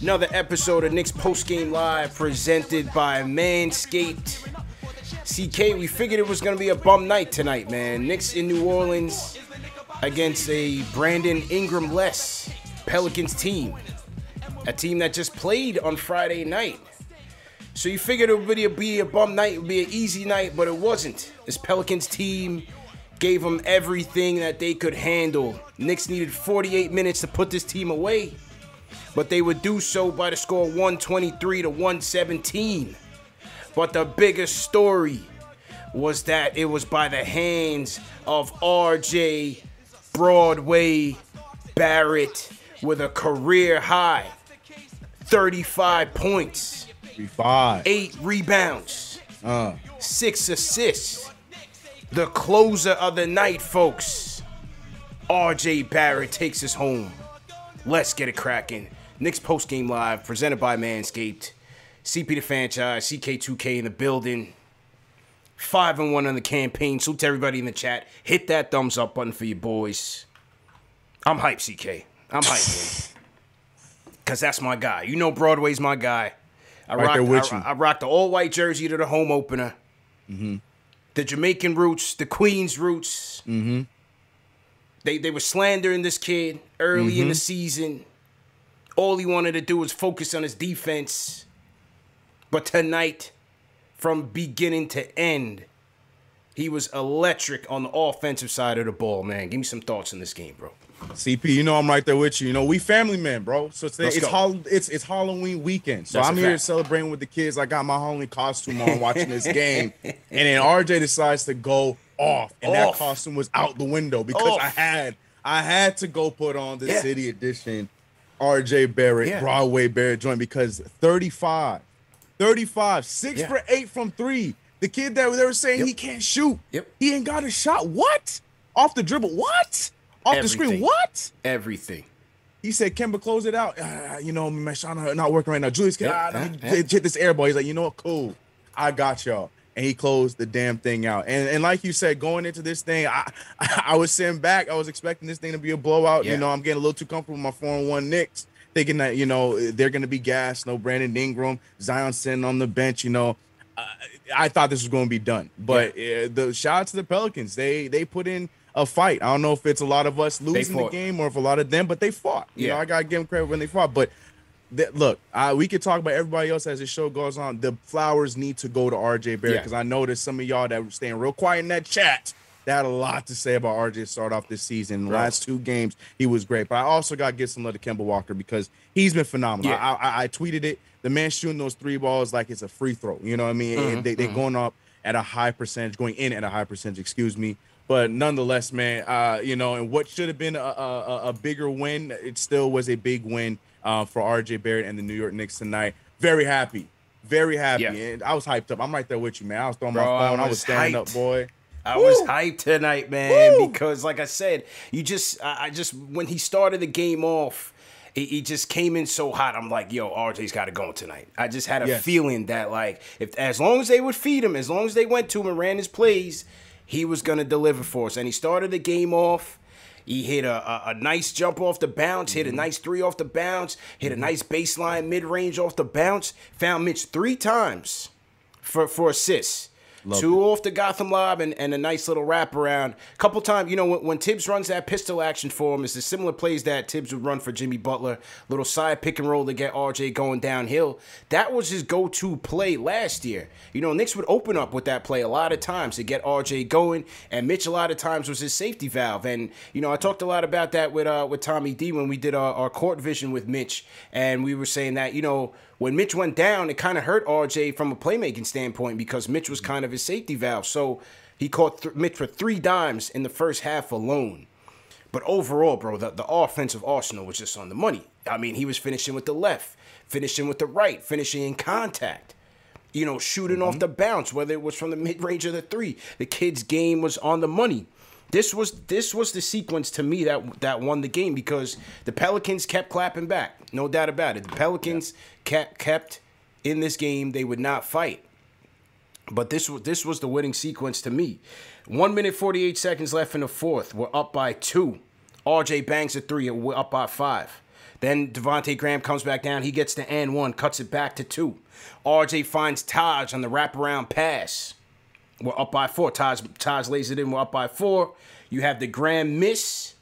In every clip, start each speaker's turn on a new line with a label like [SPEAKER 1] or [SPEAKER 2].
[SPEAKER 1] Another episode of Knicks Post Game Live presented by Manscaped. CK, we figured it was going to be a bum night tonight, man. Knicks in New Orleans against a Brandon Ingram less Pelicans team. A team that just played on Friday night. So you figured it would be a bum night, it would be an easy night, but it wasn't. This Pelicans team gave them everything that they could handle. Knicks needed 48 minutes to put this team away but they would do so by the score 123 to 117. But the biggest story was that it was by the hands of RJ Broadway Barrett with a career high 35 points,
[SPEAKER 2] 35.
[SPEAKER 1] eight rebounds,
[SPEAKER 2] Uh,
[SPEAKER 1] six assists. The closer of the night, folks. RJ Barrett takes us home. Let's get it cracking. Knicks post game live, presented by Manscaped. CP the franchise, CK2K in the building. Five and one on the campaign. So to everybody in the chat. Hit that thumbs up button for you boys. I'm hype, CK. I'm hype, man. Cause that's my guy. You know Broadway's my guy. I
[SPEAKER 2] Right
[SPEAKER 1] rocked,
[SPEAKER 2] there with
[SPEAKER 1] I,
[SPEAKER 2] you.
[SPEAKER 1] I rocked the all white jersey to the home opener. The Jamaican roots, the Queens roots.
[SPEAKER 2] Mm-hmm.
[SPEAKER 1] They they were slandering this kid early in the season. All he wanted to do was focus on his defense. But tonight, from beginning to end, he was electric on the offensive side of the ball, man. Give me some thoughts on this game, bro.
[SPEAKER 2] CP, you know I'm right there with you. You know we family men, bro. So today
[SPEAKER 1] Let's
[SPEAKER 2] it's hol- it's it's Halloween weekend. So
[SPEAKER 1] That's
[SPEAKER 2] I'm here celebrating with the kids. I got my Halloween costume on, watching this game, and then RJ decides to go off, and that costume was out the window because
[SPEAKER 1] Off.
[SPEAKER 2] I had I had to go put on the
[SPEAKER 1] Yeah.
[SPEAKER 2] City Edition RJ Barrett
[SPEAKER 1] Yeah.
[SPEAKER 2] Broadway Barrett joint because 35, 35, six
[SPEAKER 1] Yeah.
[SPEAKER 2] for eight from three. The kid that they were saying
[SPEAKER 1] Yep.
[SPEAKER 2] he can't shoot.
[SPEAKER 1] Yep.
[SPEAKER 2] He ain't got a shot. What? Off the dribble. What? Off the screen. What?
[SPEAKER 1] Everything.
[SPEAKER 2] He said, Kemba, close it out. Uh, you know, shot not- working right now. Julius, can
[SPEAKER 1] Yeah,
[SPEAKER 2] I
[SPEAKER 1] yeah,
[SPEAKER 2] hit hit this air ball? He's like, you know what? Cool. I got y'all. And he closed the damn thing out. And and like you said, going into this thing, I I was sitting back. I was expecting this thing to be a blowout.
[SPEAKER 1] Yeah.
[SPEAKER 2] You know, I'm getting a little too comfortable with my four and one Knicks, thinking that you know they're gonna be gassed. No Brandon Ingram, Zion sitting on the bench. You know, uh, I thought this was going to be done. But uh, the shout out to the Pelicans. They they put in a fight. I don't know if it's a lot of us losing the game or if a lot of them, but they fought. You
[SPEAKER 1] Yeah.
[SPEAKER 2] know, I gotta give them credit when they fought. But that, look, uh, we could talk about everybody else as the show goes on. The flowers need to go to RJ Barrett because yeah. I noticed some of y'all that were staying real quiet in that chat. That had a lot to say about RJ start off this season. Right. Last two games, he was great. But I also got to get some love to Kemba Walker because he's been phenomenal. Yeah. I, I, I, tweeted it. The man shooting those three balls like it's a free throw. You know what I mean? Mm-hmm. They, they're mm-hmm. going up at a high percentage, going in at a high percentage, excuse me. But nonetheless, man, uh, you know, and what should have been a, a, a, bigger win, it still was a big win uh, for RJ Barrett and the New York Knicks tonight. Very happy, very happy, yeah. and I was hyped up. I'm right there with you, man. I was throwing Bro, my phone, I was, I was standing hyped. up, boy.
[SPEAKER 1] I Woo! was hyped tonight, man, Woo! because like I said, you just, I, I just when he started the game off he, he just came in so hot. I'm like, yo, RJ's got to go tonight. I just had a yes. feeling that like if as long as they would feed him, as long as they went to him and ran his plays, he was gonna deliver for us. And he started the game off. He hit a, a, a, nice jump off the bounce, hit a mm-hmm. nice three off the bounce, hit a mm-hmm. nice baseline mid range off the bounce. Found Mitch three times for for assists. Love Two it. off the Gotham lob and, and a nice little wraparound. A couple times, you know, when, when Thibs runs that pistol action for him, it's the similar plays that Thibs would run for Jimmy Butler. Little side pick and roll to get RJ going downhill. That was his go to play last year. You know, Knicks would open up with that play a lot of times to get RJ going, and Mitch a lot of times was his safety valve. And, you know, I talked a lot about that with, uh, with Tommy D when we did our, our court vision with Mitch, and we were saying that, you know, when Mitch went down, it kind of hurt RJ from a playmaking standpoint because Mitch was kind of his safety valve. So he caught th- Mitch for three dimes in the first half alone. But overall, bro, the, the offensive arsenal was just on the money. I mean, he was finishing with the left, finishing with the right, finishing in contact. You know, shooting mm-hmm. off the bounce, whether it was from the mid range or the three. The kid's game was on the money. This was this was the sequence to me that that won the game because the Pelicans kept clapping back, no doubt about it. The Pelicans yeah. kept kept in this game; they would not fight. But this was this was the winning sequence to me. One minute forty eight seconds left in the fourth. We're up by two. RJ bangs a three, and we're up by five. Then Devonte Graham comes back down. He gets the and one, cuts it back to two. RJ finds Taj on the wraparound pass. We're up by four. Taj, Taj lays it in. We're up by four. You have the grand miss.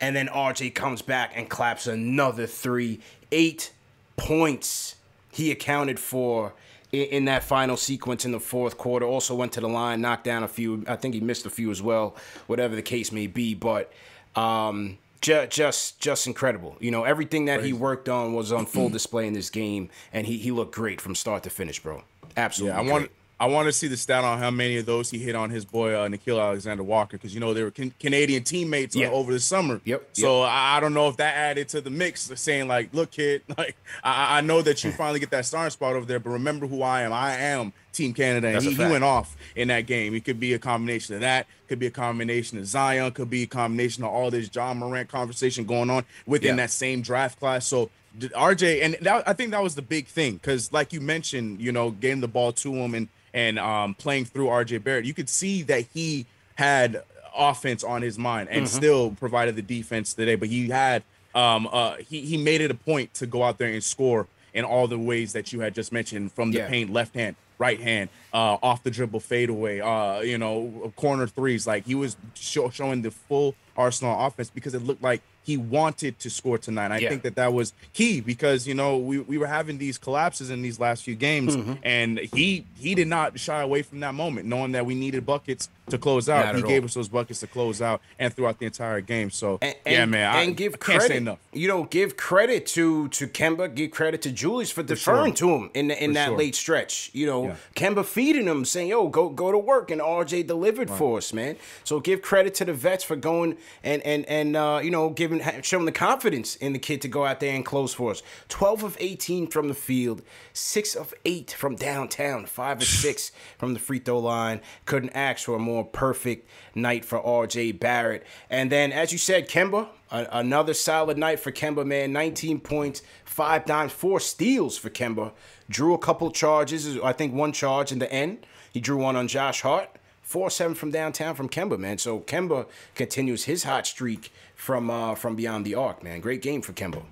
[SPEAKER 1] And then RJ comes back and claps another three. Eight points he accounted for in, in that final sequence in the fourth quarter. Also went to the line, knocked down a few. I think he missed a few as well, whatever the case may be. But um, just, just, just incredible. You know, everything that Crazy. he worked on was on full display in this game, and he, he looked great from start to finish, bro. Absolutely.
[SPEAKER 2] Yeah, I want I want to see the stat on how many of those he hit on his boy uh, Nickeil Alexander Walker because you know they were can- Canadian teammates uh, yeah. uh, over the summer.
[SPEAKER 1] Yep.
[SPEAKER 2] So
[SPEAKER 1] yep.
[SPEAKER 2] I, I, don't know if that added to the mix, saying like, "Look, kid, like I, I know that you finally get that starting spot over there, but remember who I am. I am Team Canada." And he, he, went off in that game. It could be a combination of that. Could be a combination of Zion. Could be a combination of all this Ja Morant conversation going on within yeah. that same draft class. So RJ, and that, I think that was the big thing because, like you mentioned, you know, getting the ball to him and and um, playing through RJ Barrett, you could see that he had offense on his mind and mm-hmm. still provided the defense today. But he had um, uh, he he made it a point to go out there and score in all the ways that you had just mentioned from the yeah. paint, left hand, right hand, uh, off the dribble fadeaway, uh, you know, corner threes. Like he was show, showing the full Arsenal offense because it looked like he wanted to score tonight. I yeah. think that that was key because you know we, we were having these collapses in these last few games, mm-hmm. and he he did not shy away from that moment, knowing that we needed buckets to close out. He gave all. us those buckets to close out and throughout the entire game. So
[SPEAKER 1] and,
[SPEAKER 2] yeah, man,
[SPEAKER 1] and
[SPEAKER 2] I,
[SPEAKER 1] give
[SPEAKER 2] I
[SPEAKER 1] credit. You know, give credit to to Kemba, give credit to Julius for, for deferring sure. to him in in for that sure. late stretch. You know, yeah. Kemba feeding him, saying, "Yo, go go to work," and RJ delivered right. for us, man. So give credit to the vets for going and and and uh, you know giving showing the confidence in the kid to go out there and close for us. Twelve of eighteen from the field, six of eight from downtown, five of six from the free throw line. Couldn't ask for a more perfect night for RJ Barrett. And then, as you said, Kemba, a- another solid night for Kemba, man. 19 points, five dimes, four steals for Kemba. Drew a couple charges, I think one charge in the end. He drew one on Josh Hart. Four seven from downtown from Kemba, man. So Kemba continues his hot streak from uh, from beyond the arc, man. Great game for Kemba.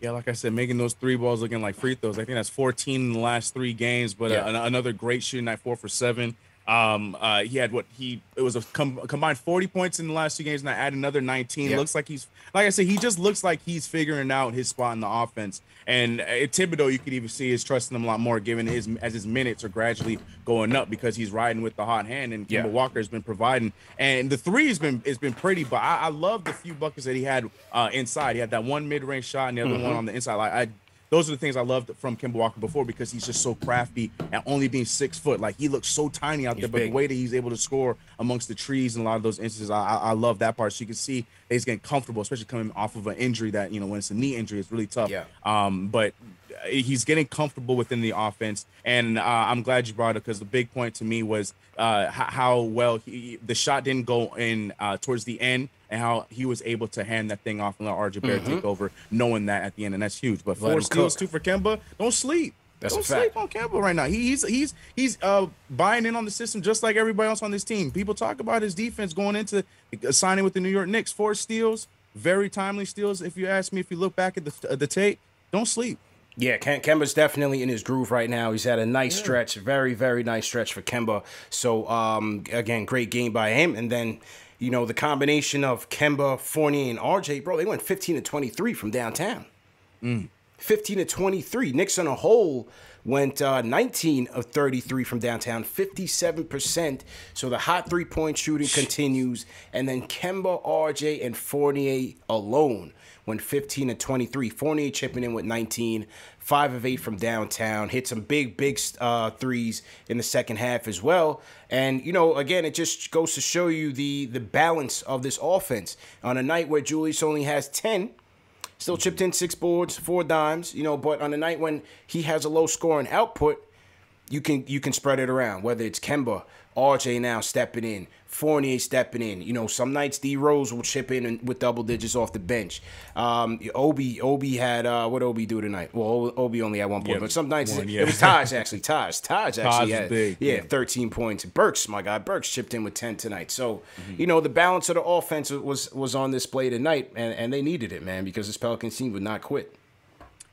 [SPEAKER 2] Yeah, like I said, making those three balls looking like free throws. I think that's 14 in the last three games, but uh, yeah. uh, another great shooting night, four for seven. Um, uh, he had what he it was a com- combined 40 points in the last two games, and I add another 19.
[SPEAKER 1] Yep.
[SPEAKER 2] Looks like he's like I said, he just looks like he's figuring out his spot in the offense. And uh, Thibodeau, you could even see is trusting him a lot more, given his as his minutes are gradually going up because he's riding with the hot hand, and
[SPEAKER 1] Yeah.
[SPEAKER 2] Walker has been providing. And the three has been has been pretty, but I, I love the few buckets that he had uh, inside. He had that one mid range shot and the other
[SPEAKER 1] Mm-hmm.
[SPEAKER 2] one on the inside. Like I those are the things I loved from Kemba Walker before because he's just so crafty and only being six foot. Like he looks so tiny out
[SPEAKER 1] He's
[SPEAKER 2] there, but the way that he's able to score amongst the trees in a lot of those instances, I, I, love that part. So you can see that he's getting comfortable, especially coming off of an injury that you know when it's a knee injury, it's really tough.
[SPEAKER 1] Yeah.
[SPEAKER 2] Um, but he's getting comfortable within the offense, and uh, I'm glad you brought it because the big point to me was uh, h- how well he, the shot didn't go in uh, towards the end, and how he was able to hand that thing off and let RJ Barrett take over, knowing that at the end, and that's huge. But
[SPEAKER 1] Mm-hmm.
[SPEAKER 2] Four steals two for Kemba. Don't sleep.
[SPEAKER 1] That's
[SPEAKER 2] Don't sleep on Kemba right now. He, he's he's he's uh buying in on the system just like everybody else on this team. People talk about his defense going into uh, signing with the New York Knicks. Four steals, very timely steals. If you ask me, if you look back at the uh, the tape, don't sleep.
[SPEAKER 1] Yeah, Kemba's definitely in his groove right now. He's had a nice stretch, very, very nice stretch for Kemba. So, um, again, great game by him. And then, you know, the combination of Kemba, Fournier, and RJ, bro, they went 15 to 23 from downtown. 15 to 23. Knicks on a whole went uh, 19 of 33 from downtown, 57%. So the hot three point shooting continues. And then Kemba, RJ, and Fournier alone went 15 to 23. Fournier chipping in with 19, 5 of 8 from downtown, hit some big, big uh, threes in the second half as well. And, you know, again, it just goes to show you the, the balance of this offense. On a night where Julius only has 10, Still chipped in six boards, four dimes, you know, but on a night when he has a low scoring output, you can you can spread it around. Whether it's Kemba, RJ now stepping in, Fournier stepping in. You know, some nights D Rose will chip in and, with double digits off the bench. Um, Obi Obi had uh, what Obi do tonight? Well, Obi only had one point,
[SPEAKER 2] Yeah,
[SPEAKER 1] but some nights
[SPEAKER 2] one,
[SPEAKER 1] it,
[SPEAKER 2] yeah.
[SPEAKER 1] it was Taj actually. Taj Taj actually
[SPEAKER 2] was
[SPEAKER 1] had
[SPEAKER 2] big,
[SPEAKER 1] yeah,
[SPEAKER 2] yeah.
[SPEAKER 1] 13 points. Burks, my guy, Burks chipped in with 10 tonight. So, you know, the balance of the offense was was on display tonight, and, and they needed it, man, because this Pelicans team would not quit.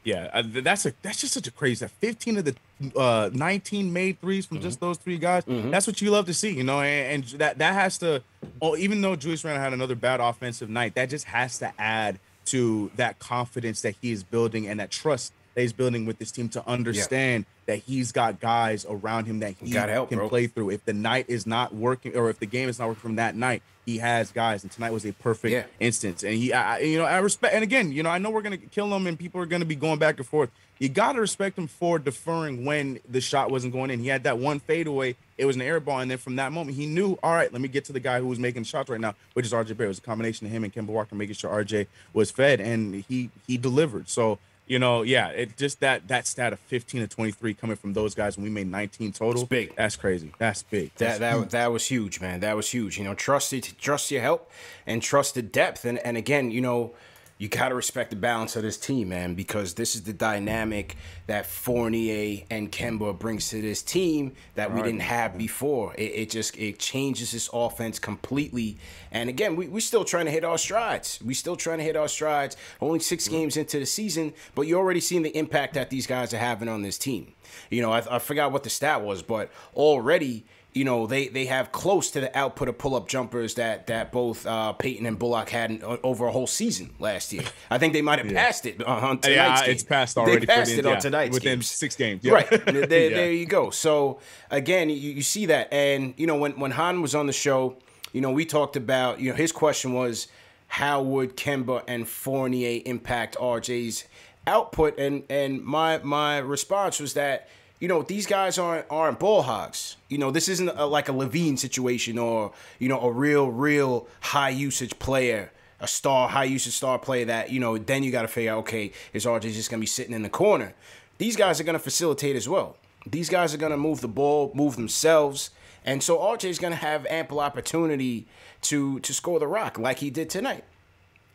[SPEAKER 2] Yeah, uh, that's a that's just such a crazy. That 15 of the uh, 19 made threes from just those three guys. That's what you love to see, you know. And, and that that has to, oh, even though Julius Randle had another bad offensive night, that just has to add to that confidence that he is building and that trust that he's building with this team to understand that he's got guys around him that he
[SPEAKER 1] help,
[SPEAKER 2] can
[SPEAKER 1] bro.
[SPEAKER 2] play through. If the night is not working, or if the game is not working from that night, he has guys. And tonight was a perfect
[SPEAKER 1] Yeah.
[SPEAKER 2] instance. And he, I, you know, I respect. And again, you know, I know we're gonna kill him, and people are gonna be going back and forth. You gotta respect him for deferring when the shot wasn't going in. He had that one fadeaway. It was an air ball, and then from that moment, he knew, all right, let me get to the guy who was making shots right now, which is RJ Barrett. It was a combination of him and Kemba Walker making sure RJ was fed, and he he delivered. So. You know, yeah, it just that that stat of 15 to 23 coming from those guys when we made 19 total.
[SPEAKER 1] It's big.
[SPEAKER 2] That's crazy. That's big.
[SPEAKER 1] That
[SPEAKER 2] That's
[SPEAKER 1] that that was huge, man. That was huge. You know, trust it, trust your help, and trust the depth. And and again, you know, you gotta respect the balance of this team, man, because this is the dynamic that Fournier and Kemba brings to this team that we didn't have before. It, it just it changes this offense completely. And again, we we still trying to hit our strides. We're still trying to hit our strides. Only six mm-hmm. games into the season, but you're already seeing the impact that these guys are having on this team. You know, I, I forgot what the stat was, but already you know they they have close to the output of pull up jumpers that that both uh, Payton and Bullock had in, over a whole season last year. I think they might have passed it uh, on tonight's
[SPEAKER 2] yeah,
[SPEAKER 1] game.
[SPEAKER 2] it's passed already.
[SPEAKER 1] They
[SPEAKER 2] for
[SPEAKER 1] passed
[SPEAKER 2] the-
[SPEAKER 1] it on
[SPEAKER 2] yeah,
[SPEAKER 1] tonight's
[SPEAKER 2] within
[SPEAKER 1] games.
[SPEAKER 2] six games. Yeah.
[SPEAKER 1] Right there, there,
[SPEAKER 2] Yeah.
[SPEAKER 1] there you go. So again, you, you see that, and you know when when Han was on the show, you know we talked about you know his question was how would Kemba and Fournier impact RJ's output, and and my my response was that you know these guys aren't aren't ball hogs. You know this isn't a, like a LaVine situation or you know a real real high usage player a star, high usage star player that, you know, then you got to figure out, okay, is RJ just to be sitting in the corner? These guys are to facilitate as well. These guys are to move the ball, move themselves. And so RJ is to have ample opportunity to to score the rock like he did tonight.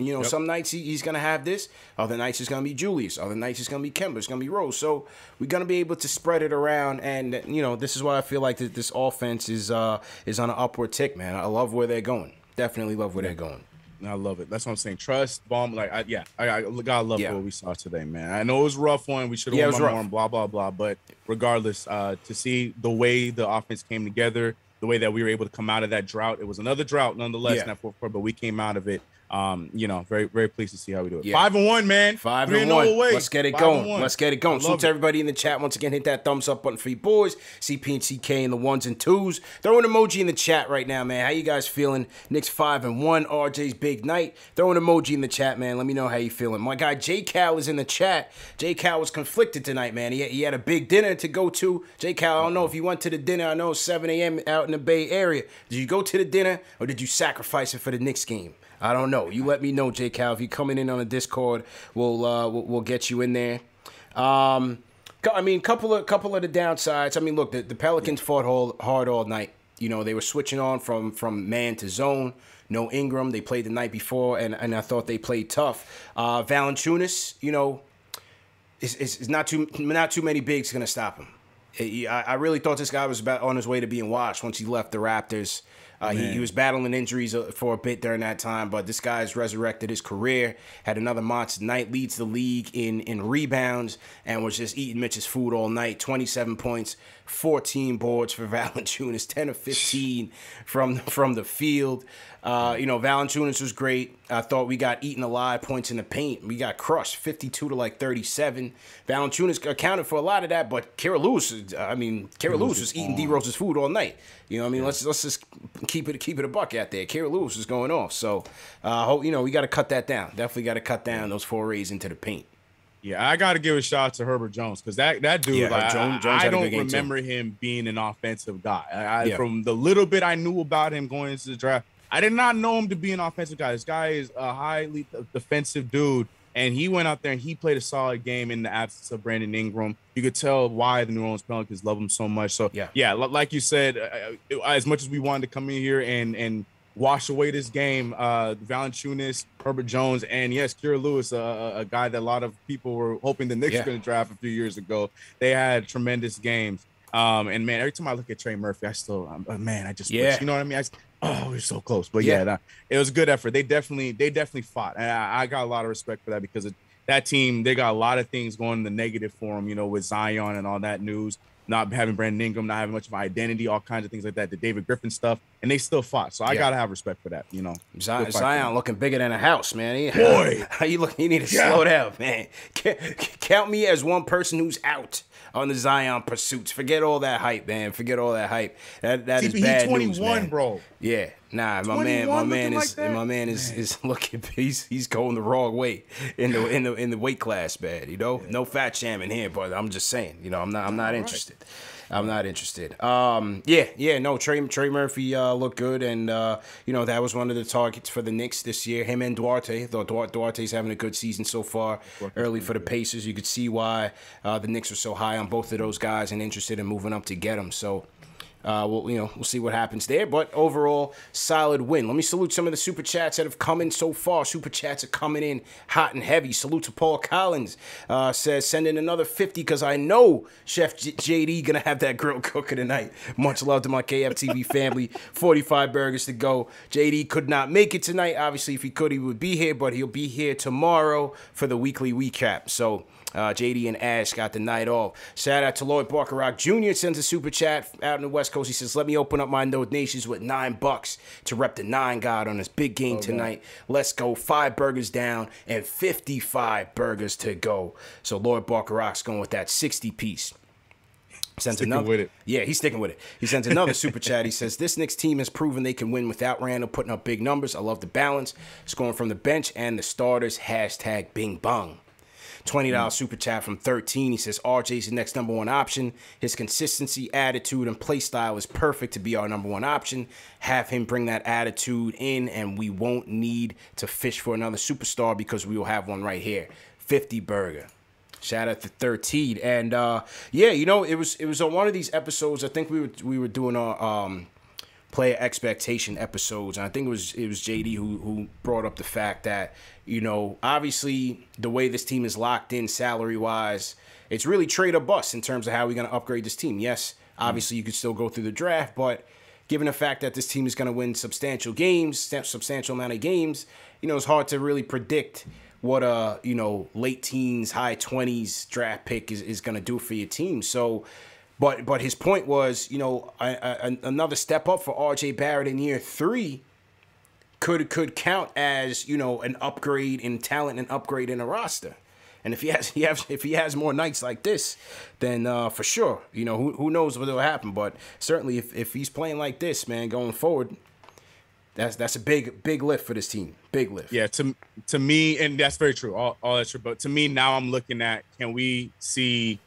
[SPEAKER 1] You know, some nights he, he's going to have this. Other nights it's going to be Julius. Other nights it's going to be Kemba. It's going to be Rose. So we're going to be able to spread it around. And, you know, this is why I feel like that this offense is uh, is on an upward tick, man. I love where they're going. Definitely love where they're going.
[SPEAKER 2] I love it. That's what I'm saying. Trust, bomb. Like, I, yeah, I, I gotta love
[SPEAKER 1] Yeah.
[SPEAKER 2] what we saw today, man. I know it was a rough one. We should have
[SPEAKER 1] Yeah,
[SPEAKER 2] won
[SPEAKER 1] was
[SPEAKER 2] by
[SPEAKER 1] rough.
[SPEAKER 2] more, and blah blah blah. But regardless, uh, to see the way the offense came together, the way that we were able to come out of that drought, it was another drought nonetheless
[SPEAKER 1] Yeah.
[SPEAKER 2] in that fourth quarter, but we came out of it. Um, you know, very very pleased to see how we do it.
[SPEAKER 1] Yeah.
[SPEAKER 2] Five and one, man.
[SPEAKER 1] Five
[SPEAKER 2] Three
[SPEAKER 1] and one.
[SPEAKER 2] away.
[SPEAKER 1] Let's get it
[SPEAKER 2] Five
[SPEAKER 1] going. Let's get it going.
[SPEAKER 2] Love
[SPEAKER 1] to everybody in the chat. Once again, hit that thumbs up button for you boys. CP and CK and the ones and twos. Throw an emoji in the chat right now, man. How you guys feeling? Knicks five and one. RJ's big night. Throw an emoji in the chat, man. Let me know how you feeling. My guy J Cal is in the chat. J Cal was conflicted tonight, man. He, he had a big dinner to go to. J Cal, I don't know if you went to the dinner. I know it's 7 a.m. out in the Bay Area. Did you go to the dinner or did you sacrifice it for the Knicks game? I don't know. You let me know, J Cal. If you're coming in on a Discord, we'll uh, we'll, we'll get you in there. Um, I mean, couple of couple of the downsides. I mean, look, the, the Pelicans fought all, hard all night. You know, they were switching on from from man to zone. No Ingram. They played the night before, and, and I thought they played tough. Uh, Valanciunas, you know, it's, it's not too not too many bigs gonna stop him. I, I really thought this guy was about on his way to being washed once he left the Raptors. Uh, he, he was battling injuries uh, for a bit during that time, but this guy's resurrected his career. Had another monster night, leads the league in in rebounds, and was just eating Mitch's food all night. Twenty seven points, fourteen boards for Valanciunas, ten of fifteen from from the field. Uh, you know, Valanciunas was great. I thought we got eaten alive points in the paint. We got crushed, 52 to like 37. Valanciunas accounted for a lot of that, but Kira Lewis, I mean, Kira Lewis was eating D Rose's food all night. You know, what I mean, let's let's just keep it keep it a buck out there. Kira Lewis was going off, so uh, hope you know we got to cut that down. Definitely got to cut down those forays into the paint.
[SPEAKER 2] Yeah, I got to give a shout out to Herbert Jones because that that dude,
[SPEAKER 1] Yeah,
[SPEAKER 2] like,
[SPEAKER 1] Jones- Jones
[SPEAKER 2] I, I don't
[SPEAKER 1] game, too.
[SPEAKER 2] remember him being an offensive guy. I, I,
[SPEAKER 1] Yeah.
[SPEAKER 2] From the little bit I knew about him going into the draft, I did not know him to be an offensive guy. This guy is a highly defensive dude, and he went out there and he played a solid game in the absence of Brandon Ingram. You could tell why the New Orleans Pelicans love him so much. So
[SPEAKER 1] Yeah.
[SPEAKER 2] yeah, like you said, uh, as much as we wanted to come in here and and wash away this game. Uh, Valanciunas, Herbert Jones, and yes, Kira Lewis, uh, a guy that a lot of people were hoping the Knicks
[SPEAKER 1] Yeah.
[SPEAKER 2] were going to draft a few years ago. They had tremendous games. Um, and man, every time I look at Trey Murphy, I still, um, uh, man, I just, wish-
[SPEAKER 1] Yeah.
[SPEAKER 2] you know what I mean? I oh, we're so close. But
[SPEAKER 1] Yeah.
[SPEAKER 2] yeah, that- it was a good effort. They definitely, they definitely fought, and I, I got a lot of respect for that because it, that team, they got a lot of things going in the negative for them, you know, with Zion and all that news, not having Brandon Ingram, not having much of an identity, all kinds of things like that, the David Griffin stuff, and they still fought. So I
[SPEAKER 1] Yeah.
[SPEAKER 2] gotta have respect for that, you know.
[SPEAKER 1] Zion,
[SPEAKER 2] Good fight for
[SPEAKER 1] Zion looking bigger than a house, man. He,
[SPEAKER 2] Boy.
[SPEAKER 1] how you look? You need to
[SPEAKER 2] Yeah.
[SPEAKER 1] slow down, man. Count me as one person who's out on the Zion pursuits. Forget all that hype, man. Forget all that hype. That that is bad
[SPEAKER 2] 21,
[SPEAKER 1] news, man.
[SPEAKER 2] bro.
[SPEAKER 1] Yeah, nah, my man, my man is
[SPEAKER 2] like
[SPEAKER 1] my man is is looking. He's he's going the wrong way in the in the in the weight class, bad. You know, no fat shamming here, but I'm just saying. You know, I'm not I'm not interested. I'm not interested. Um, yeah, yeah, no. Trey Trey Murphy uh, looked good, and uh, you know that was one of the targets for the Knicks this year. Him and Duarte. Though Duar- Duarte's having a good season so far. Early for the Pacers, you could see why uh, the Knicks were so high on both of those guys and interested in moving up to get them. So. Uh, we'll you know we'll see what happens there, but overall solid win. Let me salute some of the super chats that have come in so far. Super chats are coming in hot and heavy. Salute to Paul Collins. Uh, says send in another fifty because I know Chef J- JD gonna have that grilled cooker tonight. Much love to my KFTV family. Forty five burgers to go. JD could not make it tonight. Obviously, if he could, he would be here, but he'll be here tomorrow for the weekly recap. So. Uh, JD and Ash got the night off. Shout out to Lloyd Barkerock Jr. sends a super chat out in the West Coast. He says, "Let me open up my donations with nine bucks to rep the nine god on this big game tonight. Let's go. Five burgers down and fifty-five burgers to go. So Lloyd Barkerock's going with that sixty piece." Sends
[SPEAKER 2] Sticking
[SPEAKER 1] another.
[SPEAKER 2] with it.
[SPEAKER 1] Yeah, he's sticking with it. He sends another super chat. He says, This Knicks team has proven they can win without Randle putting up big numbers. I love the balance, scoring from the bench and the starters. Hashtag bing bong. $20 super chat from 13. He says, RJ's the next number one option. His consistency, attitude, and play style is perfect to be our number one option. Have him bring that attitude in, and we won't need to fish for another superstar because we will have one right here. 50 burger. Shout out to 13. And uh yeah, you know, it was it was on one of these episodes. I think we were we were doing our um player expectation episodes. And I think it was it was JD who who brought up the fact that, you know, obviously the way this team is locked in salary wise, it's really trade or bust in terms of how we're gonna upgrade this team. Yes, obviously you could still go through the draft, but given the fact that this team is going to win substantial games, substantial amount of games, you know, it's hard to really predict what a you know late teens, high twenties draft pick is, is going to do for your team. So, but but his point was, you know, a, a, another step up for R.J. Barrett in year three could could count as you know an upgrade in talent and upgrade in a roster. And if he has, he has if he has more nights like this, then uh, for sure, you know who, who knows what will happen. But certainly, if, if he's playing like this, man, going forward, that's that's a big big lift for this team. Big lift.
[SPEAKER 2] Yeah, to to me, and that's very true. All, all that's true. But to me, now I'm looking at can we see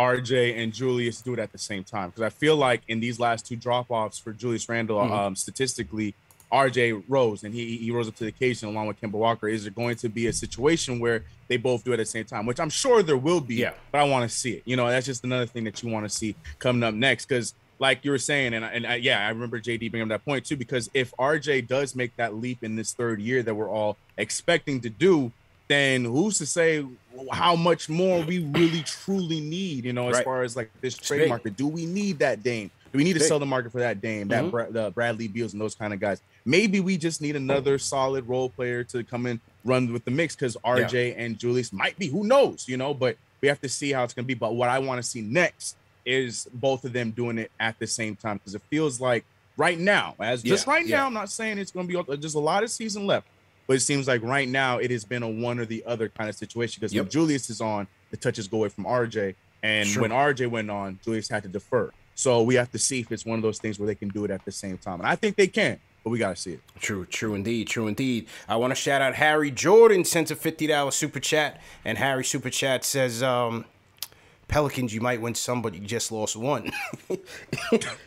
[SPEAKER 2] RJ and Julius do it at the same time? Because I feel like in these last two drop offs for Julius Randle, mm-hmm. um, statistically, RJ rose and he he rose up to the occasion along with Kemba Walker. Is there going to be a situation where they both do it at the same time? Which I'm sure there will be.
[SPEAKER 1] Yeah.
[SPEAKER 2] But I want to see it. You know, that's just another thing that you want to see coming up next. Because like you were saying, and and I, yeah, I remember JD bringing up that point too. Because if RJ does make that leap in this third year that we're all expecting to do, then who's to say how much more we really truly need? You know, as right. far as like this trade market, do we need that Dame? Do we need to sell the market for that Dame, that mm-hmm. Bra- the Bradley Beals, and those kind of guys? Maybe we just need another solid role player to come in, run with the mix because RJ yeah. and Julius might be. Who knows? You know, but we have to see how it's going to be. But what I want to see next is both of them doing it at the same time because it feels like right now, as yeah, just right yeah. now, I'm not saying it's going to be just a lot of season left, but it seems like right now it has been a one or the other kind of situation because yep. when Julius is on, the touches go away from RJ, and sure. when RJ went on, Julius had to defer. So we have to see if it's one of those things where they can do it at the same time, and I think they can but we gotta see it.
[SPEAKER 1] True, true indeed, true indeed. I want to shout out Harry Jordan sent a fifty dollar super chat, and Harry super chat says, um, Pelicans, you might win some, but you just lost one.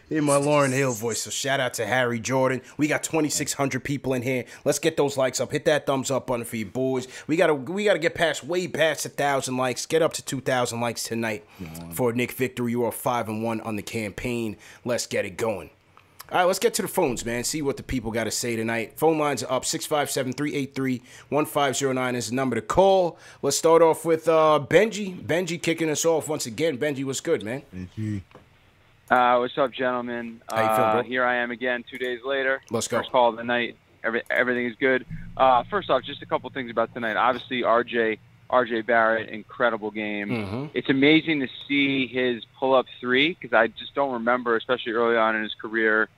[SPEAKER 1] in my Lauryn Hill voice. So shout out to Harry Jordan. We got 2,600 people in here. Let's get those likes up. Hit that thumbs up button for you boys. We gotta we gotta get past way past a thousand likes. Get up to 2,000 likes tonight for Nick Victory. You are five and one on the campaign. Let's get it going. All right, let's get to the phones, man. See what the people got to say tonight. Phone lines are up 657 383 1509 is the number to call. Let's start off with uh, Benji. Benji kicking us off once again. Benji, what's good, man?
[SPEAKER 3] Benji. Uh, what's up, gentlemen?
[SPEAKER 1] How you feeling, bro?
[SPEAKER 3] Uh, here I am again two days later.
[SPEAKER 1] Let's go.
[SPEAKER 3] First call of the night. Every, everything is good. Uh, first off, just a couple things about tonight. Obviously, RJ RJ Barrett, incredible game.
[SPEAKER 1] Mm-hmm.
[SPEAKER 3] It's amazing to see his pull up three because I just don't remember, especially early on in his career,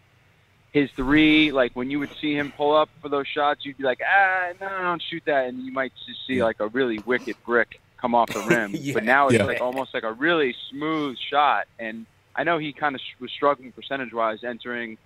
[SPEAKER 3] his three, like when you would see him pull up for those shots, you'd be like, ah, no, don't shoot that, and you might just see like a really wicked brick come off the rim. yeah. But now it's yeah. like almost like a really smooth shot, and I know he kind of was struggling percentage wise entering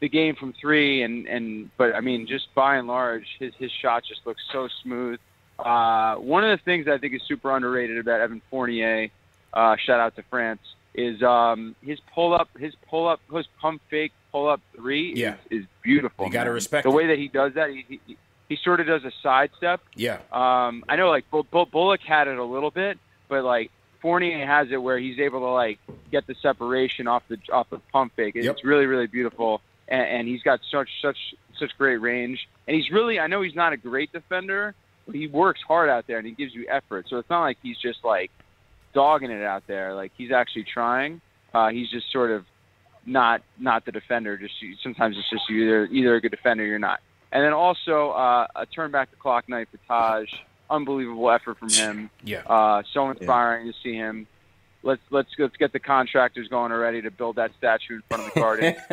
[SPEAKER 3] the game from three, and and but I mean, just by and large, his his shot just looks so smooth. Uh, one of the things I think is super underrated about Evan Fournier, uh, shout out to France, is um, his pull up, his pull up, his pump fake pull up three
[SPEAKER 1] yeah.
[SPEAKER 3] is, is beautiful.
[SPEAKER 1] You got to respect
[SPEAKER 3] the
[SPEAKER 1] it.
[SPEAKER 3] way that he does that. He, he, he sort of does a sidestep.
[SPEAKER 1] Yeah.
[SPEAKER 3] Um, I know like Bullock had it a little bit, but like Fournier has it where he's able to like get the separation off the off the pump fake. It's
[SPEAKER 1] yep.
[SPEAKER 3] really really beautiful, and, and he's got such such such great range. And he's really I know he's not a great defender, but he works hard out there and he gives you effort. So it's not like he's just like dogging it out there. Like he's actually trying. Uh, he's just sort of not not the defender. Just sometimes it's just either either a good defender or you're not. And then also uh, a turn back the clock night for Taj. Unbelievable effort from him.
[SPEAKER 1] Yeah.
[SPEAKER 3] Uh, so inspiring yeah. to see him. Let's let's let's get the contractors going already to build that statue in front of the garden.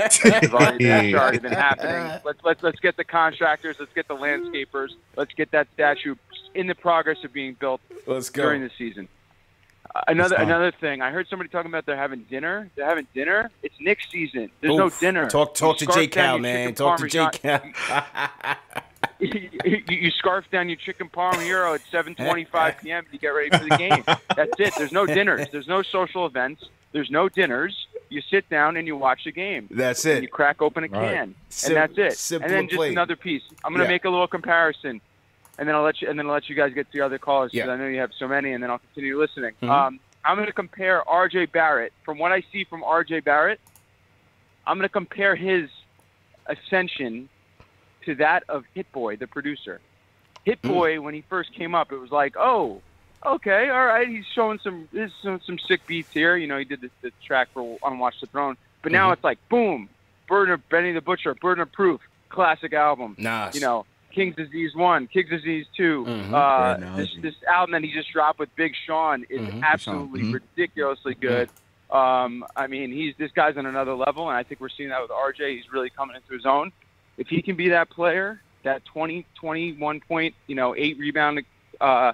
[SPEAKER 3] already, that's already been happening. Let's let's let's get the contractors. Let's get the landscapers. Let's get that statue in the progress of being built
[SPEAKER 1] let's go.
[SPEAKER 3] during the season. Another another thing, I heard somebody talking about they're having dinner. They're having dinner. It's Knicks season. There's Oof. no dinner.
[SPEAKER 1] Talk talk you to J Cal, man. Talk to J Cal.
[SPEAKER 3] you, you, you, scarf down your chicken parm hero at 7:25 p.m. to get ready for the game. That's it. There's no dinners. There's no social events. There's no dinners. You sit down and you watch the game.
[SPEAKER 1] That's it.
[SPEAKER 3] you crack open a can, right. and that's it. and then just another piece. I'm going to yeah. make a little comparison and then I'll let you and then I'll let you guys get to the other callers because
[SPEAKER 1] yeah.
[SPEAKER 3] I know you have so many, and then I'll continue listening.
[SPEAKER 1] Mm-hmm.
[SPEAKER 3] Um, I'm going to compare R.J. Barrett from what I see from R.J. Barrett. I'm going to compare his ascension to that of Hit Boy, the producer. Hit mm. Boy, mm. when he first came up, it was like, oh, okay, all right, he's showing some some, some sick beats here. You know, he did the, the track for Unwatch the Throne, but now mm-hmm. it's like, boom, Burden of Benny the Butcher, Burden of Proof, classic album.
[SPEAKER 1] Nas.
[SPEAKER 3] You know, King's Disease One, King's Disease 2
[SPEAKER 1] Mhm.
[SPEAKER 3] Uh, this this album that he just dropped with Big Sean is
[SPEAKER 1] Mhm.
[SPEAKER 3] absolutely
[SPEAKER 2] Mhm.
[SPEAKER 3] ridiculously good. Um, I mean, he's this guy's on another level, and I think we're seeing that with RJ. He's really coming into his own. If he can be that player, that 20, 21 point, you know, eight rebound, uh,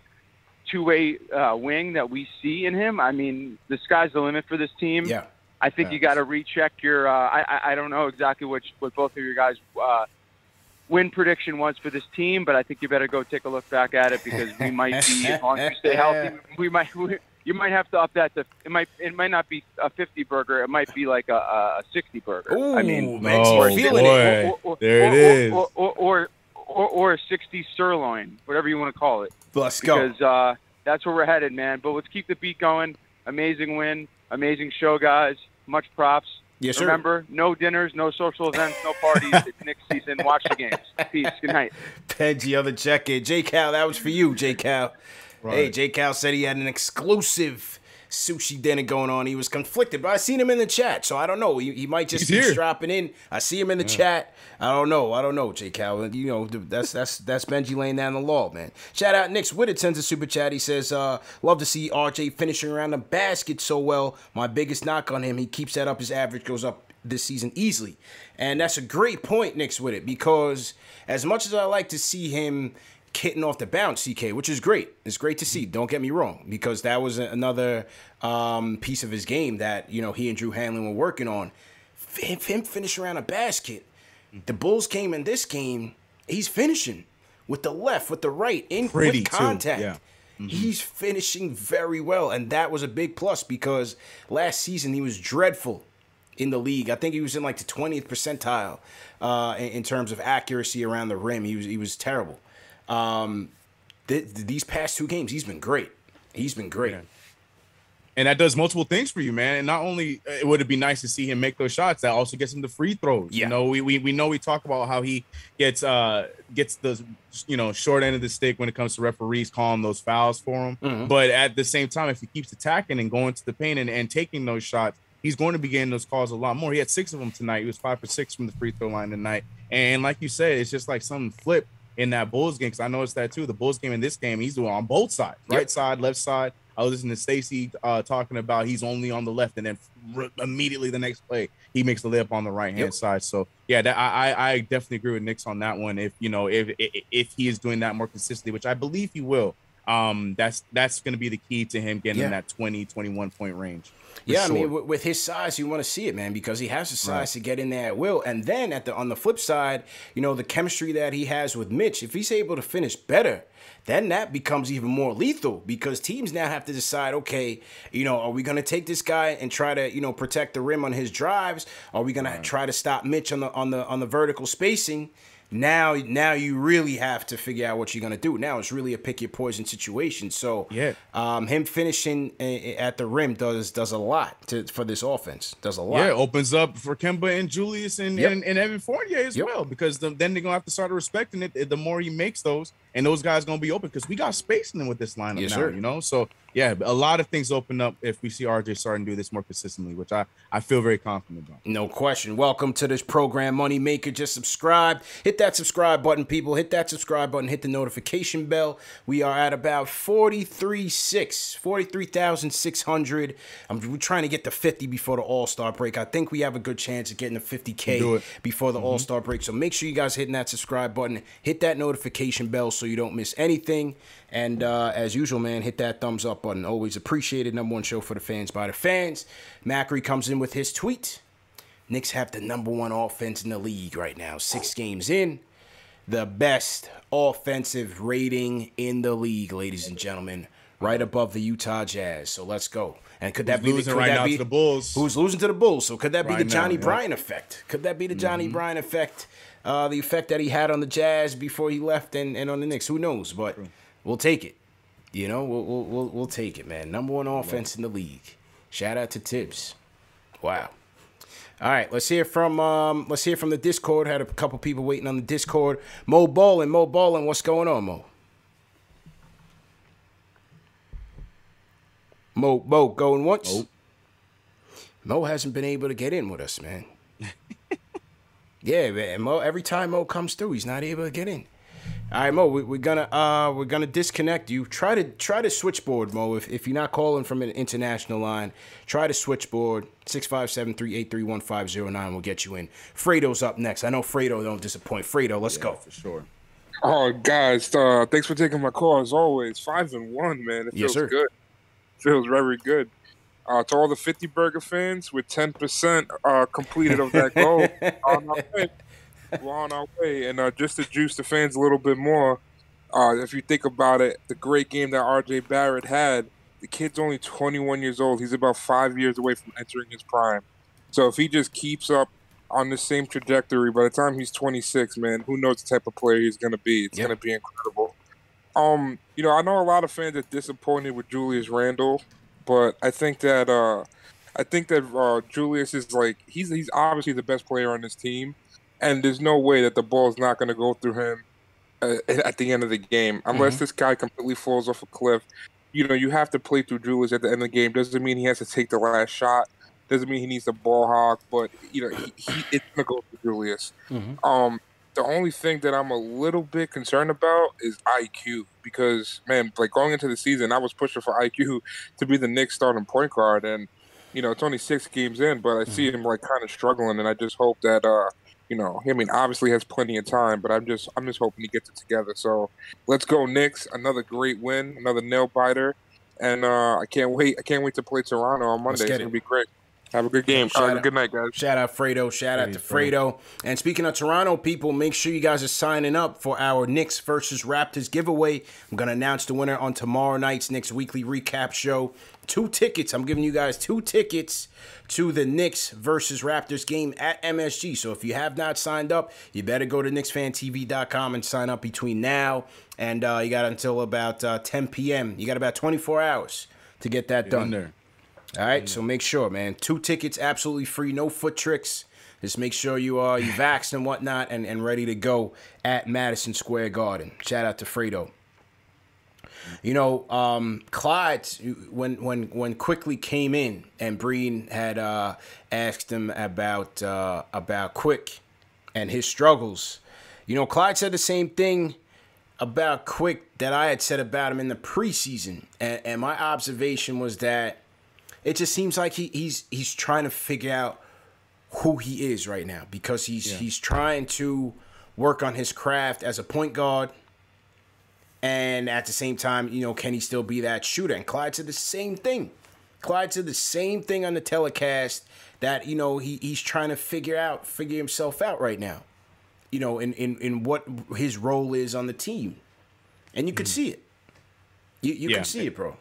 [SPEAKER 3] two way uh, wing that we see in him, I mean, the sky's the limit for this team.
[SPEAKER 1] Yeah.
[SPEAKER 3] I think you got to recheck your. Uh, I, I don't know exactly what what both of your guys uh, win prediction was for this team, but I think you better go take a look back at it because we might be as long as we stay healthy, we might. We, you might have to up that to it might it might not be a 50 burger it might be like a, a 60 burger
[SPEAKER 1] Ooh,
[SPEAKER 3] I mean
[SPEAKER 1] man,
[SPEAKER 2] Oh,
[SPEAKER 1] you're feeling it.
[SPEAKER 2] boy.
[SPEAKER 3] or, or,
[SPEAKER 2] There
[SPEAKER 3] or,
[SPEAKER 2] it is.
[SPEAKER 3] or, or, or, or, or a 60 sirloin whatever you want to call it
[SPEAKER 1] Let's go.
[SPEAKER 3] because uh, that's where we're headed, man. But let's keep the beat going. Amazing win, amazing show, guys. Much props.
[SPEAKER 1] Yes, sir.
[SPEAKER 3] Remember, no dinners, no social events, no parties. it's Knicks season. Watch the games. Peace. Good night.
[SPEAKER 1] Peggy other check in. J Cal, that was for you, J Cal. Hey,
[SPEAKER 2] Right.
[SPEAKER 1] J Cal said he had an exclusive sushi dinner going on. He was conflicted, but I seen him in the chat, so I don't know. He, he might just
[SPEAKER 2] He's
[SPEAKER 1] be dropping in. I see him in the chat. I don't know. I don't know, J Cal. You know, that's that's that's Benji laying down the law, man. Shout out Nick's Witt sends a super chat. He says, uh, love to see RJ finishing around the basket so well. My biggest knock on him, he keeps that up. His average goes up this season easily. And that's a great point, Nick's with it, because as much as I like to see him hitting off the bounce, CK, which is great. It's great to see. Don't get me wrong, because that was another um, piece of his game that you know he and Drew Hanlen were working on. Him, him finish around a basket. The Bulls came in this game. He's finishing with the left, with the right, in
[SPEAKER 2] Pretty,
[SPEAKER 1] with
[SPEAKER 2] too.
[SPEAKER 1] contact.
[SPEAKER 2] Yeah.
[SPEAKER 1] He's finishing very well, and that was a big plus because last season he was dreadful in the league. I think he was in like the 20th percentile uh, in, in terms of accuracy around the rim. He was he was terrible. Um, th- th- these past two games, he's been great. He's been great.
[SPEAKER 2] and that does multiple things for you, man. And not only uh, would it be nice to see him make those shots, that also gets him the free throws.
[SPEAKER 1] Yeah.
[SPEAKER 2] You know, we, we we know we talk about how he gets uh gets the you know short end of the stick when it comes to referees calling those fouls for him.
[SPEAKER 1] Mhm.
[SPEAKER 2] But at the same time, if he keeps attacking and going to the paint and, and taking those shots, he's going to be getting those calls a lot more. He had six of them tonight. He was five for six from the free throw line tonight. And like you said, it's just like something flipped in that Bulls game because I noticed that too. The Bulls game in this game, he's doing on both sides, right
[SPEAKER 1] Yep.
[SPEAKER 2] side, left side. I was listening to Stacy uh, talking about he's only on the left, and then r- immediately the next play he makes the layup on the right hand
[SPEAKER 1] Yep.
[SPEAKER 2] side. So yeah, that, I I I definitely agree with Nick's on that one. If you know if if, if he is doing that more consistently, which I believe he will, um, that's that's going to be the key to him getting
[SPEAKER 1] Yeah.
[SPEAKER 2] in that 20, 21 point range.
[SPEAKER 1] Yeah, I mean, with, with his size, you want to see it, man, because he has the size
[SPEAKER 2] Right.
[SPEAKER 1] to get in there at will. And then at the on the flip side, you know, the chemistry that he has with Mitch, if he's able to finish better, then that becomes even more lethal because teams now have to decide, okay, you know, are we going to take this guy and try to, you know, protect the rim on his drives? Are we going to try to stop Mitch on the on the on the vertical spacing? Now, now you really have to figure out what you're gonna do. Now it's really a pick your poison situation. So,
[SPEAKER 2] Yeah.
[SPEAKER 1] um, him finishing uh, at the rim does does a lot to, for this offense. Does a lot.
[SPEAKER 2] Yeah, opens up for Kemba and Julius and,
[SPEAKER 1] Yep.
[SPEAKER 2] and, and Evan Fournier as
[SPEAKER 1] Yep.
[SPEAKER 2] well because the, then they're gonna have to start respecting it the more he makes those, and those guys gonna be open because we got space in them with this lineup
[SPEAKER 1] Yes,
[SPEAKER 2] now.
[SPEAKER 1] sir.
[SPEAKER 2] You know, so yeah, a lot of things open up if we see RJ starting to do this more consistently, which I I feel very confident about.
[SPEAKER 1] No question. Welcome to this program, Money Maker. Just subscribe. Hit that subscribe button, people. Hit that subscribe button. Hit the notification bell. We are at about 43.6, 43,600. I'm we're trying to get to 50 before the All Star break. I think we have a good chance of getting to 50K
[SPEAKER 2] Do it.
[SPEAKER 1] before the mm-hmm. All Star break. So make sure you guys hitting that subscribe button. Hit that notification bell so you don't miss anything. And uh, as usual, man, hit that thumbs up button. Always appreciated. Number one show for the fans by the fans. Macri comes in with his tweet. Knicks have the number one offense in the league right now. Six games in. The best offensive rating in the league, ladies and gentlemen. Right above the Utah Jazz. So let's go. And could that
[SPEAKER 2] Who's
[SPEAKER 1] be the,
[SPEAKER 2] losing
[SPEAKER 1] could
[SPEAKER 2] right
[SPEAKER 1] that
[SPEAKER 2] now
[SPEAKER 1] be,
[SPEAKER 2] to the Bulls?
[SPEAKER 1] Who's losing to the Bulls? So could that be
[SPEAKER 2] Right
[SPEAKER 1] the
[SPEAKER 2] now,
[SPEAKER 1] Johnny
[SPEAKER 2] yeah. Mm-hmm.
[SPEAKER 1] Bryan effect? Could that be the Johnnie Bryant effect? Uh, the effect that he had on the Jazz before he left and, and on the Knicks. Who knows? But we'll take it. You know, we'll, we'll, we'll, we'll take it, man. Number one offense in the league. Shout out to Thibs. Wow. All right, let's hear from um, let's hear from the Discord. Had a couple people waiting on the Discord. Mo Ballin, Mo Ballin, what's going on, Mo? Mo, Mo, going once.
[SPEAKER 2] Mo.
[SPEAKER 1] Mo hasn't been able to get in with us, man. Yeah, man. Mo, every time Mo comes through, he's not able to get in. All right, Mo, we, we're gonna uh we're gonna disconnect you. Try to try to switchboard, Mo. If, if you're not calling from an international line, try to switchboard 657-383-1509 will get you in. Fredo's up next. I know Fredo don't disappoint. Fredo, let's go.
[SPEAKER 2] for sure.
[SPEAKER 4] Oh, guys, uh, thanks for taking my call as always. Five and one, man. It
[SPEAKER 1] Yes,
[SPEAKER 4] feels
[SPEAKER 1] sir.
[SPEAKER 4] good. Feels very good. Uh, to all the 50 Burger fans, with 10% uh, completed of that goal, on our way. we're on our way. And uh, just to juice the fans a little bit more, uh, if you think about it, the great game that RJ Barrett had, the kid's only 21 years old. He's about five years away from entering his prime. So if he just keeps up on the same trajectory, by the time he's 26, man, who knows the type of player he's going to be? It's
[SPEAKER 1] Yep.
[SPEAKER 4] going to be incredible. Um, you know, I know a lot of fans are disappointed with Julius Randle, but I think that uh, I think that uh, Julius is like he's he's obviously the best player on this team, and there's no way that the ball's not going to go through him uh, at the end of the game unless this guy completely falls off a cliff. You know, you have to play through Julius at the end of the game. Doesn't mean he has to take the last shot. Doesn't mean he needs to ball hawk, but you know, he, he it's gonna go for Julius. Um, the only thing that I'm a little bit concerned about is IQ because man, like going into the season, I was pushing for IQ to be the Knicks starting point guard, and you know, it's only six games in, but I see him like kind of struggling, and I just hope that uh, you know, I mean, obviously has plenty of time, but I'm just I'm just hoping he gets it together. So let's go Knicks! Another great win, another nail biter, and uh, I can't wait. I can't wait to play Toronto on Monday. It's
[SPEAKER 1] it.
[SPEAKER 4] gonna be great. Have a good game.
[SPEAKER 1] Shout
[SPEAKER 4] Uh,
[SPEAKER 1] out.
[SPEAKER 4] good night, guys.
[SPEAKER 1] Shout out Fredo. Shout out
[SPEAKER 2] Hey,
[SPEAKER 1] to
[SPEAKER 2] Fredo.
[SPEAKER 1] Fredo. And speaking of Toronto people, make sure you guys are signing up for our Knicks versus Raptors giveaway. I'm gonna announce the winner on tomorrow night's Knicks weekly recap show. Two tickets. I'm giving you guys two tickets to the Knicks versus Raptors game at MSG. So if you have not signed up, you better go to KnicksFanTV.com and sign up between now and uh, you got until about uh, 10 p.m. You got about 24 hours to get that
[SPEAKER 2] Done
[SPEAKER 1] done.
[SPEAKER 2] there.
[SPEAKER 1] All right, so make sure, man. Two tickets, absolutely free, no foot tricks. Just make sure you are you vaxxed and whatnot, and, and ready to go at Madison Square Garden. Shout out to Fredo. You know, um, Clyde, when when when Quickley came in, and Breen had uh, asked him about uh, about Quick and his struggles. You know, Clyde said the same thing about Quick that I had said about him in the preseason, and, and my observation was that it just seems like he, he's he's trying to figure out who he is right now because he's he's trying to work on his craft as a point guard. And at the same time you know can he still be that shooter? And Clyde said the same thing. Clyde said the same thing on the telecast that you know he, he's trying to figure out figure himself out right now you know in, in, in what his role is on the team. And you could mm. see it. You, you
[SPEAKER 2] Yeah.
[SPEAKER 1] can see it bro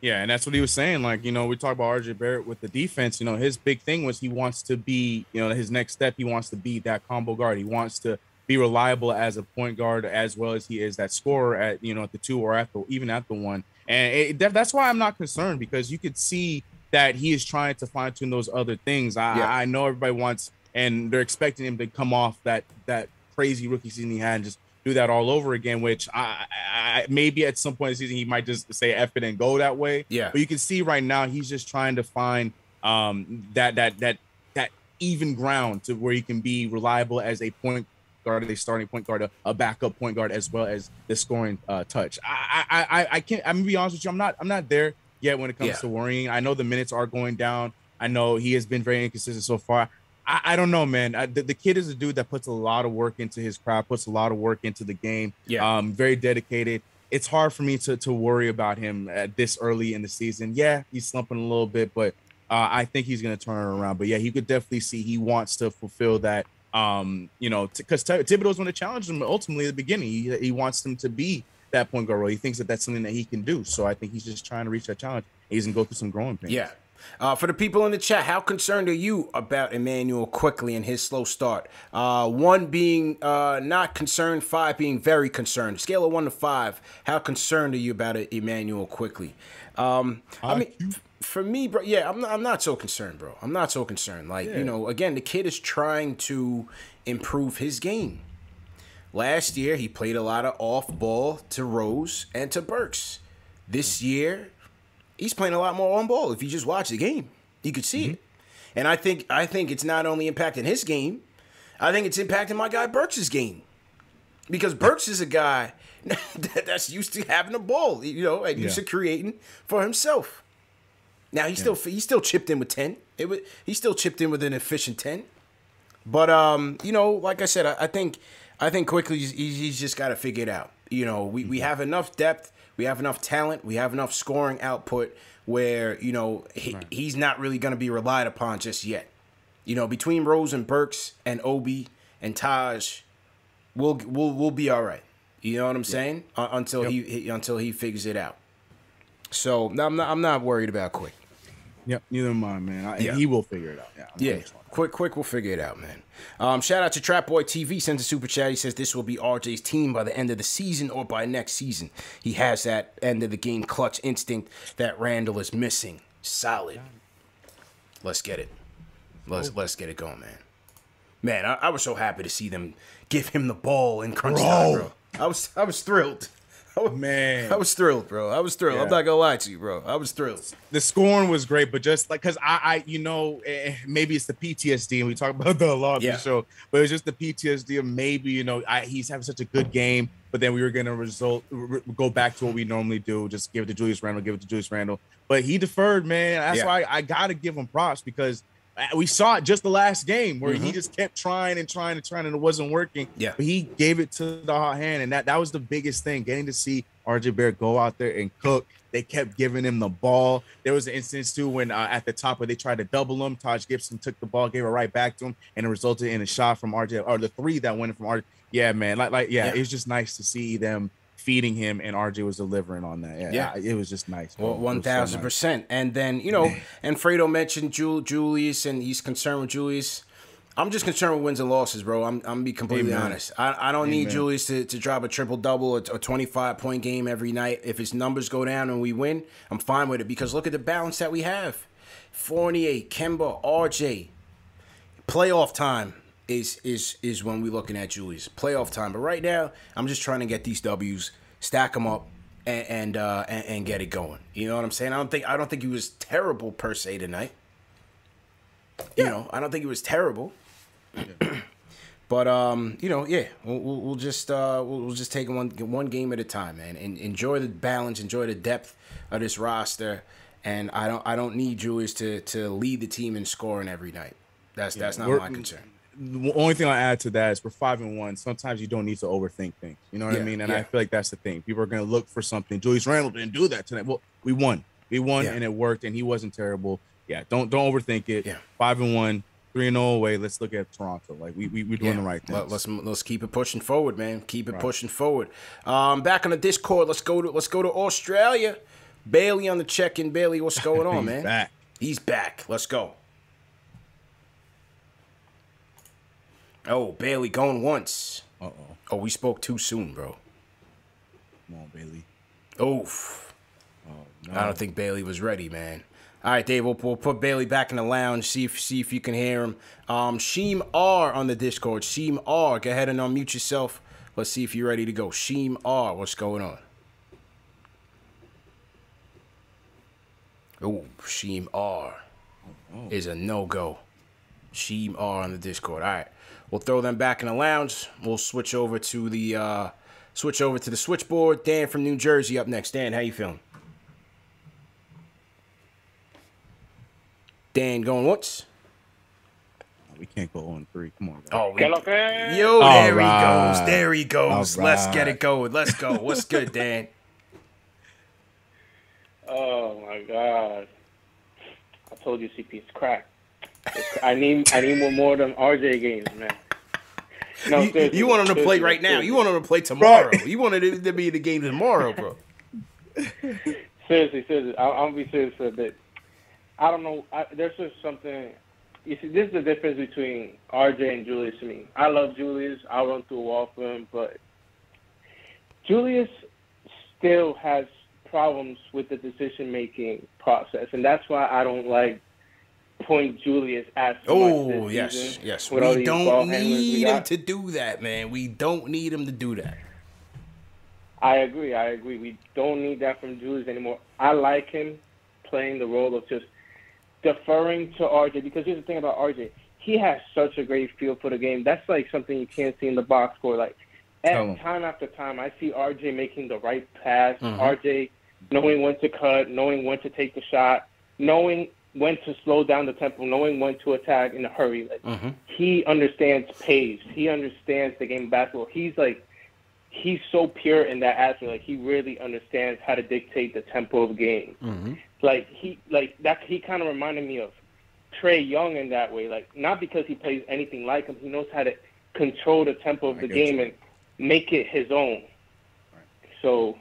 [SPEAKER 2] Yeah, and that's what he was saying. Like, you know, we talk about RJ Barrett with the defense. You know, his big thing was he wants to be, you know, his next step, he wants to be that combo guard. He wants to be reliable as a point guard as well as he is that scorer at, you know, at the two or at the even at the one. And it, that, that's why I'm not concerned because you could see that he is trying to fine tune those other things. I,
[SPEAKER 1] Yeah.
[SPEAKER 2] I know everybody wants, and they're expecting him to come off that that crazy rookie season he had and just do that all over again. Which I, I maybe at some point in the season he might just say F it and go that way.
[SPEAKER 1] Yeah.
[SPEAKER 2] But you can see right now he's just trying to find um that that that that even ground to where he can be reliable as a point guard, a starting point guard, a, a backup point guard, as well as the scoring uh, touch. I, I I I can't. I'm gonna be honest with you. I'm not. I'm not there yet when it comes
[SPEAKER 1] Yeah.
[SPEAKER 2] to worrying. I know the minutes are going down. I know he has been very inconsistent so far. I, I don't know, man. I, the, the kid is a dude that puts a lot of work into his craft, puts a lot of work into the game.
[SPEAKER 1] Yeah.
[SPEAKER 2] Um, very dedicated. It's hard for me to to worry about him at this early in the season. Yeah, he's slumping a little bit, but uh, I think he's going to turn it around. But yeah, he could definitely see he wants to fulfill that. Um, you know, because T- Thibodeau's going to challenge him ultimately at the beginning. He, he wants him to be that point guard role. He thinks that that's something that he can do. So I think he's just trying to reach that challenge. He's going to go through some growing pains.
[SPEAKER 1] Yeah. Uh, for the people in the chat, how concerned are you about Immanuel Quickley and his slow start? Uh, one being uh, not concerned, five being very concerned. Scale of one to five, how concerned are you about it, Immanuel Quickley? Um, I mean, for me, bro, yeah, I'm not, I'm not so concerned, bro. I'm not so concerned. Like, you know, again, the kid is trying to improve his game. Last year, he played a lot of off ball to Rose and to Burks. This year, he's playing a lot more on ball. If you just watch the game, you could see it. And I think I think it's not only impacting his game. I think it's impacting my guy Burks' game because Burks is a guy that's used to having the ball, you know, and used to creating for himself. Now he still he still chipped in with ten. It was he still chipped in with an efficient ten. But um, you know, like I said, I, I think I think Quickley he's, he's he's just got to figure it out. You know, we, we have enough depth, we have enough talent, we have enough scoring output where you know he, he's not really going to be relied upon just yet. You know, between Rose and Burks and Obi and Taj, we'll we'll we'll be all right. You know what I'm saying? Uh, until he, he until he figures it out. So no, I'm not I'm not worried about quick.
[SPEAKER 2] Yep, neither am I, man. I,
[SPEAKER 1] Yeah.
[SPEAKER 2] He will figure it out. Yeah. I'm
[SPEAKER 1] Yeah, quick, quick, we'll figure it out, man. Um, shout out to Trap Boy TV, sends a super chat. He says this will be RJ's team by the end of the season or by next season. He has that end of the game clutch instinct that Randle is missing. Solid. Let's get it. Let's let's get it going, man. Man, I, I was so happy to see them give him the ball in crunch time,
[SPEAKER 2] bro.
[SPEAKER 1] I was I was thrilled. I
[SPEAKER 2] Man.
[SPEAKER 1] I was thrilled, bro. I was thrilled. I'm not gonna lie to you, bro. I was thrilled.
[SPEAKER 2] the scoring was great, but just like because I, I, you know, eh, maybe it's the PTSD, and we talk about that a lot on
[SPEAKER 1] Yeah.
[SPEAKER 2] the show, but it's just the PTSD of maybe you know I, he's having such a good game, but then we were gonna result r- go back to what we normally do, just give it to Julius Randle, give it to Julius Randle, but he deferred, man. That's
[SPEAKER 1] Yeah.
[SPEAKER 2] why I gotta give him props because. Uh, We saw it just the last game where
[SPEAKER 1] Mhm.
[SPEAKER 2] he just kept trying and trying and trying and it wasn't working.
[SPEAKER 1] Yeah.
[SPEAKER 2] But he gave it to the hot hand, and that that was the biggest thing. Getting to see RJ Barrett go out there and cook. They kept giving him the ball. There was an instance too when uh, at the top where they tried to double him. Taj Gibson took the ball, gave it right back to him, and it resulted in a shot from RJ or the three that went from RJ. Yeah, man, like like yeah,
[SPEAKER 1] Yeah.
[SPEAKER 2] it was just nice to see them feeding him, and RJ was delivering on that. Yeah,
[SPEAKER 1] Yeah.
[SPEAKER 2] it was just nice.
[SPEAKER 1] Well, one
[SPEAKER 2] so
[SPEAKER 1] thousand
[SPEAKER 2] nice.
[SPEAKER 1] percent. And then you know, and Fredo mentioned Jul- Julius, and he's concerned with Julius. I'm just concerned with wins and losses, bro. I'm I'm gonna be completely
[SPEAKER 2] Amen.
[SPEAKER 1] honest. I, I don't need
[SPEAKER 2] Amen.
[SPEAKER 1] Julius to, to drop a triple double or a 25 point game every night. If his numbers go down and we win, I'm fine with it because look at the balance that we have. Fournier, Kemba, RJ. Playoff time is is is when we're looking at Julius. Playoff time. But right now, I'm just trying to get these W's, stack them up, and and, uh, and and get it going. You know what I'm saying? I don't think I don't think he was terrible per se tonight. You know, I don't think he was terrible. but um, you know, yeah, we'll, we'll, we'll just uh, we'll, we'll just take one one game at a time, man, and enjoy the balance, enjoy the depth of this roster. And I don't I don't need Julius to to lead the team in scoring every night. That's that's not
[SPEAKER 2] We're-
[SPEAKER 1] my concern.
[SPEAKER 2] The only thing I'll add to that is we're five and one. Sometimes you don't need to overthink things. You know what
[SPEAKER 1] Yeah,
[SPEAKER 2] I mean? And
[SPEAKER 1] yeah.
[SPEAKER 2] I feel like that's the thing. People are gonna look for something. Julius Randle didn't do that tonight. Well, we won. We won
[SPEAKER 1] Yeah.
[SPEAKER 2] and it worked and he wasn't terrible. Yeah, don't don't overthink it.
[SPEAKER 1] Yeah.
[SPEAKER 2] Five and one, three and zero away. Let's look at Toronto. Like we we we're doing the right thing.
[SPEAKER 1] Let, us let's keep it pushing forward, man. Keep it pushing forward. Um, back on the Discord, let's go to let's go to Australia. Bailey on the check-in. Bailey, what's going on, man?
[SPEAKER 2] He's
[SPEAKER 1] man?
[SPEAKER 2] back.
[SPEAKER 1] He's back. Let's go. Oh, Bailey going once.
[SPEAKER 2] Uh oh.
[SPEAKER 1] Oh, we spoke too soon, bro.
[SPEAKER 2] Come on, Bailey.
[SPEAKER 1] Oof.
[SPEAKER 2] Oh
[SPEAKER 1] I don't think Bailey was ready, man. All right, Dave, we'll, we'll put Bailey back in the lounge. See if see if you can hear him. Um, Sheem R on the Discord. Sheem R, go ahead and unmute yourself. Let's see if you're ready to go. Sheem R, what's going on? Oh, Sheem R is a no go. Sheem R on the Discord. All right, we'll throw them back in the lounge. We'll switch over to the uh, switch over to the switchboard. Dan from New Jersey up next. Dan, how you feeling? Dan going once.
[SPEAKER 2] We can't go on three. Come on. Guys.
[SPEAKER 1] Oh, we,
[SPEAKER 5] ¿Qué lo que?
[SPEAKER 1] yo,
[SPEAKER 2] All
[SPEAKER 1] there he goes. There he goes.
[SPEAKER 2] All
[SPEAKER 1] Let's get it going. Let's go. What's good, Dan?
[SPEAKER 5] Oh my god! I told you CP it's crack. I need I need more more of them RJ games, man. No,
[SPEAKER 1] you,
[SPEAKER 5] seriously,
[SPEAKER 1] you want him to play right now. You want him to play tomorrow.
[SPEAKER 2] Right.
[SPEAKER 1] You wanted it to be the game tomorrow, bro.
[SPEAKER 5] seriously, seriously. I, I'm gonna be serious for a bit. I don't know. I, there's just something. You see, this is the difference between RJ and Julius to me. I love Julius. I'll run through a wall for him, but Julius still has problems with the decision making process, and that's why I don't like point Julius as
[SPEAKER 1] Oh, yes, yes. We don't
[SPEAKER 5] handlers we
[SPEAKER 1] need him to do that, man. We don't need him to do that.
[SPEAKER 5] I agree. I agree. We don't need that from Julius anymore. I like him playing the role of just deferring to RJ because here's the thing about RJ. he has such a great feel for the game. That's like something you can't see in the box score. Like at time after time, I see RJ making the right pass.
[SPEAKER 1] Mhm.
[SPEAKER 5] RJ knowing when to cut, knowing when to take the shot, knowing when to slow down the tempo, knowing when to attack in a hurry. Like
[SPEAKER 1] Mm-hmm.
[SPEAKER 5] he understands pace. He understands the game of basketball. He's like he's so pure in that aspect. Like he really understands how to dictate the tempo of the game.
[SPEAKER 1] Mm-hmm.
[SPEAKER 5] Like he like that he kind of reminded me of Trae Young in that way. Like not because he plays anything like him, he knows how to control the tempo of
[SPEAKER 2] I
[SPEAKER 5] the game
[SPEAKER 2] you.
[SPEAKER 5] and make it his own. So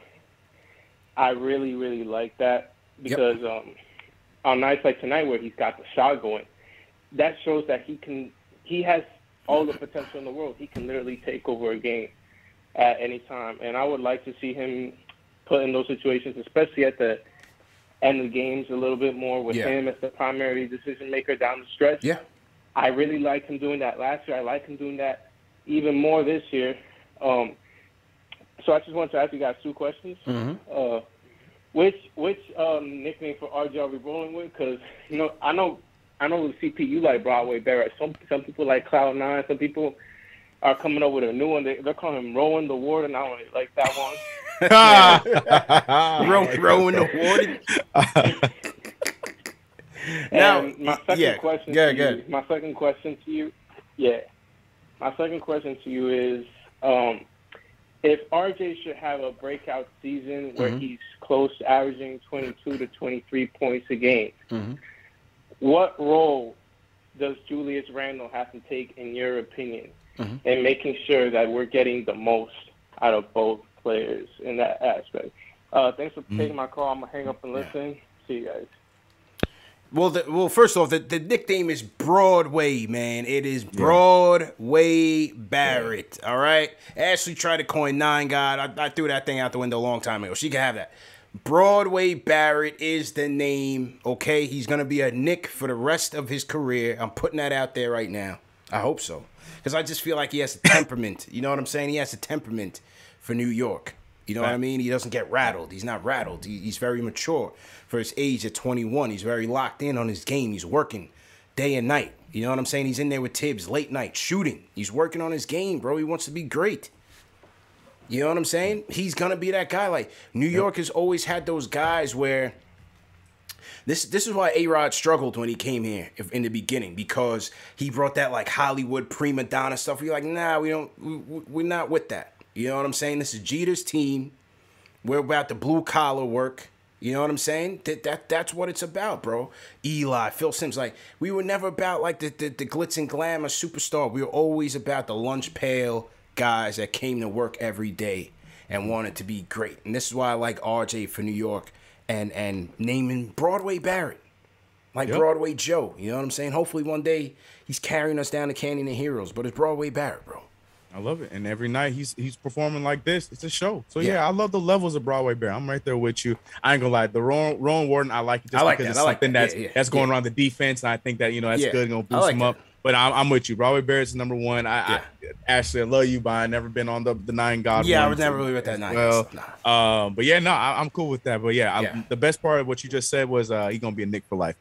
[SPEAKER 5] I really really like that because um on nights like tonight where he's got the shot going, that shows that he can he has all the potential in the world. He can literally take over a game at any time. And I would like to see him put in those situations, especially at the end of games a little bit more with
[SPEAKER 1] Yeah.
[SPEAKER 5] him as the primary decision maker down the stretch.
[SPEAKER 1] Yeah.
[SPEAKER 5] I really liked him doing that last year. I like him doing that even more this year. Um, so I just wanted to ask you guys two questions.
[SPEAKER 1] Mm-hmm.
[SPEAKER 5] Uh, which which um, nickname for RJ are we rolling with? Because you know I know I know CP you like Broadway Barrett. Some some people like Cloud Nine. Some people are coming up with a new one. They, they're calling him Rowan the Warden. I don't like that one.
[SPEAKER 1] Row, rowing the water. Now,
[SPEAKER 5] and my second
[SPEAKER 1] yeah,
[SPEAKER 5] question
[SPEAKER 1] yeah,
[SPEAKER 5] to you,
[SPEAKER 1] good.
[SPEAKER 5] my second question to you, yeah, my second question to you is, um, if RJ should have a breakout season where
[SPEAKER 1] Mhm.
[SPEAKER 5] he's close to averaging 22 to 23 points a game,
[SPEAKER 1] Mhm.
[SPEAKER 5] what role does Julius Randle have to take, in your opinion,
[SPEAKER 1] Mhm.
[SPEAKER 5] in making sure that we're getting the most out of both players in that aspect? Uh, thanks for
[SPEAKER 1] Mm-hmm.
[SPEAKER 5] taking my call. I'm gonna hang up and listen. See you guys.
[SPEAKER 1] Well, the, well, first off, the, the nickname is Broadway, man. It is Broadway Barrett. All right. Ashley tried to coin Nine God. I, I threw that thing out the window a long time ago. She can have that. Broadway Barrett is the name. Okay, he's gonna be a Knick for the rest of his career. I'm putting that out there right now. I hope so, because I just feel like he has a temperament. You know what I'm saying? He has a temperament for New York. You know what I mean? He doesn't get rattled. He's not rattled. He, he's very mature for his age at 21. He's very locked in on his game. He's working day and night. You know what I'm saying? He's in there with Thibs late night shooting. He's working on his game, bro. He wants to be great. You know what I'm saying? He's gonna be that guy. Like New York has always had those guys where this this is why A Rod struggled when he came here if- in the beginning because he brought that like Hollywood prima donna stuff. We're like, nah, we don't, we- we're not with that. You know what I'm saying? This is Jeter's team. We're about the blue collar work. You know what I'm saying? That, that that's what it's about, bro. Eli, Phil Simms, like we were never about like the, the the glitz and glamour superstar. We were always about the lunch pail guys that came to work every day and wanted to be great. And this is why I like RJ for New York and and naming Broadway Barrett. Like
[SPEAKER 2] Yep.
[SPEAKER 1] Broadway Joe. You know what I'm saying? Hopefully one day he's carrying us down the Canyon of Heroes. But it's Broadway Barrett, bro.
[SPEAKER 2] I love it. And every night he's he's performing like this. It's a show. So yeah,
[SPEAKER 1] Yeah.
[SPEAKER 2] I love the levels of Broadway Bear. I'm right there with you. I ain't gonna lie. The Rowan, Rowan Warden, I like it just
[SPEAKER 1] I like
[SPEAKER 2] because
[SPEAKER 1] that.
[SPEAKER 2] it's
[SPEAKER 1] I like
[SPEAKER 2] something
[SPEAKER 1] that.
[SPEAKER 2] that's
[SPEAKER 1] Yeah, yeah,
[SPEAKER 2] that's going around the defense. And I think that you know that's good. Gonna boost
[SPEAKER 1] like
[SPEAKER 2] him
[SPEAKER 1] that.
[SPEAKER 2] up. But I'm, I'm with you. Broadway Barrett's number one. I,
[SPEAKER 1] Yeah.
[SPEAKER 2] I Ashley, I love you, but I never been on the the nine God.
[SPEAKER 1] Yeah, I was never really with that nine.
[SPEAKER 2] Well,
[SPEAKER 1] Nah.
[SPEAKER 2] um, but yeah, no, I, I'm cool with that. But yeah,
[SPEAKER 1] Yeah.
[SPEAKER 2] the best part of what you just said was uh, he's gonna be a Knick for life.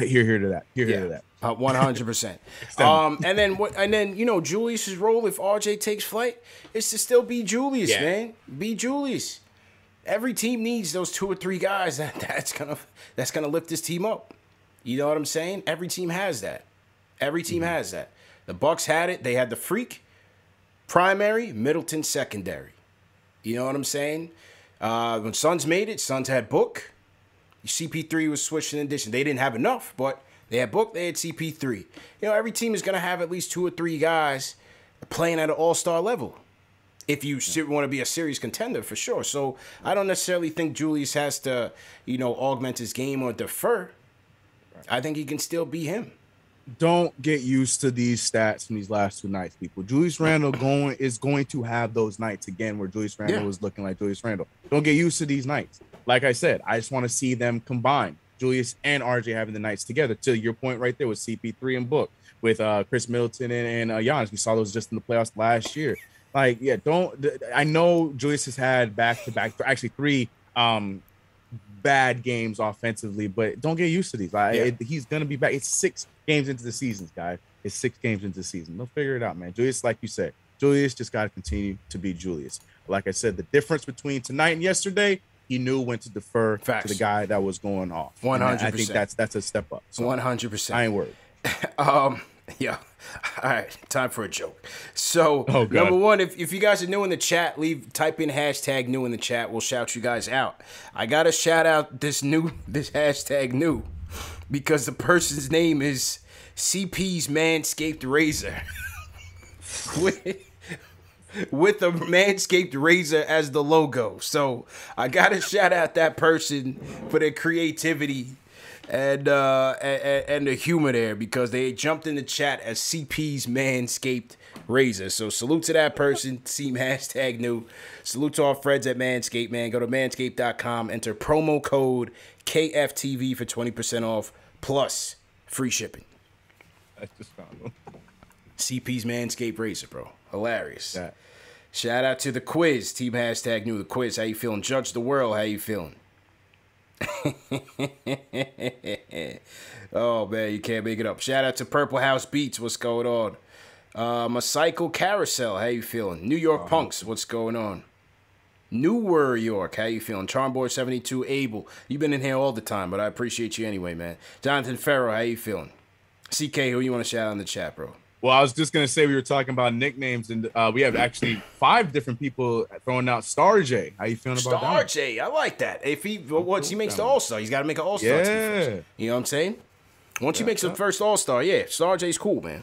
[SPEAKER 2] Here, here to that. Here, here to that.
[SPEAKER 1] Uh, One hundred percent. Um, and then what? And then you know Julius's role if RJ takes flight is to still be Julius,
[SPEAKER 2] Yeah.
[SPEAKER 1] man. Be Julius. Every team needs those two or three guys that that's gonna that's gonna lift this team up. You know what I'm saying? Every team has that. Every team
[SPEAKER 2] Mm-hmm.
[SPEAKER 1] has that. The Bucks had it. They had the freak primary, Middleton secondary. You know what I'm saying? Uh, when Suns made it, Suns had Book. CP3 was switched in addition. They didn't have enough, but they had Book, they had CP3. You know, every team is going to have at least two or three guys playing at an all star level if you want to be a serious contender for sure. So I don't necessarily think Julius has to, you know, augment his game or defer. I think he can still be him.
[SPEAKER 2] Don't get used to these stats from these last two nights, people. Julius Randle going is going to have those nights again where Julius Randle
[SPEAKER 1] Yeah.
[SPEAKER 2] is looking like Julius Randle. Don't get used to these nights. Like I said, I just want to see them combine. Julius and RJ having the nights together. To your point right there with CP3 and Book, with uh Khris Middleton and, and uh, Giannis. We saw those just in the playoffs last year. Like, yeah, don't I know Julius has had back to back actually three um bad games offensively, but don't get used to these. Like,
[SPEAKER 1] Yeah.
[SPEAKER 2] it- he's gonna be back. It's six games into the seasons, guys. It's six games into the season. They'll figure it out, man. Julius, like you said, Julius just got to continue to be Julius. Like I said, the difference between tonight and yesterday, he knew when to defer
[SPEAKER 1] Facts.
[SPEAKER 2] to the guy that was going off.
[SPEAKER 1] 100%.
[SPEAKER 2] I think that's that's a step up.
[SPEAKER 1] One hundred percent.
[SPEAKER 2] I ain't worried.
[SPEAKER 1] Um, yeah. All right, time for a joke. So,
[SPEAKER 2] Oh,
[SPEAKER 1] number one, if, if you guys are new in the chat, leave type in hashtag new in the chat. We'll shout you guys out. I gotta shout out this new this hashtag new because the person's name is CP's Manscaped Razor. with, with a Manscaped Razor as the logo. So I gotta shout out that person for their creativity and uh and, and the humor there because they jumped in the chat as CP's Manscaped Razor. So salute to that person. Team hashtag new. Salute to our friends at Manscaped, man. Go to manscaped.com, enter promo code KFTV for 20% off plus free shipping.
[SPEAKER 2] I just found him.
[SPEAKER 1] CP's Manscaped Razor, bro. Hilarious.
[SPEAKER 2] That.
[SPEAKER 1] Shout out to the quiz. Team hashtag new the quiz. How you feeling? Judge the world. How you feeling? oh man, you can't make it up. Shout out to Purple House Beats. What's going on? Uh, Cycle Carousel. How you feeling? New York Punks. What's going on? Newer York. How you feeling? Charmboy seventy two. Abel. You've been in here all the time, but I appreciate you anyway, man. Jonathan Farrow. How you feeling? CK. Who you want to shout out in the chat, bro?
[SPEAKER 2] Well, I was just gonna say we were talking about nicknames, and uh, we have actually five different people throwing out Star J. How you feeling about
[SPEAKER 1] Star
[SPEAKER 2] that?
[SPEAKER 1] J, I like that. If he once he makes the All Star, he's got to make an All Star team
[SPEAKER 2] Yeah.
[SPEAKER 1] first. You know what I'm saying? Once he makes the first All Star, yeah, Star J's cool, man.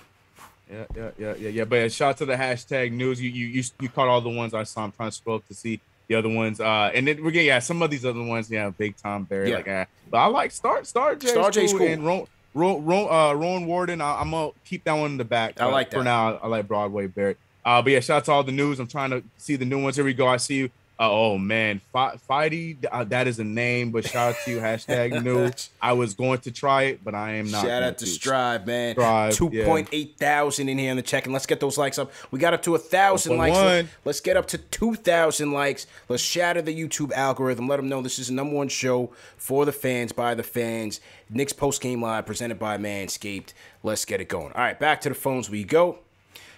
[SPEAKER 2] Yeah, yeah, yeah, yeah, yeah. But shout out to the hashtag news. You, you, you, you caught all the ones I saw. I'm trying to scroll up to see the other ones. Uh, and then we're getting yeah, some of these other ones. Yeah, big Tom Barry.
[SPEAKER 1] Yeah.
[SPEAKER 2] Like, uh, but I like Star Star J.
[SPEAKER 1] Star J's cool.
[SPEAKER 2] And Ron, Ron, Ron, uh, Rowan Warden. I, I'm gonna keep that one in the back.
[SPEAKER 1] I like
[SPEAKER 2] for
[SPEAKER 1] that.
[SPEAKER 2] now. I like Broadway Barrett. Uh, but yeah, shout out to all the news. I'm trying to see the new ones. Here we go. I see you. Uh, oh man, Fi- Fighty, uh, that is a name, but shout out to you. Hashtag new. I was going to try it, but I am not.
[SPEAKER 1] Shout out to Strive, man.
[SPEAKER 2] Strive,
[SPEAKER 1] Two
[SPEAKER 2] yeah.
[SPEAKER 1] point eight thousand in here in the check, and let's get those likes up. We got up to a thousand likes.
[SPEAKER 2] 1.1.
[SPEAKER 1] Let's get up to two thousand likes. Let's shatter the YouTube algorithm. Let them know this is the number one show for the fans by the fans. Knicks post game live presented by Manscaped. Let's get it going. All right, back to the phones we go.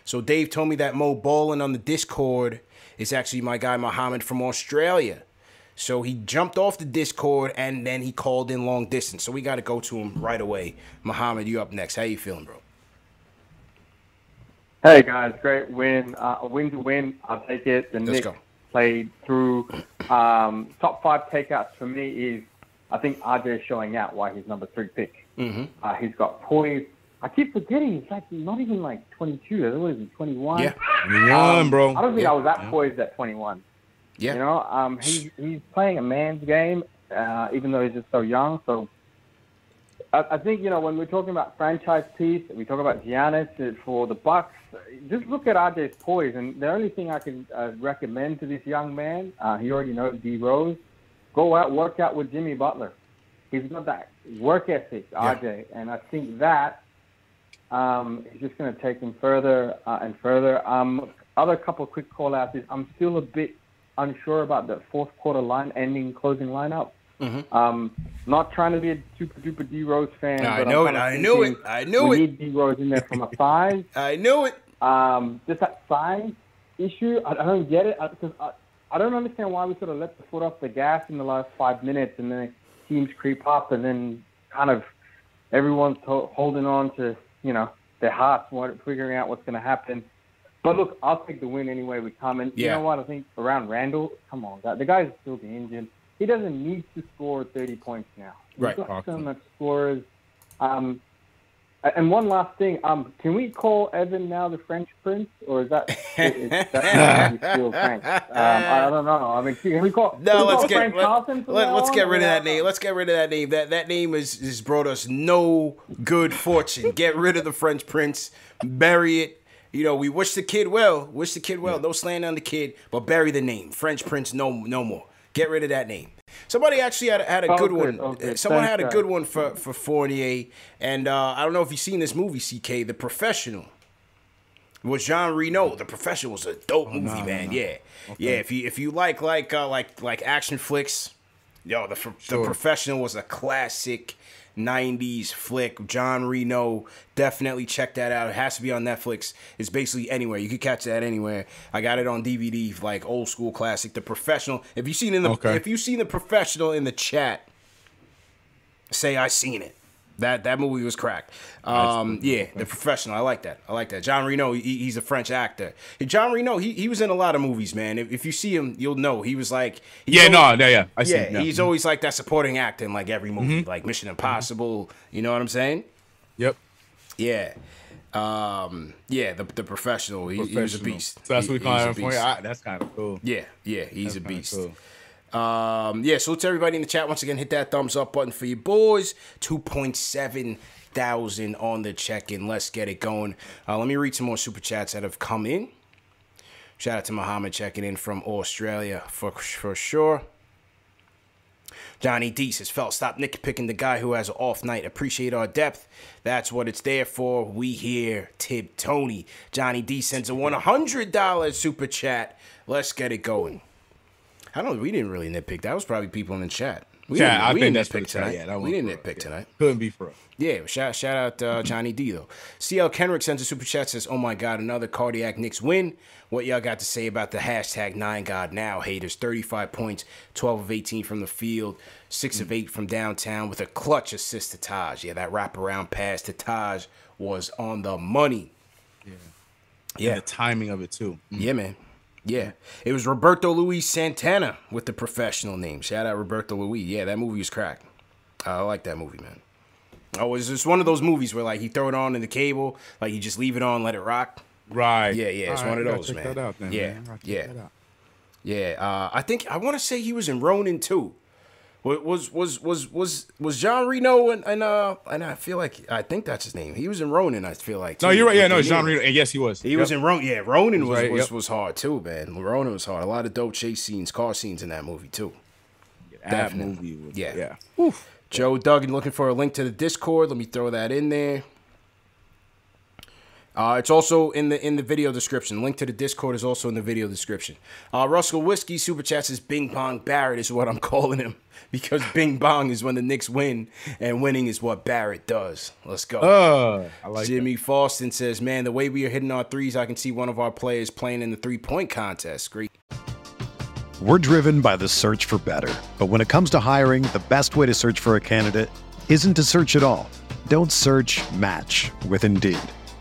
[SPEAKER 1] So Dave told me that Mo Ballin on the Discord is actually my guy Muhammad from Australia. So he jumped off the Discord and then he called in long distance. So we got to go to him right away. Muhammad, you up next? How you feeling, bro?
[SPEAKER 6] Hey guys, great win. Uh, a win to win. I'll take it. The
[SPEAKER 1] Let's
[SPEAKER 6] Knicks
[SPEAKER 1] go.
[SPEAKER 6] played through. Um, top five takeouts for me is I think RJ is showing out why he's number three pick.
[SPEAKER 1] Mm-hmm.
[SPEAKER 6] Uh, he's got poise. I keep forgetting he's like not even like 22. I thought he was 21.
[SPEAKER 1] Yeah.
[SPEAKER 2] One,
[SPEAKER 6] Um,
[SPEAKER 2] bro.
[SPEAKER 6] I don't think
[SPEAKER 1] Yeah.
[SPEAKER 6] I was that poised at 21.
[SPEAKER 1] Yeah.
[SPEAKER 6] You know, um, he, he's playing a man's game, uh, even though he's just so young. So I, I think, you know, when we're talking about franchise piece, we talk about Giannis for the Bucks. Just look at RJ's poise. And the only thing I can uh, recommend to this young man, uh, he already knows D Rose, go out, work out with Jimmy Butler. He's got that work ethic,
[SPEAKER 1] Yeah.
[SPEAKER 6] RJ. And I think that um, is just going to take him further uh, and further. Um, other couple of quick call outs is I'm still a bit unsure about the fourth quarter line ending closing lineup.
[SPEAKER 1] Mhm.
[SPEAKER 6] Um, not trying to be a super duper D Rose fan.
[SPEAKER 1] I
[SPEAKER 6] but
[SPEAKER 1] know it. I knew it. I knew
[SPEAKER 6] we
[SPEAKER 1] it.
[SPEAKER 6] need D Rose in there from a five.
[SPEAKER 1] I knew it.
[SPEAKER 6] Um, just that size issue, I, I don't get it I, because I, I don't understand why we sort of let the foot off the gas in the last five minutes and then teams creep up and then kind of everyone's ho- holding on to you know their hearts, what- figuring out what's going to happen. But look, I'll take the win anyway we come. And you know what? I think around Randle, come on, the guy's still the engine. He doesn't need to score 30 points now. He's
[SPEAKER 1] Right.
[SPEAKER 6] got so much scorers. Um, and one last thing, um, can we call Evan now the French Prince, or is that is that still French? Um, I, don't know. I mean, can we call?
[SPEAKER 1] No,
[SPEAKER 6] we
[SPEAKER 1] let's
[SPEAKER 6] call
[SPEAKER 1] get let, let, us get rid of that name. Let's get rid of that name. That that name has has brought us no good fortune. Get rid of the French Prince. Bury it. You know, we wish the kid well. Wish the kid well. No slaying on the kid, but bury the name. French Prince. No, no more. Get rid of that name. Somebody actually had, had a
[SPEAKER 6] Oh,
[SPEAKER 1] good
[SPEAKER 6] good.
[SPEAKER 1] one.
[SPEAKER 6] Oh, good.
[SPEAKER 1] Someone
[SPEAKER 6] Thanks,
[SPEAKER 1] had a good one for for Fournier, and uh, I don't know if you've seen this movie, CK, The Professional. Was Jean Reno. The Professional was a dope movie, man. Yeah, yeah. If you if you like like uh, like like action flicks, yo, the Pro- the Professional was a classic 90s flick. John Reno, definitely check that out. It has to be on Netflix. It's basically anywhere. You could catch that anywhere. I got it on DVD, like old school classic. The Professional. If you seen in the
[SPEAKER 2] Okay.
[SPEAKER 1] if you seen the Professional in the chat, say I seen it. That that movie was cracked. Um, yeah, the professional. I like that. I like that. John Reno. He, he's a French actor. John Reno. He, he was in a lot of movies, man. If, if you see him, you'll know he was like.
[SPEAKER 2] Yeah,
[SPEAKER 1] always-
[SPEAKER 2] no, yeah, yeah. I see.
[SPEAKER 1] yeah, he's always like that supporting actor in like every movie, like Mission Impossible. You know what I'm saying?
[SPEAKER 2] Yep.
[SPEAKER 1] Yeah. Um, yeah, the the professional. He, he was a beast.
[SPEAKER 2] So that's
[SPEAKER 1] He-
[SPEAKER 2] what we call
[SPEAKER 1] he's a
[SPEAKER 2] him for you.
[SPEAKER 1] beast.
[SPEAKER 2] Ah, That's kind of cool.
[SPEAKER 1] Yeah, yeah, he's a
[SPEAKER 2] That's kinda
[SPEAKER 1] beast.
[SPEAKER 2] cool.
[SPEAKER 1] Um, yeah, so to everybody in the chat once again, hit that thumbs up button for you boys. Two point seven thousand on the check-in. Let's get it going. Uh, let me read some more super chats that have come in. Shout out to Muhammad checking in from Australia for for sure. Johnny D says, "Felt stop nitpicking the guy who has an off night. Appreciate our depth. That's what it's there for. We here, Tib Tony. Johnny D sends a one hundred dollars super chat. Let's get it going. I don't. We didn't really nitpick. That was probably people in the chat. We
[SPEAKER 2] Yeah,
[SPEAKER 1] didn't,
[SPEAKER 2] I
[SPEAKER 1] we
[SPEAKER 2] think
[SPEAKER 1] didn't
[SPEAKER 2] that's
[SPEAKER 1] nitpick tonight.
[SPEAKER 2] Yeah,
[SPEAKER 1] we didn't nitpick tonight.
[SPEAKER 2] Couldn't be for us.
[SPEAKER 1] Yeah, shout shout out uh, Johnny D though. CL Kenrick sends a super chat says, "Oh my God, another cardiac Knicks win. What y'all got to say about the hashtag Nine God Now haters? Thirty-five points, twelve of eighteen from the field, six of eight from downtown with a clutch assist to Taj. Yeah, that wraparound pass to Taj was on the money.
[SPEAKER 2] Yeah.
[SPEAKER 1] Yeah,
[SPEAKER 2] The timing of it too.
[SPEAKER 1] yeah, man. Yeah, it was Roberto Luis Santana with the professional name. Shout out Roberto Luis. Yeah, that movie was crack. I like that movie, man. Oh, it's just one of those movies where like you throw it on in the cable, like you just leave it on, let it rock.
[SPEAKER 2] Right.
[SPEAKER 1] Yeah, yeah, it's
[SPEAKER 2] All
[SPEAKER 1] one of those,
[SPEAKER 2] check
[SPEAKER 1] man.
[SPEAKER 2] That out, then,
[SPEAKER 1] Yeah,
[SPEAKER 2] man.
[SPEAKER 1] Yeah. Yeah, uh, I think I want to say he was in Ronin too. Wa- Was was was was was John Reno and, and uh and I feel like I think that's his name. He was in Ronin. I feel like.
[SPEAKER 2] No, you're right. Yeah, no, John Reno. And yes, he was.
[SPEAKER 1] He
[SPEAKER 2] Yep.
[SPEAKER 1] was in Ronin. Yeah, Ronin was
[SPEAKER 2] right,
[SPEAKER 1] was,
[SPEAKER 2] yep.
[SPEAKER 1] was hard too, man. Ronin was hard. A lot of dope chase scenes, car scenes in that movie too.
[SPEAKER 2] Yeah, that
[SPEAKER 1] definitely.
[SPEAKER 2] movie. Was,
[SPEAKER 1] Yeah.
[SPEAKER 2] yeah.
[SPEAKER 1] Joe Duggan looking for a link to the Discord. Let me throw that in there. Uh, it's also in the in the video description. Link to the Discord is also in the video description. Uh, Russell Whiskey super chat says Bing Bong Barrett is what I'm calling him because Bing Bong is when the Knicks win, and winning is what Barrett does. Let's go.
[SPEAKER 2] Uh, I like
[SPEAKER 1] Jimmy Faustin says, "Man, the way we are hitting our threes, I can see one of our players playing in the three point contest. Great.
[SPEAKER 7] We're driven by the search for better. But when it comes to hiring, the best way to search for a candidate isn't to search at all. Don't search match with Indeed.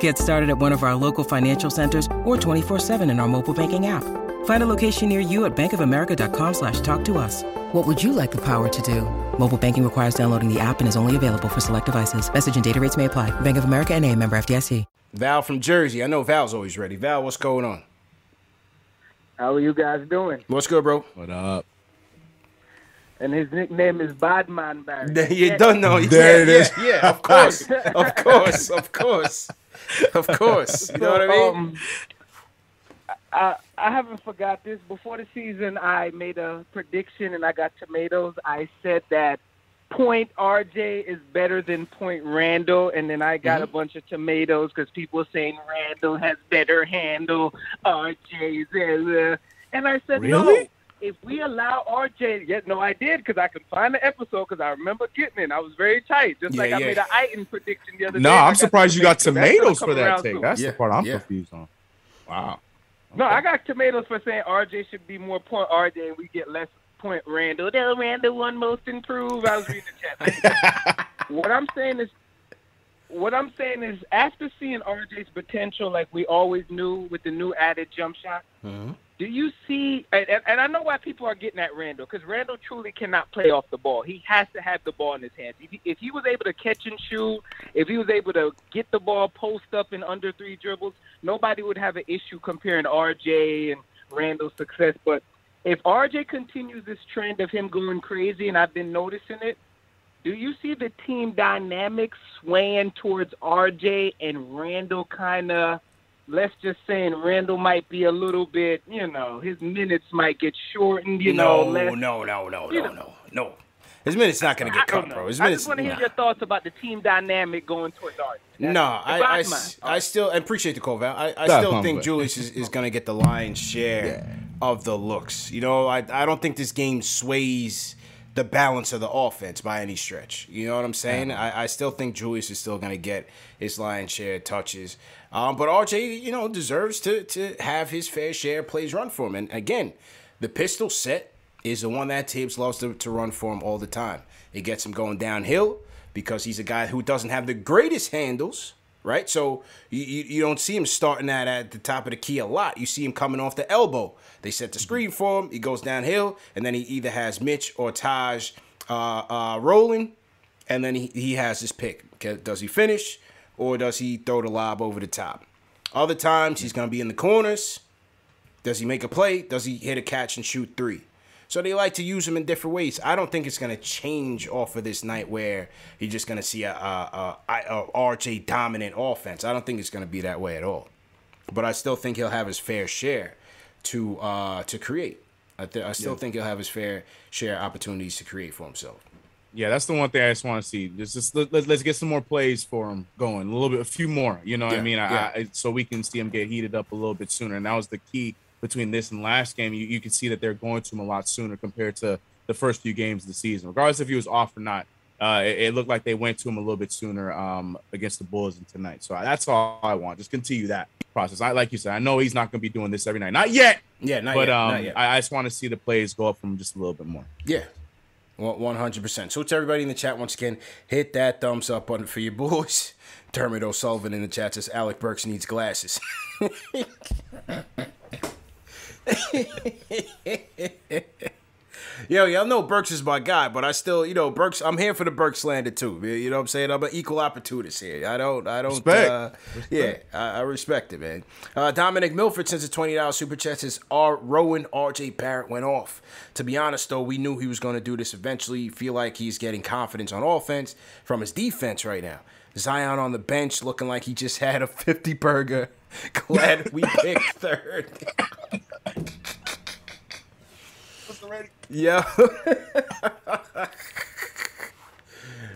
[SPEAKER 8] Get started at one of our local financial centers or 24-7 in our mobile banking app. Find a location near you at bankofamerica.com slash talk to us. What would you like the power to do? Mobile banking requires downloading the app and is only available for select devices. Message and data rates may apply. Bank of America and a member FDIC.
[SPEAKER 1] Val from Jersey. I know Val's always ready. Val, what's going on?
[SPEAKER 9] How are you guys doing?
[SPEAKER 1] What's good, bro?
[SPEAKER 2] What up?
[SPEAKER 9] And his nickname is Badman Barry.
[SPEAKER 1] You don't know.
[SPEAKER 2] There
[SPEAKER 1] yeah,
[SPEAKER 2] it is.
[SPEAKER 1] Yeah, yeah, of course. of course. Of course. Of course. You know what I mean?
[SPEAKER 9] Um, I, I haven't forgot this. Before the season, I made a prediction and I got tomatoes. I said that point RJ is better than point Randle, and then I
[SPEAKER 1] Mm-hmm.
[SPEAKER 9] got a bunch of tomatoes because people were saying Randle has better handle, RJ's. Uh, and I said, no,
[SPEAKER 2] Really?
[SPEAKER 10] If we allow RJ, yeah, no, I did because I could find the episode because I remember getting it. I was very tight, just
[SPEAKER 1] Yeah,
[SPEAKER 10] like I made an Iton prediction the other
[SPEAKER 2] No,
[SPEAKER 10] day. I
[SPEAKER 2] I'm surprised you got
[SPEAKER 10] tomatoes. That's gonna
[SPEAKER 2] tomatoes
[SPEAKER 10] come
[SPEAKER 2] for that
[SPEAKER 10] around
[SPEAKER 2] take.
[SPEAKER 10] soon.
[SPEAKER 2] That's
[SPEAKER 1] Yeah,
[SPEAKER 2] the part I'm
[SPEAKER 1] yeah.
[SPEAKER 2] confused on. Wow.
[SPEAKER 10] No, I got tomatoes for saying RJ should be more point RJ and we get less point Randle. No, Randle won most improved. I was reading the chat. what I'm saying is, what I'm saying is, after seeing RJ's potential, like we always knew with the new added jump shot, mm-hmm. Do you see? And, and- I know why people are getting at Randle because Randle truly cannot play off the ball. He has to have the ball in his hands. If he, if he was able to catch and shoot, if he was able to get the ball post up in under three dribbles, nobody would have an issue comparing RJ and Randle's success. But if RJ continues this trend of him going crazy, and I've been noticing it, do you see the team dynamics swaying towards RJ and Randle kind of? Let's just saying Randle might be a little bit, you know, his minutes might get shortened, you know.
[SPEAKER 1] no,
[SPEAKER 10] less,
[SPEAKER 1] no, no, no,
[SPEAKER 10] you
[SPEAKER 1] no,
[SPEAKER 10] know.
[SPEAKER 1] no, no. His minute's not gonna
[SPEAKER 10] I
[SPEAKER 1] get
[SPEAKER 10] don't
[SPEAKER 1] cut,
[SPEAKER 10] know.
[SPEAKER 1] bro. His
[SPEAKER 10] I
[SPEAKER 1] minutes.
[SPEAKER 10] just want to hear your thoughts about the team dynamic going towards RJ.
[SPEAKER 1] No,
[SPEAKER 10] That's-
[SPEAKER 1] I,
[SPEAKER 10] that's
[SPEAKER 1] I,
[SPEAKER 10] mine.
[SPEAKER 1] still I appreciate the call, Val. I, I still think Julius is, is going to get the lion's share of the looks. You know, I, I don't think this game sways the balance of the offense by any stretch. You know what I'm saying? I, I still think Julius is still going to get his lion's share of touches. Um, but RJ, you know, deserves to, to have his fair share of plays run for him. And again, the pistol set is the one that Thibs loves to, to run for him all the time. It gets him going downhill because he's a guy who doesn't have the greatest handles, right? So you, you, you don't see him starting that at the top of the key a lot. You see him coming off the elbow. They set the screen for him. He goes downhill, and then he either has Mitch or Taj uh, uh, rolling, and then he, he has his pick. Does he finish, or does he throw the lob over the top? Other times he's going to be in the corners. Does he make a play? Does he hit a catch and shoot three? So they like to use him in different ways. I don't think it's going to change off of this night where you're just going to see a, a, a, a RJ dominant offense. I don't think it's going to be that way at all. But I still think he'll have his fair share to uh, to create. I, th- I still think he'll have his fair share opportunities to create for himself.
[SPEAKER 2] Yeah, that's the one thing I just want to see. Just, just let, us get some more plays for him going, a little bit, a few more. You know what I mean?
[SPEAKER 1] Yeah.
[SPEAKER 2] I, so we can see him get heated up a little bit sooner. And that was the key between this and last game. You, you can see that they're going to him a lot sooner compared to the first few games of the season, regardless if he was off or not. Uh, it, it looked like they went to him a little bit sooner um, against the Bulls and tonight. So that's all I want. Just continue that process. I like you said. I know he's not going to be doing this every night, not yet.
[SPEAKER 1] Yeah, not
[SPEAKER 2] but
[SPEAKER 1] yet,
[SPEAKER 2] um. I, I just want to see the plays go up from just a little bit more.
[SPEAKER 1] Yeah. One hundred percent. So to everybody in the chat once again, hit that thumbs up button for your boys. Dermot O'Sullivan in the chat says Alec Burks needs glasses. Yo, y'all know Burks is my guy, but I still, you know, Burks. I'm here for the Burks slander too. You know what I'm saying? I'm an equal opportunist here. I don't, I don't.
[SPEAKER 2] Respect.
[SPEAKER 1] Uh, yeah, I, I respect it, man. Uh, Dominic Milford sends a twenty dollars super chat. Says R. Rowan R.J. Barrett went off. To be honest, though, we knew he was going to do this eventually. Feel like he's getting confidence on offense from his defense right now. Zion on the bench looking like he just had a 50 burger. Glad we picked third. Yeah.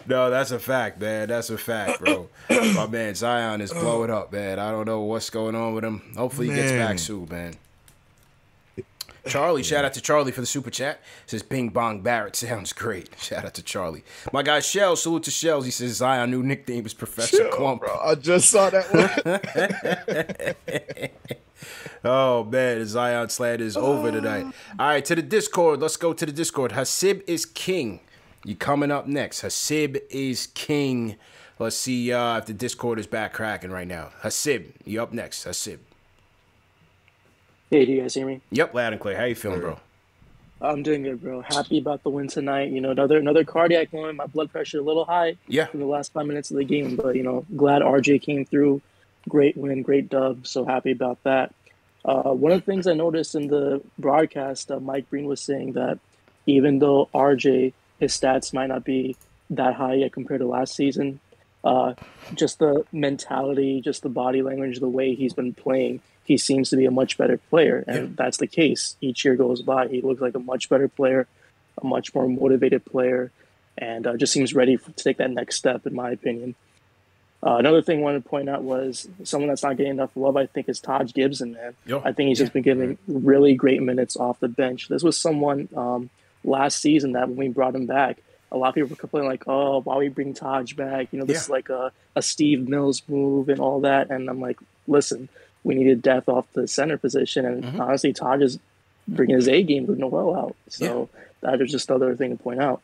[SPEAKER 1] no, that's a fact, man. That's a fact, bro. My man Zion is blowing up, man. I don't know what's going on with him. Hopefully he gets back soon, man. Charlie, shout out to Charlie for the super chat. Says Bing Bong Barrett sounds great. Shout out to Charlie. My guy Shell, salute to Shells. He says Zion new nickname is Professor Clump.
[SPEAKER 2] I just saw that one.
[SPEAKER 1] Oh man, Zion slant is over tonight. All right, to the Discord. Let's go to the Discord. Hasib is king. You coming up next? Hasib is king. Let's see uh, if the Discord is back cracking right now. Hasib, you up next? Hasib.
[SPEAKER 11] Hey, do you guys hear me?
[SPEAKER 1] Yep, loud and clear. How you feeling, bro?
[SPEAKER 11] I'm doing good, bro. Happy about the win tonight. You know, another another cardiac one. My blood pressure a little high
[SPEAKER 1] Yeah.
[SPEAKER 11] in the last five minutes of the game, but you know, glad RJ came through. Great win, great dub. So happy about that. Uh, one of the things I noticed in the broadcast, uh, Mike Breen was saying that even though RJ his stats might not be that high yet compared to last season, uh, just the mentality, just the body language, the way he's been playing, he seems to be a much better player, and that's the case. Each year goes by, he looks like a much better player, a much more motivated player, and uh, just seems ready for, to take that next step, in my opinion. Uh, another thing I wanted to point out was someone that's not getting enough love. I think is Taj Gibson, man.
[SPEAKER 1] Yo.
[SPEAKER 11] I think he's just been giving really great minutes off the bench. This was someone um, last season that when we brought him back, a lot of people were complaining like, "Oh, why we bring Taj back? You know, this
[SPEAKER 1] Yeah.
[SPEAKER 11] is like a, a Steve Mills move and all that." And I'm like, "Listen, we needed depth off the center position, and
[SPEAKER 1] Mm-hmm.
[SPEAKER 11] honestly, Taj is bringing his A game with Noel out. So that is just another thing to point out."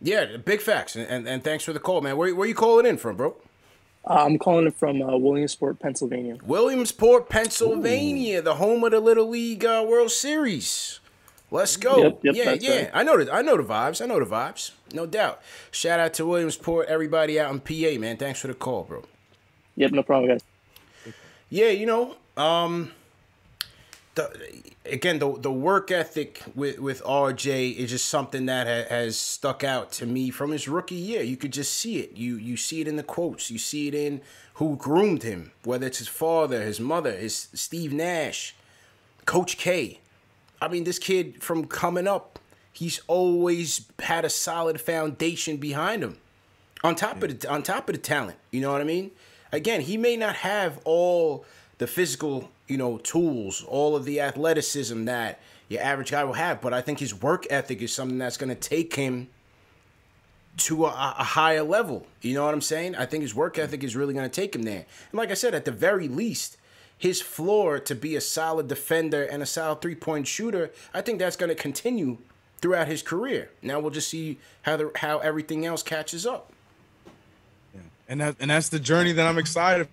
[SPEAKER 1] Yeah, big facts, and, and, and thanks for the call, man. Where, where you calling in from, bro?
[SPEAKER 11] Uh, I'm calling it from uh, Williamsport, Pennsylvania.
[SPEAKER 1] Williamsport, Pennsylvania, the home of the Little League uh, World Series. Let's go.
[SPEAKER 11] Yep, yep,
[SPEAKER 1] yeah, yeah.
[SPEAKER 11] right.
[SPEAKER 1] I know the I know the vibes. I know the vibes. No doubt. Shout out to Williamsport, everybody out in PA, man. Thanks for the call, bro.
[SPEAKER 11] Yep, no problem, guys.
[SPEAKER 1] Yeah, you know, um, the again the the work ethic with with RJ is just something that ha- has stuck out to me from his rookie year. You could just see it. You you see it in the quotes. You see it in who groomed him, whether it's his father, his mother, his Steve Nash, Coach K. I mean, this kid from coming up, he's always had a solid foundation behind him on top of the on top of the talent. You know what I mean? Again, he may not have all the physical, you know, tools, all of the athleticism that your average guy will have, but I think his work ethic is something that's going to take him to a, a higher level. You know what I'm saying? I think his work ethic is really going to take him there. And like I said, at the very least, his floor to be a solid defender and a solid three point shooter, I think that's going to continue throughout his career. Now we'll just see how the how everything else catches up.
[SPEAKER 2] And that and that's the journey that I'm excited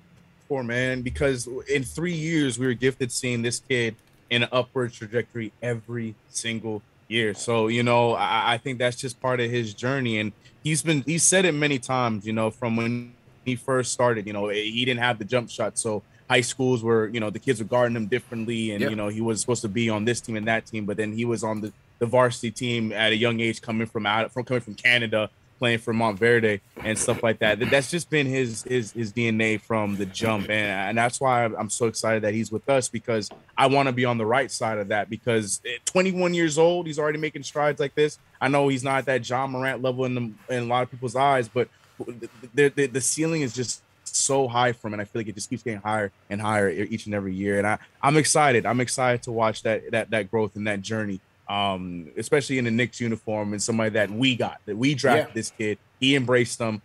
[SPEAKER 2] for, man. Because in three years, we were gifted seeing this kid in an upward trajectory every single year. So you know, I, I think that's just part of his journey, and he's been he said it many times. You know, from when he first started, you know, eh, he didn't have the jump shot, so high schools were, you know, the kids were guarding him differently, and
[SPEAKER 1] Yeah.
[SPEAKER 2] you know, he was supposed to be on this team and that team, but then he was on the the varsity team at a young age, coming from out from coming from Canada playing for Montverde and stuff like that. That- That's just been his his his DNA from the jump, and and that's why I'm so excited that he's with us because I want to be on the right side of that. Because at 21 years old, he's already making strides like this. I know he's not at that Ja Morant level in the, in a lot of people's eyes, but the the, the ceiling is just so high from and I feel like it just keeps getting higher and higher each and every year. And I I'm excited. I'm excited to watch that that that growth and that journey um, especially in the Knicks uniform and somebody that we got that we drafted
[SPEAKER 1] Yeah.
[SPEAKER 2] this kid. He embraced them,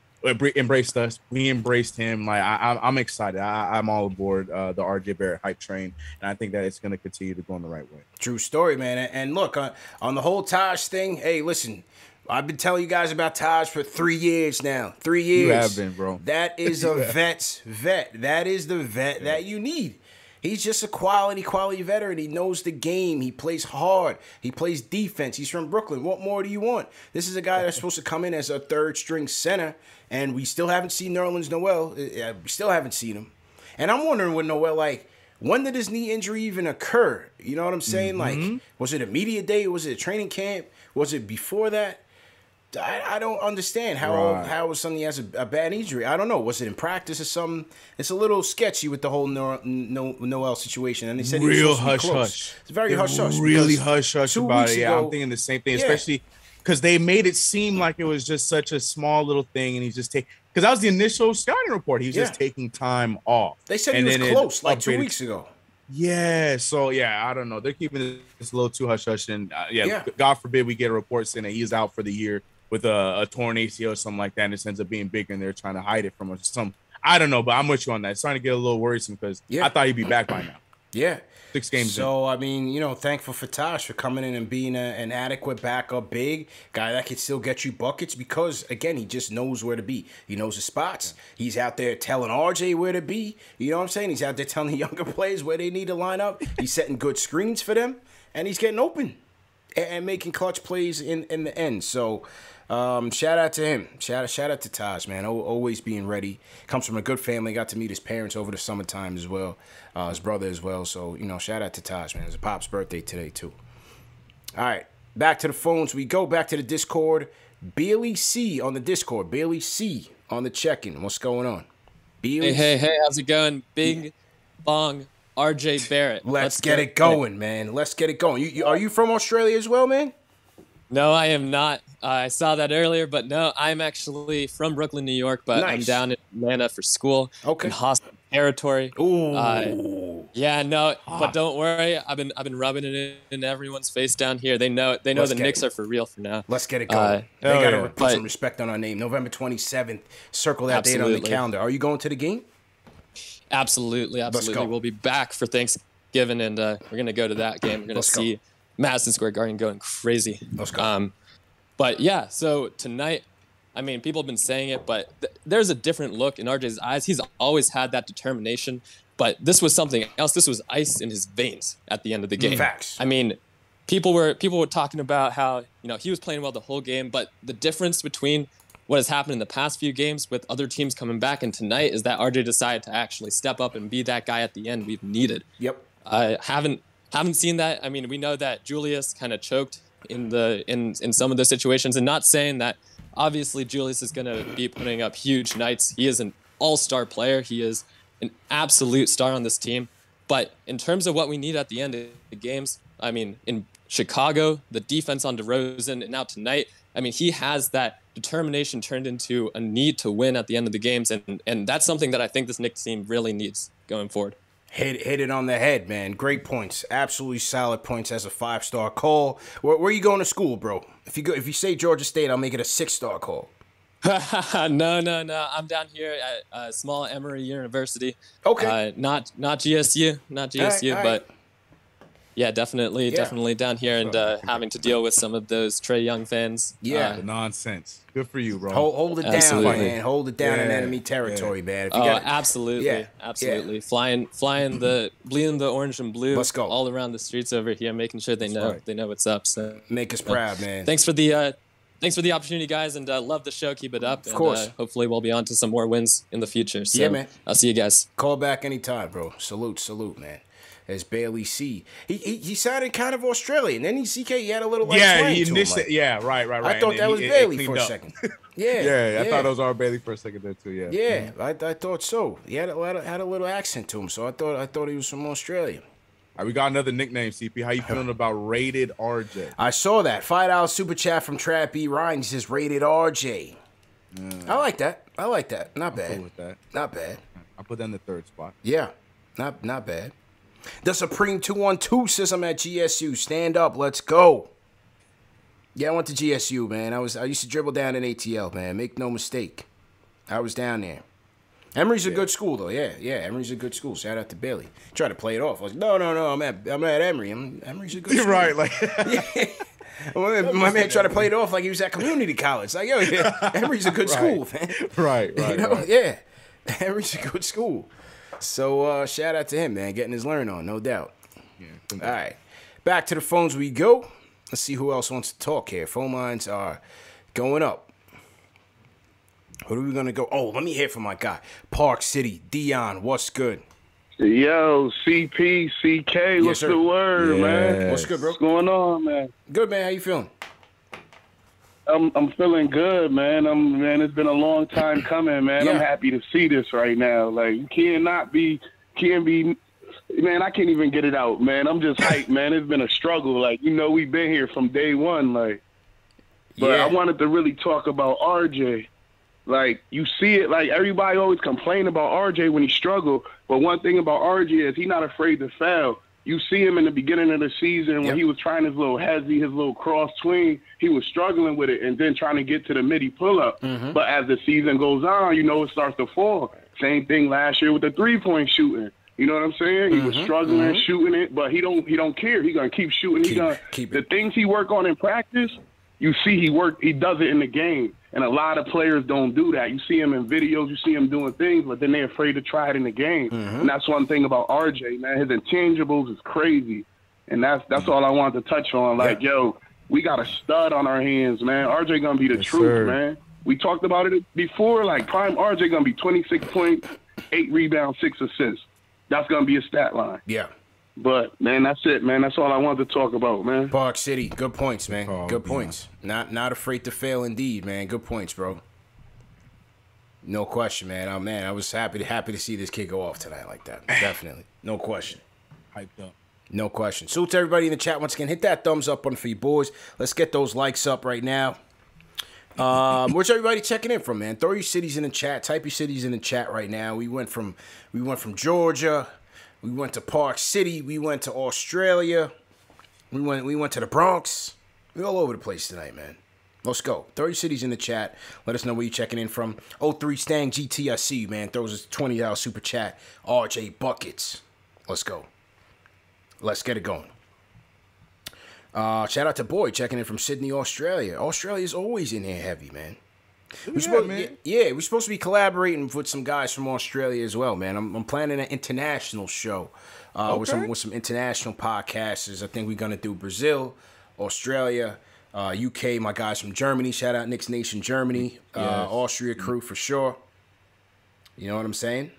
[SPEAKER 2] embraced us. We embraced him. Like I, I'm excited. I, I'm all aboard uh, the RJ Barrett hype train, and I think that it's going to continue to go in the right way.
[SPEAKER 1] True story, man. And- look, on, on the whole Taj thing, hey, listen, I've been telling you guys about Taj for three years now. Three years.
[SPEAKER 2] You have been, bro.
[SPEAKER 1] That is a vet's vet. That is the vet that you need. He's just a quality, quality veteran. He knows the game. He plays hard. He plays defense. He's from Brooklyn. What more do you want? This is a guy that's supposed to come in as a third string center, and we still haven't seen Nerlens Noel. Uh, We still haven't seen him. And I'm wondering with Noel, like, when did his knee injury even occur? You know what I'm saying?
[SPEAKER 2] Mm-hmm.
[SPEAKER 1] Like, was it a media day? Was it a training camp? Was it before that? I, I don't understand how
[SPEAKER 2] Right.
[SPEAKER 1] how something has a, a bad injury. I don't know. Was it in practice or something? It's a little sketchy with the whole no, no, Noel situation. And they said
[SPEAKER 2] Real hush hush.
[SPEAKER 1] It's very
[SPEAKER 2] They're
[SPEAKER 1] hush hush.
[SPEAKER 2] Really hush hush about it. Yeah,
[SPEAKER 1] ago-
[SPEAKER 2] I'm thinking the same thing,
[SPEAKER 1] Yeah.
[SPEAKER 2] especially because they made it seem like it was just such a small little thing, and he's just taking. Because that was the initial scouting report. He was just taking time off.
[SPEAKER 1] They said
[SPEAKER 2] And
[SPEAKER 1] he was close like two weeks ago.
[SPEAKER 2] Yeah, so yeah, I don't know. They're keeping this a little too hush hush, and uh, yeah,
[SPEAKER 1] Yeah.
[SPEAKER 2] God forbid we get a report saying that he is out for the year with a, a torn ACL or something like that, and this ends up being bigger, and they're trying to hide it from us. Some I don't know, but I'm with you on that. It's starting to get a little worrisome because
[SPEAKER 1] Yeah.
[SPEAKER 2] I thought he'd be back by now.
[SPEAKER 1] Yeah.
[SPEAKER 2] Six games in.
[SPEAKER 1] So I mean, you know, thankful for Taj for coming in and being a, an adequate backup big guy that can still get you buckets because again, he just knows where to be. He knows the spots. He's out there telling RJ where to be. You know what I'm saying? He's out there telling the younger players where they need to line up. He's setting good screens for them, and he's getting open and, and making clutch plays in in the end. So. Um, shout out to him. Shout out, shout out to Taj, man. Al- Always being ready. Comes from a good family. Got to meet his parents over the summertime as well. Uh, his brother as well. So you know, shout out to Taj, man. It's a pop's birthday today too. All right, back to the phones. We go back to the Discord. Bailey C on the Discord. Bailey C on the check-in. What's going on? Bailey.
[SPEAKER 12] Hey, hey, hey, how's it going? Big Bong RJ Barrett.
[SPEAKER 1] Let's, get, it going, man. Let's get it going. You, you are you from Australia as well, man?
[SPEAKER 12] No, I am not. Uh, I saw that earlier, but no, I'm actually from Brooklyn, New York, but I'm down in Atlanta for school.
[SPEAKER 1] Okay.
[SPEAKER 12] In hostile territory.
[SPEAKER 1] Ooh.
[SPEAKER 12] Uh, yeah, no, but don't worry. I've been I've been rubbing it in, in everyone's face down here. They know it. They know
[SPEAKER 1] Let's
[SPEAKER 12] the
[SPEAKER 1] get
[SPEAKER 12] Knicks
[SPEAKER 1] it.
[SPEAKER 12] are for real for now.
[SPEAKER 1] Let's get it going.
[SPEAKER 12] Uh,
[SPEAKER 1] they
[SPEAKER 2] hell
[SPEAKER 1] gotta
[SPEAKER 2] yeah.
[SPEAKER 1] put
[SPEAKER 12] But-
[SPEAKER 1] some respect on our name. November 27th. Circle that date on the calendar. Are you going to the game?
[SPEAKER 12] Absolutely, absolutely.
[SPEAKER 1] go.
[SPEAKER 12] We'll be back for Thanksgiving, and uh, we're gonna go to that game. We're gonna
[SPEAKER 1] Let's go.
[SPEAKER 12] Madison Square Garden going crazy.
[SPEAKER 1] Let's go.
[SPEAKER 12] Um, but yeah, so tonight, I mean, people have been saying it, but th- there's a different look in RJ's eyes. He's always had that determination, but this was something else. This was ice in his veins at the end of the game.
[SPEAKER 1] Facts.
[SPEAKER 12] I mean, people were people were talking about how you know he was playing well the whole game, but the difference between what has happened in the past few games with other teams coming back and tonight is that RJ decided to actually step up and be that guy at the end we've needed.
[SPEAKER 1] Yep.
[SPEAKER 12] I haven't haven't seen that. I mean, we know that Julius kind of choked in the in in some of those situations, and not saying that obviously Julius is going to be putting up huge nights. He is an all-star player. He is an absolute star on this team. But in terms of what we need at the end of the games, I mean, in Chicago, the defense on DeRozan, and now tonight, I mean, he has that determination turned into a need to win at the end of the games, and and that's something that I think this Knicks team really needs going forward.
[SPEAKER 1] Hit, hit it on the head, man. Great points. Absolutely solid points as a five star call. Where, where you going to school, bro? If you go, if you say Georgia State, I'll make it a six star call.
[SPEAKER 12] no, no, no. I'm down here at uh, small Emory University.
[SPEAKER 1] Okay.
[SPEAKER 12] Uh, not not GSU, not GSU,
[SPEAKER 1] all right.
[SPEAKER 12] but yeah, definitely,
[SPEAKER 1] Yeah.
[SPEAKER 12] definitely down here and uh, having to deal with some of those Trae Young fans.
[SPEAKER 1] Yeah.
[SPEAKER 12] Uh,
[SPEAKER 2] Nonsense. Good for you, bro.
[SPEAKER 1] Hold, hold it
[SPEAKER 12] Absolutely.
[SPEAKER 1] down, man. Hold it down in enemy territory, man. If you
[SPEAKER 12] oh,
[SPEAKER 1] got
[SPEAKER 12] absolutely,
[SPEAKER 1] Yeah,
[SPEAKER 12] absolutely. Flying, flying the, bleeding the orange and blue.
[SPEAKER 1] Let's go.
[SPEAKER 12] all around the streets over here, making sure they know
[SPEAKER 2] right.
[SPEAKER 12] they know what's up. So
[SPEAKER 1] make us proud, man.
[SPEAKER 12] thanks for the uh, thanks for the opportunity, guys, and uh, love the show. Keep it up. Of
[SPEAKER 1] course.
[SPEAKER 12] Uh, hopefully, we'll be on to some more wins in the future. So,
[SPEAKER 1] Yeah, man.
[SPEAKER 12] I'll see you guys.
[SPEAKER 1] Call back anytime, bro. Salute, salute, man. As Bailey C. He, he he sounded kind of Australian. Then he CK he had a little like
[SPEAKER 2] yeah, he initially,
[SPEAKER 1] like-
[SPEAKER 2] yeah, right, right, right.
[SPEAKER 1] I thought that was
[SPEAKER 2] he- it- it
[SPEAKER 1] Bailey
[SPEAKER 2] cleaned
[SPEAKER 1] for a second. Yeah,
[SPEAKER 2] Yeah, I thought it was our Bailey for a second there too. Yeah,
[SPEAKER 1] Yeah, I, I thought so. He had a, had a had a little accent to him, so I thought I thought he was from Australia.
[SPEAKER 2] All right, we got another nickname, CP. How you feeling about rated RJ?
[SPEAKER 1] I saw that five dollar super chat from Trap Ryan. He says rated RJ. Mm. I like that. I like that. Not
[SPEAKER 2] Cool
[SPEAKER 1] bad.
[SPEAKER 2] with that.
[SPEAKER 1] Not bad.
[SPEAKER 2] I put that in the third spot.
[SPEAKER 1] Yeah, not not bad. The Supreme Two One Two system at GSU. Stand up, let's go. Yeah, I went to GSU, man. I was I used to dribble down in ATL, man. Make no mistake, I was down there. Emory's a good school, though. Yeah, yeah. Emory's a good school. Shout out to Bailey. Tried to play it off. I was like, no, no, no. I'm at I'm at Emory. I'm, Emory's a good.
[SPEAKER 2] You're
[SPEAKER 1] school.
[SPEAKER 2] right. Like,
[SPEAKER 1] My man, my man tried to play it off like he was at community college. Like, yo, yeah, Emory's a good school, man.
[SPEAKER 2] right, right,
[SPEAKER 1] You know,
[SPEAKER 2] right.
[SPEAKER 1] yeah. Emory's a good school. So uh, shout out to him, man, getting his learn on, no doubt. All right. Back to the phones we go. Let's see who else wants to talk here. Phone lines are going up. Who are we gonna go? Oh, let me hear from my guy. Park City, Dion, what's good?
[SPEAKER 13] Yo, CP, CK, what's
[SPEAKER 1] sir.
[SPEAKER 13] the word, man?
[SPEAKER 1] What's good, bro?
[SPEAKER 13] What's going on, man?
[SPEAKER 1] Good man, how you feeling?
[SPEAKER 13] I'm I'm feeling good, man. I'm man. It's been a long time coming, man. I'm happy to see this right now. Like you cannot be, can't be, man. I can't even get it out, man. I'm just hyped, man. It's been a struggle. Like you know, we've been here from day one, like. But
[SPEAKER 1] Yeah.
[SPEAKER 13] I wanted to really talk about RJ. Like you see it, like everybody always complain about RJ when he struggle. But one thing about RJ is he's not afraid to fail. You see him in the beginning of the season when
[SPEAKER 1] Yep.
[SPEAKER 13] he was trying his little hezzy, his little cross swing. He was struggling with it and then trying to get to the midi pull up.
[SPEAKER 1] Mm-hmm.
[SPEAKER 13] But as the season goes on, you know it starts to fall. Same thing last year with the three point shooting. You know what I'm saying? He
[SPEAKER 1] Mm-hmm.
[SPEAKER 13] was struggling shooting it, but he don't he don't care. He gonna keep shooting. He
[SPEAKER 1] Keep-
[SPEAKER 13] gonna
[SPEAKER 1] keep
[SPEAKER 13] the things he work on in practice. You see, he work. He does it in the game, and a lot of players don't do that. You see him in videos. You see him doing things, but then they're afraid to try it in the game.
[SPEAKER 1] Mm-hmm.
[SPEAKER 13] And that's one thing about RJ, man. His intangibles is crazy, and that's that's all I wanted to touch on. Like, yo, we got a stud on our hands, man. RJ gonna be the
[SPEAKER 2] Yes,
[SPEAKER 13] truth,
[SPEAKER 2] sir.
[SPEAKER 13] man. We talked about it before. Like, prime RJ gonna be 26 points, eight rebounds, six assists. That's gonna be a stat line.
[SPEAKER 1] Yeah.
[SPEAKER 13] But man, that's it, man. That's all I wanted to talk about, man.
[SPEAKER 1] Park City, good points, man.
[SPEAKER 2] Oh,
[SPEAKER 1] good
[SPEAKER 2] yeah.
[SPEAKER 1] points. Not not afraid to fail, indeed, man. Good points, bro. No question, man. Oh man, I was happy to happy to see this kid go off tonight like that. Definitely, no question.
[SPEAKER 2] Hyped up.
[SPEAKER 1] No question. So to everybody in the chat once again. Hit that thumbs up button for you boys. Let's get those likes up right now. Um, where's everybody checking in from, man? Throw your cities in the chat. Type your cities in the chat right now. We went from we went from Georgia, we went to Park City, we went to Australia, we went we went to the Bronx. We all over the place tonight, man. Let's go. Throw your cities in the chat. Let us know where you're checking in from. 03 Stang GT, I see you, man. Throws us $20 super chat. RJ Buckets. Let's go. Let's get it going. Uh, shout out to Boy checking in from Sydney, Australia. Australia's always in here heavy, man. We're supposed, yeah, yeah, we're supposed to be collaborating with some guys from Australia as well, man. I'm, I'm planning an international show uh,
[SPEAKER 2] Okay.
[SPEAKER 1] with some with some international podcasters. I think we're gonna do Brazil, Australia, uh, UK. My guys from Germany. Shout out Knicks Nation Germany, uh, Austria crew for sure. You know what I'm saying?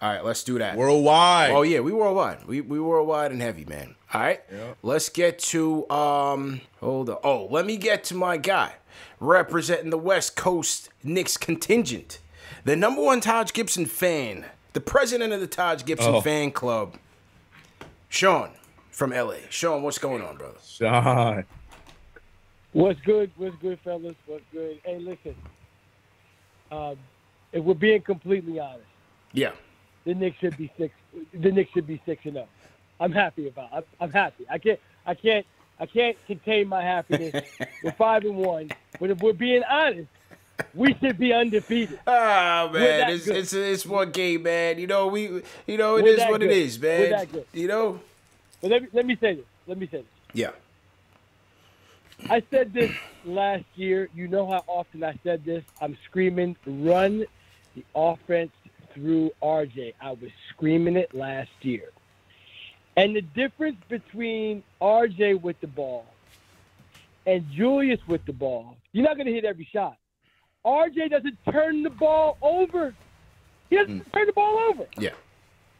[SPEAKER 1] All right, let's do that.
[SPEAKER 2] Worldwide.
[SPEAKER 1] Oh yeah, we worldwide. We we worldwide and heavy, man. All right. Let's get to um. Hold on. Oh, let me get to my guy representing the West Coast Knicks contingent, the number one Taj Gibson fan, the president of the Taj Gibson
[SPEAKER 2] Oh.
[SPEAKER 1] fan club, Sean from LA. Sean, what's going on, brother?
[SPEAKER 2] Sean.
[SPEAKER 14] What's good? What's good, fellas? What's good? Hey, listen. Um, if we're being completely honest,
[SPEAKER 1] Yeah.
[SPEAKER 14] the Knicks should be six. The Knicks should be six and zero. I'm happy about. I'm, I'm happy. I can't. I can't. I can't contain my happiness. we're five and one. But if we're being honest, we should be undefeated.
[SPEAKER 1] Ah
[SPEAKER 14] We're
[SPEAKER 1] man, it's, it's it's one game, man. You know we, you know it
[SPEAKER 14] We're
[SPEAKER 1] is what it
[SPEAKER 14] good.
[SPEAKER 1] is,
[SPEAKER 14] We're
[SPEAKER 1] man.
[SPEAKER 14] that good.
[SPEAKER 1] You know.
[SPEAKER 14] But let me let me say this. Let me say this.
[SPEAKER 1] Yeah.
[SPEAKER 14] I said this last year. You know how often I said this. I'm screaming, run the offense through RJ. I was screaming it last year. And the difference between RJ with the ball and Julius with the ball, you're not going to hit every shot. RJ doesn't turn the ball over. He doesn't mm. turn the ball over.
[SPEAKER 1] Yeah.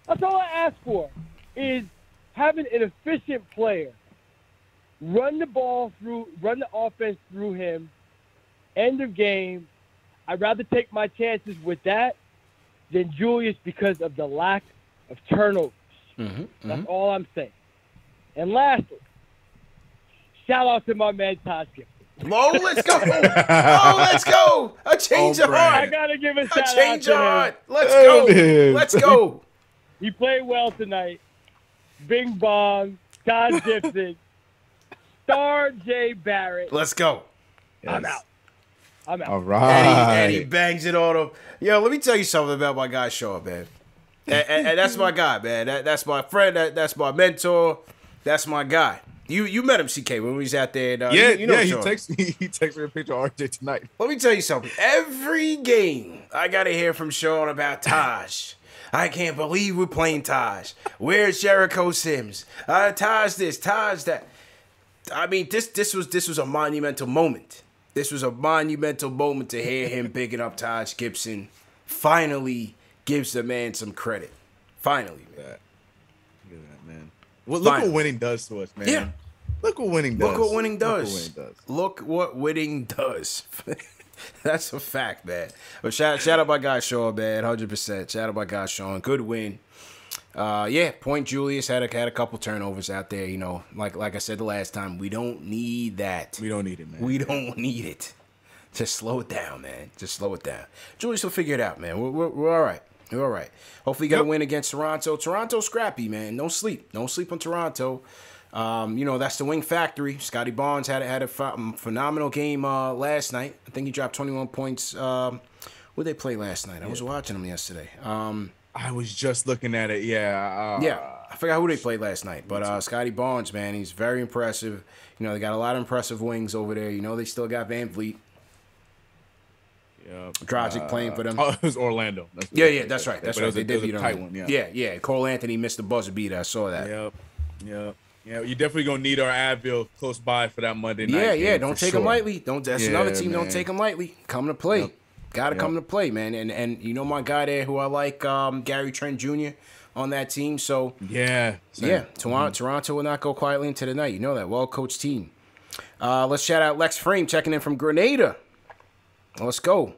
[SPEAKER 14] That's all I ask for is having an efficient player run the ball through, run the offense through him. End of game. I'd rather take my chances with that than Julius because of the lack of turnovers.
[SPEAKER 1] Mm-hmm.
[SPEAKER 14] That's all I'm saying. And lastly, shout out to my man Taj Gibson.
[SPEAKER 1] Oh, let's go! oh, let's go! A change
[SPEAKER 14] Oh,
[SPEAKER 1] of heart.
[SPEAKER 14] I gotta give a
[SPEAKER 1] a
[SPEAKER 14] shout out
[SPEAKER 1] change
[SPEAKER 14] to
[SPEAKER 1] of
[SPEAKER 14] him.
[SPEAKER 1] heart. Let's go!
[SPEAKER 14] it is.
[SPEAKER 1] Let's go!
[SPEAKER 14] He played well tonight. Bing bong, Todd Gibson, Star J Barrett.
[SPEAKER 1] Let's go.
[SPEAKER 14] I'm out. I'm out.
[SPEAKER 2] All right.
[SPEAKER 1] And he, and he bangs it on him. Yo, let me tell you something about my guy Sean, man. And, and- and that's my guy, man. That, that's my friend. That, that's my mentor. That's my guy. You you met him, CK, when we was out there. and, uh,
[SPEAKER 2] yeah,
[SPEAKER 1] you, you know
[SPEAKER 2] yeah. He texted me. He texted me a picture of RJ tonight.
[SPEAKER 1] Let me tell you something. Every game, I gotta hear from Sean about Taj. I can't believe we're playing Taj. Where's Jericho Sims? Uh, Taj this, Taj that. I mean, this this was this was a monumental moment. This was a monumental moment to hear him picking up Taj Gibson. Finally gives the man some credit. Finally, man.
[SPEAKER 2] Look at that, man. Well, look
[SPEAKER 1] Finally.
[SPEAKER 2] what winning does to us, man.
[SPEAKER 1] Yeah.
[SPEAKER 2] Look what winning does.
[SPEAKER 1] Look what winning does.
[SPEAKER 2] what winning does.
[SPEAKER 1] Look what winning does. That's a fact, man. But shout, shout out my guy Sean, man. Hundred percent. Shout out my guy Sean. Good win. Uh, yeah, Point Julius had a had a couple turnovers out there. You know, like like I said the last time, we don't need that.
[SPEAKER 2] We don't need it, man.
[SPEAKER 1] We don't need it. Just slow it down, man. Just slow it down. Julius will figure it out, man. We're, we're, we're all right. All right. Hopefully, you get a win against Toronto. Toronto scrappy, man. Don't sleep. Don't sleep on Toronto. Um, you know that's the wing factory. Scottie Barnes had a, had a um, phenomenal game uh, last night. I think he dropped 21 points. Um, what did they play last night? I was watching them yesterday. Um,
[SPEAKER 2] I was just looking at it. Yeah. Uh,
[SPEAKER 1] yeah, I forgot who they played last night, but uh, Scottie Barnes, man, he's very impressive. You know, they got a lot of impressive wings over there. You know, they still got VanVleet.
[SPEAKER 2] Yeah.
[SPEAKER 1] Dragic playing for them.
[SPEAKER 2] Oh, it was Orlando. That's
[SPEAKER 1] Yeah, yeah, that's right. That's
[SPEAKER 2] But
[SPEAKER 1] right. They
[SPEAKER 2] did was a
[SPEAKER 1] debuted on
[SPEAKER 2] tight
[SPEAKER 1] them.
[SPEAKER 2] one, yeah.
[SPEAKER 1] yeah, yeah. Cole Anthony missed the buzzer beater. I saw that.
[SPEAKER 2] Yep. Yep. Yeah, you're definitely gonna need our Advil close by for that Monday night.
[SPEAKER 1] Yeah, yeah. Don't take
[SPEAKER 2] sure.
[SPEAKER 1] them lightly. Don't. That's another
[SPEAKER 2] Yeah,
[SPEAKER 1] team. Don't take them lightly. Come to play.
[SPEAKER 2] Yep.
[SPEAKER 1] Got to
[SPEAKER 2] Yep.
[SPEAKER 1] come to play, man. And and you know my guy there who I like, um, Gary Trent Jr. on that team. So
[SPEAKER 2] Yeah. same.
[SPEAKER 1] yeah, Toronto, Toronto will not go quietly into the night. You know that. Well coached team. Uh, let's shout out Lex Frame checking in from Grenada. Let's go.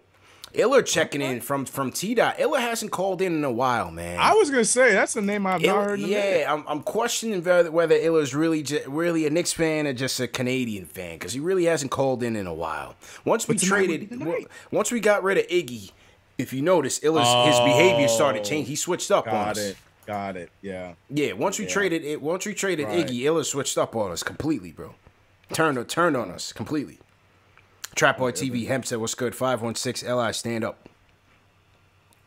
[SPEAKER 1] Iller checking in from from T Dot. Iller hasn't called in in a while, man.
[SPEAKER 2] I was gonna say that's the name I've not heard. In
[SPEAKER 1] yeah, I'm, I'm questioning whether, whether Iller's really ju- really a Knicks fan or just a Canadian fan because he really hasn't called in in a while. Once we
[SPEAKER 2] But tonight would
[SPEAKER 1] traded,
[SPEAKER 2] be the night.
[SPEAKER 1] once we got rid of Iggy, if you notice, Iller's his behavior started changing. He switched up on
[SPEAKER 2] Oh, Got
[SPEAKER 1] us.
[SPEAKER 2] it. Got it. Yeah.
[SPEAKER 1] Yeah, once we
[SPEAKER 2] Yeah.
[SPEAKER 1] traded it, once we traded
[SPEAKER 2] Right.
[SPEAKER 1] Iggy, Iller switched up on us completely, bro. Turned turned on us completely. Trap Boy TV Hemp said, "What's good?" Five one six Li stand up.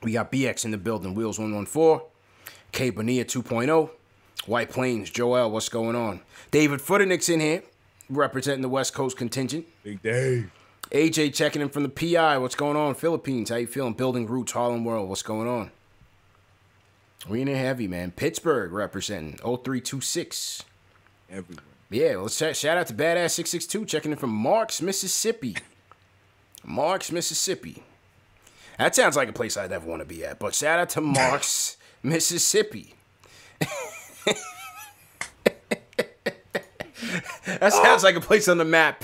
[SPEAKER 1] We got BX in the building. Wheels one one four. K Bonilla 2.0. White Plains Joel. What's going on? David Footernick's in here, representing the West Coast contingent.
[SPEAKER 2] Big Dave.
[SPEAKER 1] AJ checking in from the PI. What's going on? Philippines. How you feeling? Building Roots, Harlem World. What's going on? We in heavy, man. Pittsburgh representing 0326.
[SPEAKER 2] Everywhere.
[SPEAKER 1] Yeah, let's shout, shout out to Badass 662 checking in from Marks, Mississippi. Marks, Mississippi. That sounds like a place I'd never want to be at, but shout out to Marks, Mississippi. that sounds oh. like a place on the map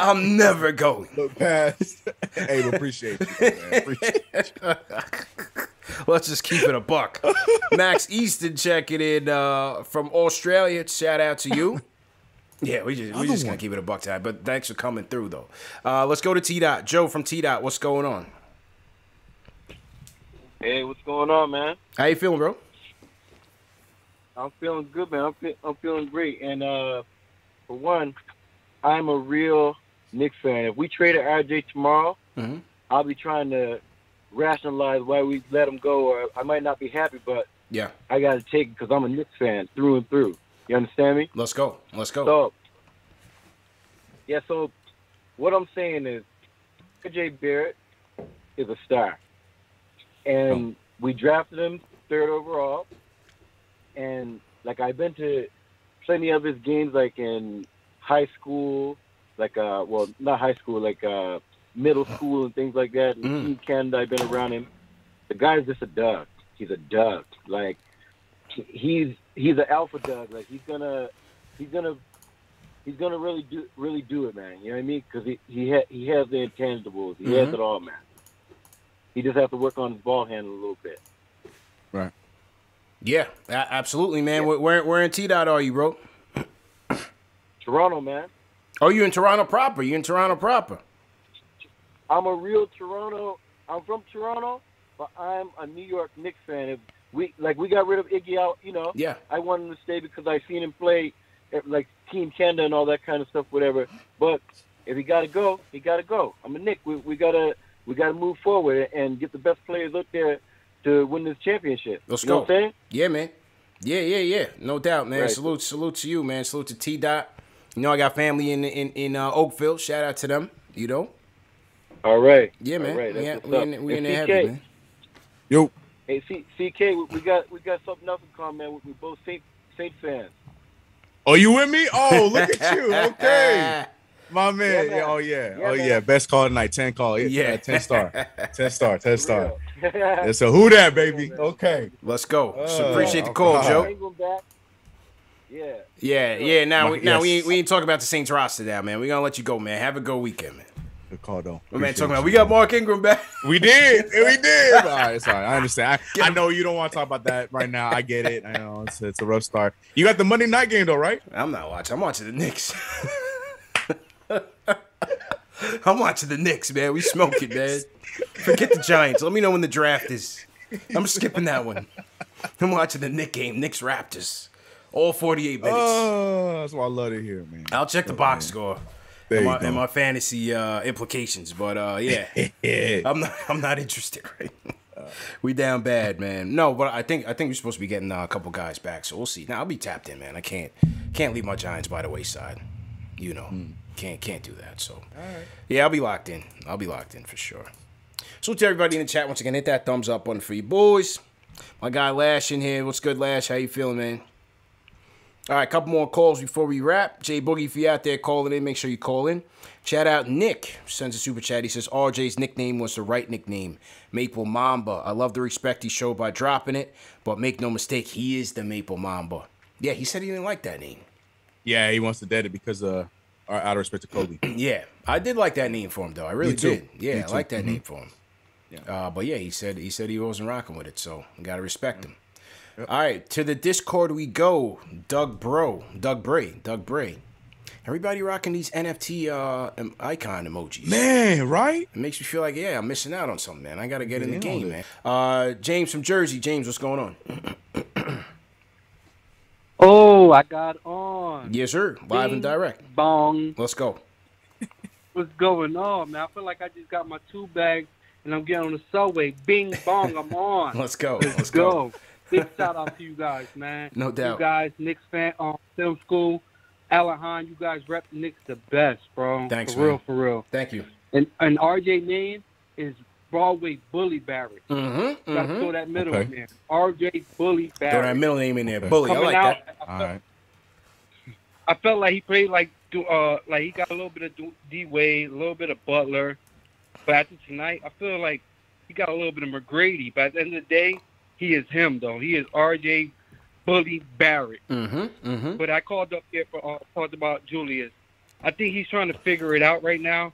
[SPEAKER 1] I'm never going.
[SPEAKER 2] Look past. hey, appreciate you, man. Appreciate you.
[SPEAKER 1] Let's just keep it a buck. Max Easton checking in uh, from Australia. Shout out to you. Yeah, we just we just gonna keep it a buck tonight. But thanks for coming through though. Uh, let's go to T Dot. Joe from T Dot. What's going on?
[SPEAKER 15] Hey, what's going on, man?
[SPEAKER 1] How you feeling, bro?
[SPEAKER 15] I'm feeling good, man. I'm, fe- I'm feeling great. And uh, for one, I'm a real Knicks fan. If we traded RJ tomorrow,
[SPEAKER 1] Mm-hmm.
[SPEAKER 15] I'll be trying to rationalize why we let him go, or I might not be happy, but
[SPEAKER 1] Yeah.
[SPEAKER 15] I got to take it because I'm a Knicks fan through and through. You understand me?
[SPEAKER 1] Let's go. Let's go.
[SPEAKER 15] So, yeah. So, what I'm saying is, RJ Barrett is a star, and we drafted him third overall. And like I've been to plenty of his games, like in high school, like uh, well, not high school, like uh, middle school and things like that. And in Canada, I've been around him. The guy's just a duck. He's a duck. Like he's he's an alpha duck. Like he's gonna he's gonna he's gonna really do really do it, man. You know what I mean? Because he he ha- he has the intangibles. He has
[SPEAKER 1] Mhm.
[SPEAKER 15] it all, man. He just has to work on his ball handle a little bit.
[SPEAKER 2] Right.
[SPEAKER 1] Yeah, absolutely, man. Where, where where in T Dot are you, bro?
[SPEAKER 15] Toronto, man.
[SPEAKER 1] Oh, you in Toronto proper? You in Toronto proper?
[SPEAKER 15] I'm a real Toronto. I'm from Toronto, but I'm a New York Knicks fan. If we like, we got rid of Iggy out. You know,
[SPEAKER 1] Yeah.
[SPEAKER 15] I wanted him to stay because I seen him play at, like Team Canada and all that kind of stuff, whatever. But if he got to go, he got to go. I'm a Nick. We, we gotta we gotta move forward and get the best players out there to win this championship.
[SPEAKER 1] Let's
[SPEAKER 15] you know
[SPEAKER 1] go.
[SPEAKER 15] what I'm saying?
[SPEAKER 1] Yeah, man. Yeah, yeah, yeah. No doubt, man.
[SPEAKER 15] Right.
[SPEAKER 1] Salute, salute to you, man. Salute to T Dot. You know, I got family in in in uh, Oakville. Shout out to them. You know.
[SPEAKER 15] All right.
[SPEAKER 1] Yeah, man.
[SPEAKER 15] All right.
[SPEAKER 1] We,
[SPEAKER 15] That's
[SPEAKER 1] in-
[SPEAKER 15] what's
[SPEAKER 1] we
[SPEAKER 15] up.
[SPEAKER 1] in, we in there man.
[SPEAKER 2] Yo.
[SPEAKER 15] Hey, C- CK, we- we got we got something else in common, man. We, we both Saint Saint fans.
[SPEAKER 2] Oh, you with me? Oh, look at you. Okay. My man.
[SPEAKER 15] Yeah,
[SPEAKER 2] Yeah,
[SPEAKER 15] man.
[SPEAKER 2] oh yeah.
[SPEAKER 15] Yeah,
[SPEAKER 2] oh
[SPEAKER 15] man.
[SPEAKER 2] yeah. Best call tonight. 10 call. Yeah.
[SPEAKER 1] Yeah.
[SPEAKER 2] 10 star. 10 star. 10 star.
[SPEAKER 15] Yeah.
[SPEAKER 2] Yeah, so who that, baby? Okay.
[SPEAKER 1] Let's go. So
[SPEAKER 2] Uh,
[SPEAKER 1] appreciate the call,
[SPEAKER 2] all
[SPEAKER 1] Joe.
[SPEAKER 2] Right.
[SPEAKER 15] Ingram back. Yeah.
[SPEAKER 1] Yeah, yeah. Now, we,
[SPEAKER 2] My-
[SPEAKER 1] now we
[SPEAKER 2] yes.
[SPEAKER 1] ain't, we ain't talking about the Saints roster now, man. We gonna let you go, man. Have a good weekend, man.
[SPEAKER 2] Good call though.
[SPEAKER 1] My man
[SPEAKER 2] Appreciate
[SPEAKER 1] talking about we got Mark Ingram back.
[SPEAKER 2] We did. We did. All right, sorry. I understand. I, I know you don't want to talk about that right now. I get it. I know it's, it's a rough start. You got the Monday night game though, right?
[SPEAKER 1] I'm not watching. I'm watching the Knicks. I'm watching the Knicks, man. We smoking, man. Forget the Giants. Let me know when the draft is. I'm skipping that one. I'm watching the Knick game, Knicks Raptors. All 48 minutes.
[SPEAKER 2] Oh, that's what I love to hear, man.
[SPEAKER 1] I'll check the box score
[SPEAKER 2] There
[SPEAKER 1] and my, and my fantasy uh, implications, but uh, yeah, I'm not. I'm not interested right. We down bad, man. No, but I think I think we're supposed to be getting uh, a couple guys back, so we'll see. Now I'll be tapped in, man. I can't can't leave my Giants by the wayside. You know, can't can't do that. So yeah, I'll be locked in. I'll be locked in for sure. So to everybody in the chat, once again, hit that thumbs up button for you boys. My guy Lash in here. What's good, Lash? How you feeling, man? All right, couple more calls before we wrap. Jay Boogie, if you're out there calling in, make sure you call in. Chat out Nick sends a super chat. He says RJ's nickname was the right nickname, Maple Mamba. I love the respect he showed by dropping it, but make no mistake, he is the Maple Mamba. Yeah, he said he didn't like that name.
[SPEAKER 2] Yeah, he wants to dead it because uh, our out of respect to Kobe.
[SPEAKER 1] Yeah, I did like that name for him though. I really did. Yeah, I like that
[SPEAKER 2] Mhm.
[SPEAKER 1] name for him. Uh, but yeah, he said he said he wasn't rocking with it, so you gotta respect him. All right, to the Discord we go. Doug Bro, Doug Bray, Doug Bray. Everybody rocking these NFT uh, icon emojis.
[SPEAKER 2] Man, right?
[SPEAKER 1] It makes me feel like, yeah, I'm missing out on something, man. I gotta get in the game, man. Uh, James from Jersey. James, what's going on?
[SPEAKER 16] Oh, I got on.
[SPEAKER 1] Yes, sir. Live and direct.
[SPEAKER 16] Bong.
[SPEAKER 1] Let's go.
[SPEAKER 16] What's going on, man? I feel like I just got my two bags and I'm getting on the subway. Bing bong, I'm on.
[SPEAKER 1] Let's go.
[SPEAKER 16] Let's,
[SPEAKER 1] Let's
[SPEAKER 16] go.
[SPEAKER 1] go.
[SPEAKER 16] Big shout out to you guys, man.
[SPEAKER 1] No doubt.
[SPEAKER 16] You guys, Knicks fan, um, film school, Alahan, you guys rep the Knicks the best, bro.
[SPEAKER 1] Thanks,
[SPEAKER 16] for real, for real.
[SPEAKER 1] Thank you.
[SPEAKER 16] And and RJ name is Broadway Bully Barrett.
[SPEAKER 1] Mm-hmm.
[SPEAKER 16] Gotta throw that middle
[SPEAKER 1] Okay.
[SPEAKER 16] in there. RJ Bully Barrett.
[SPEAKER 1] Throw that middle name in there. Bully. I like
[SPEAKER 16] out,
[SPEAKER 1] that.
[SPEAKER 16] I felt, I felt like he played like do- uh like he got a little bit of D Wade, a little bit of Butler, but after tonight, I feel like he got a little bit of McGrady. But at the end of the day, he is him though. He is R.J. Bully Barrett.
[SPEAKER 1] Mm-hmm. Mm-hmm.
[SPEAKER 16] But I called up here for uh, talked about Julius. I think he's trying to figure it out right now,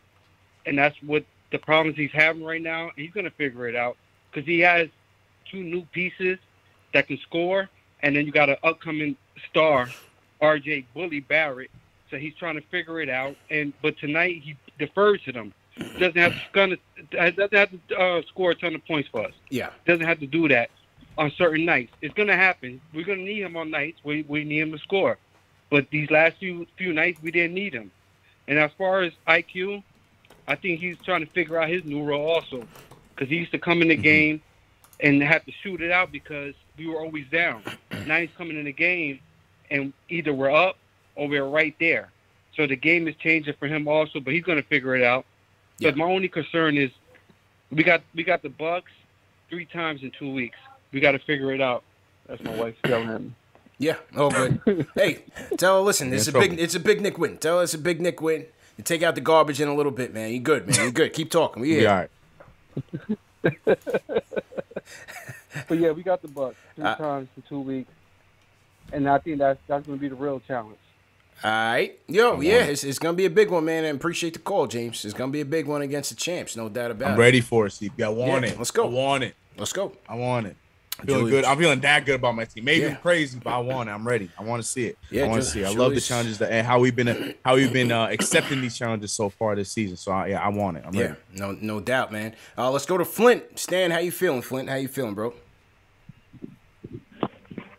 [SPEAKER 16] and that's what the problems he's having right now. He's gonna figure it out because he has two new pieces that can score, and then you got an upcoming star, R.J. Bully Barrett. So he's trying to figure it out. And but tonight he defers to them. Doesn't have to gonna doesn't have to uh, score a ton of points for us
[SPEAKER 1] Yeah.
[SPEAKER 16] doesn't have to do that on certain nights. It's gonna happen. We're gonna need him on nights we we need him to score. But these last few few nights we didn't need him. And as far as IQ, I think he's trying to figure out his new role also, because he used to come in the mm-hmm. game and have to shoot it out because we were always down. Now he's coming in the game, and either we're up or we're right there. So the game is changing for him also, but he's gonna figure it out. But my only concern is we got we got the Bucks three times in two weeks. We got to figure it out. That's my wife yelling at me.
[SPEAKER 1] Yeah. Oh, good. hey, tell her, listen, it's a
[SPEAKER 16] You're
[SPEAKER 1] big, it's a big Nick win. Tell her it's a big Nick win. You take out the garbage in a little bit, man. You good, man. You good. Keep talking. We
[SPEAKER 2] Be
[SPEAKER 1] here.
[SPEAKER 2] all right.
[SPEAKER 16] But yeah, we got the Bucks three
[SPEAKER 1] Uh,
[SPEAKER 16] times in two weeks, and I think that's that's going to be the real challenge.
[SPEAKER 1] All right. Yo, yeah, it's, it's gonna be a big one, man. And appreciate the call, James. It's gonna be a big one against the champs, no doubt about it.
[SPEAKER 2] I'm ready for it, CP. I want
[SPEAKER 1] Yeah,
[SPEAKER 2] it.
[SPEAKER 1] let's go.
[SPEAKER 2] I want it.
[SPEAKER 1] Let's go.
[SPEAKER 2] I want it. Feeling
[SPEAKER 1] Julius.
[SPEAKER 2] good. I'm feeling that good about my team. Maybe
[SPEAKER 1] Yeah.
[SPEAKER 2] I'm crazy, but I want it. I'm ready. I want to see it.
[SPEAKER 1] Yeah,
[SPEAKER 2] I want to see it. I love the challenges that and how we've been uh, how we've been uh, accepting these challenges so far this season. So I, yeah, I want it. I'm
[SPEAKER 1] Yeah,
[SPEAKER 2] ready.
[SPEAKER 1] no, no doubt, man. Uh, let's go to Flint. Stan, how you feeling, Flint? How you feeling, bro?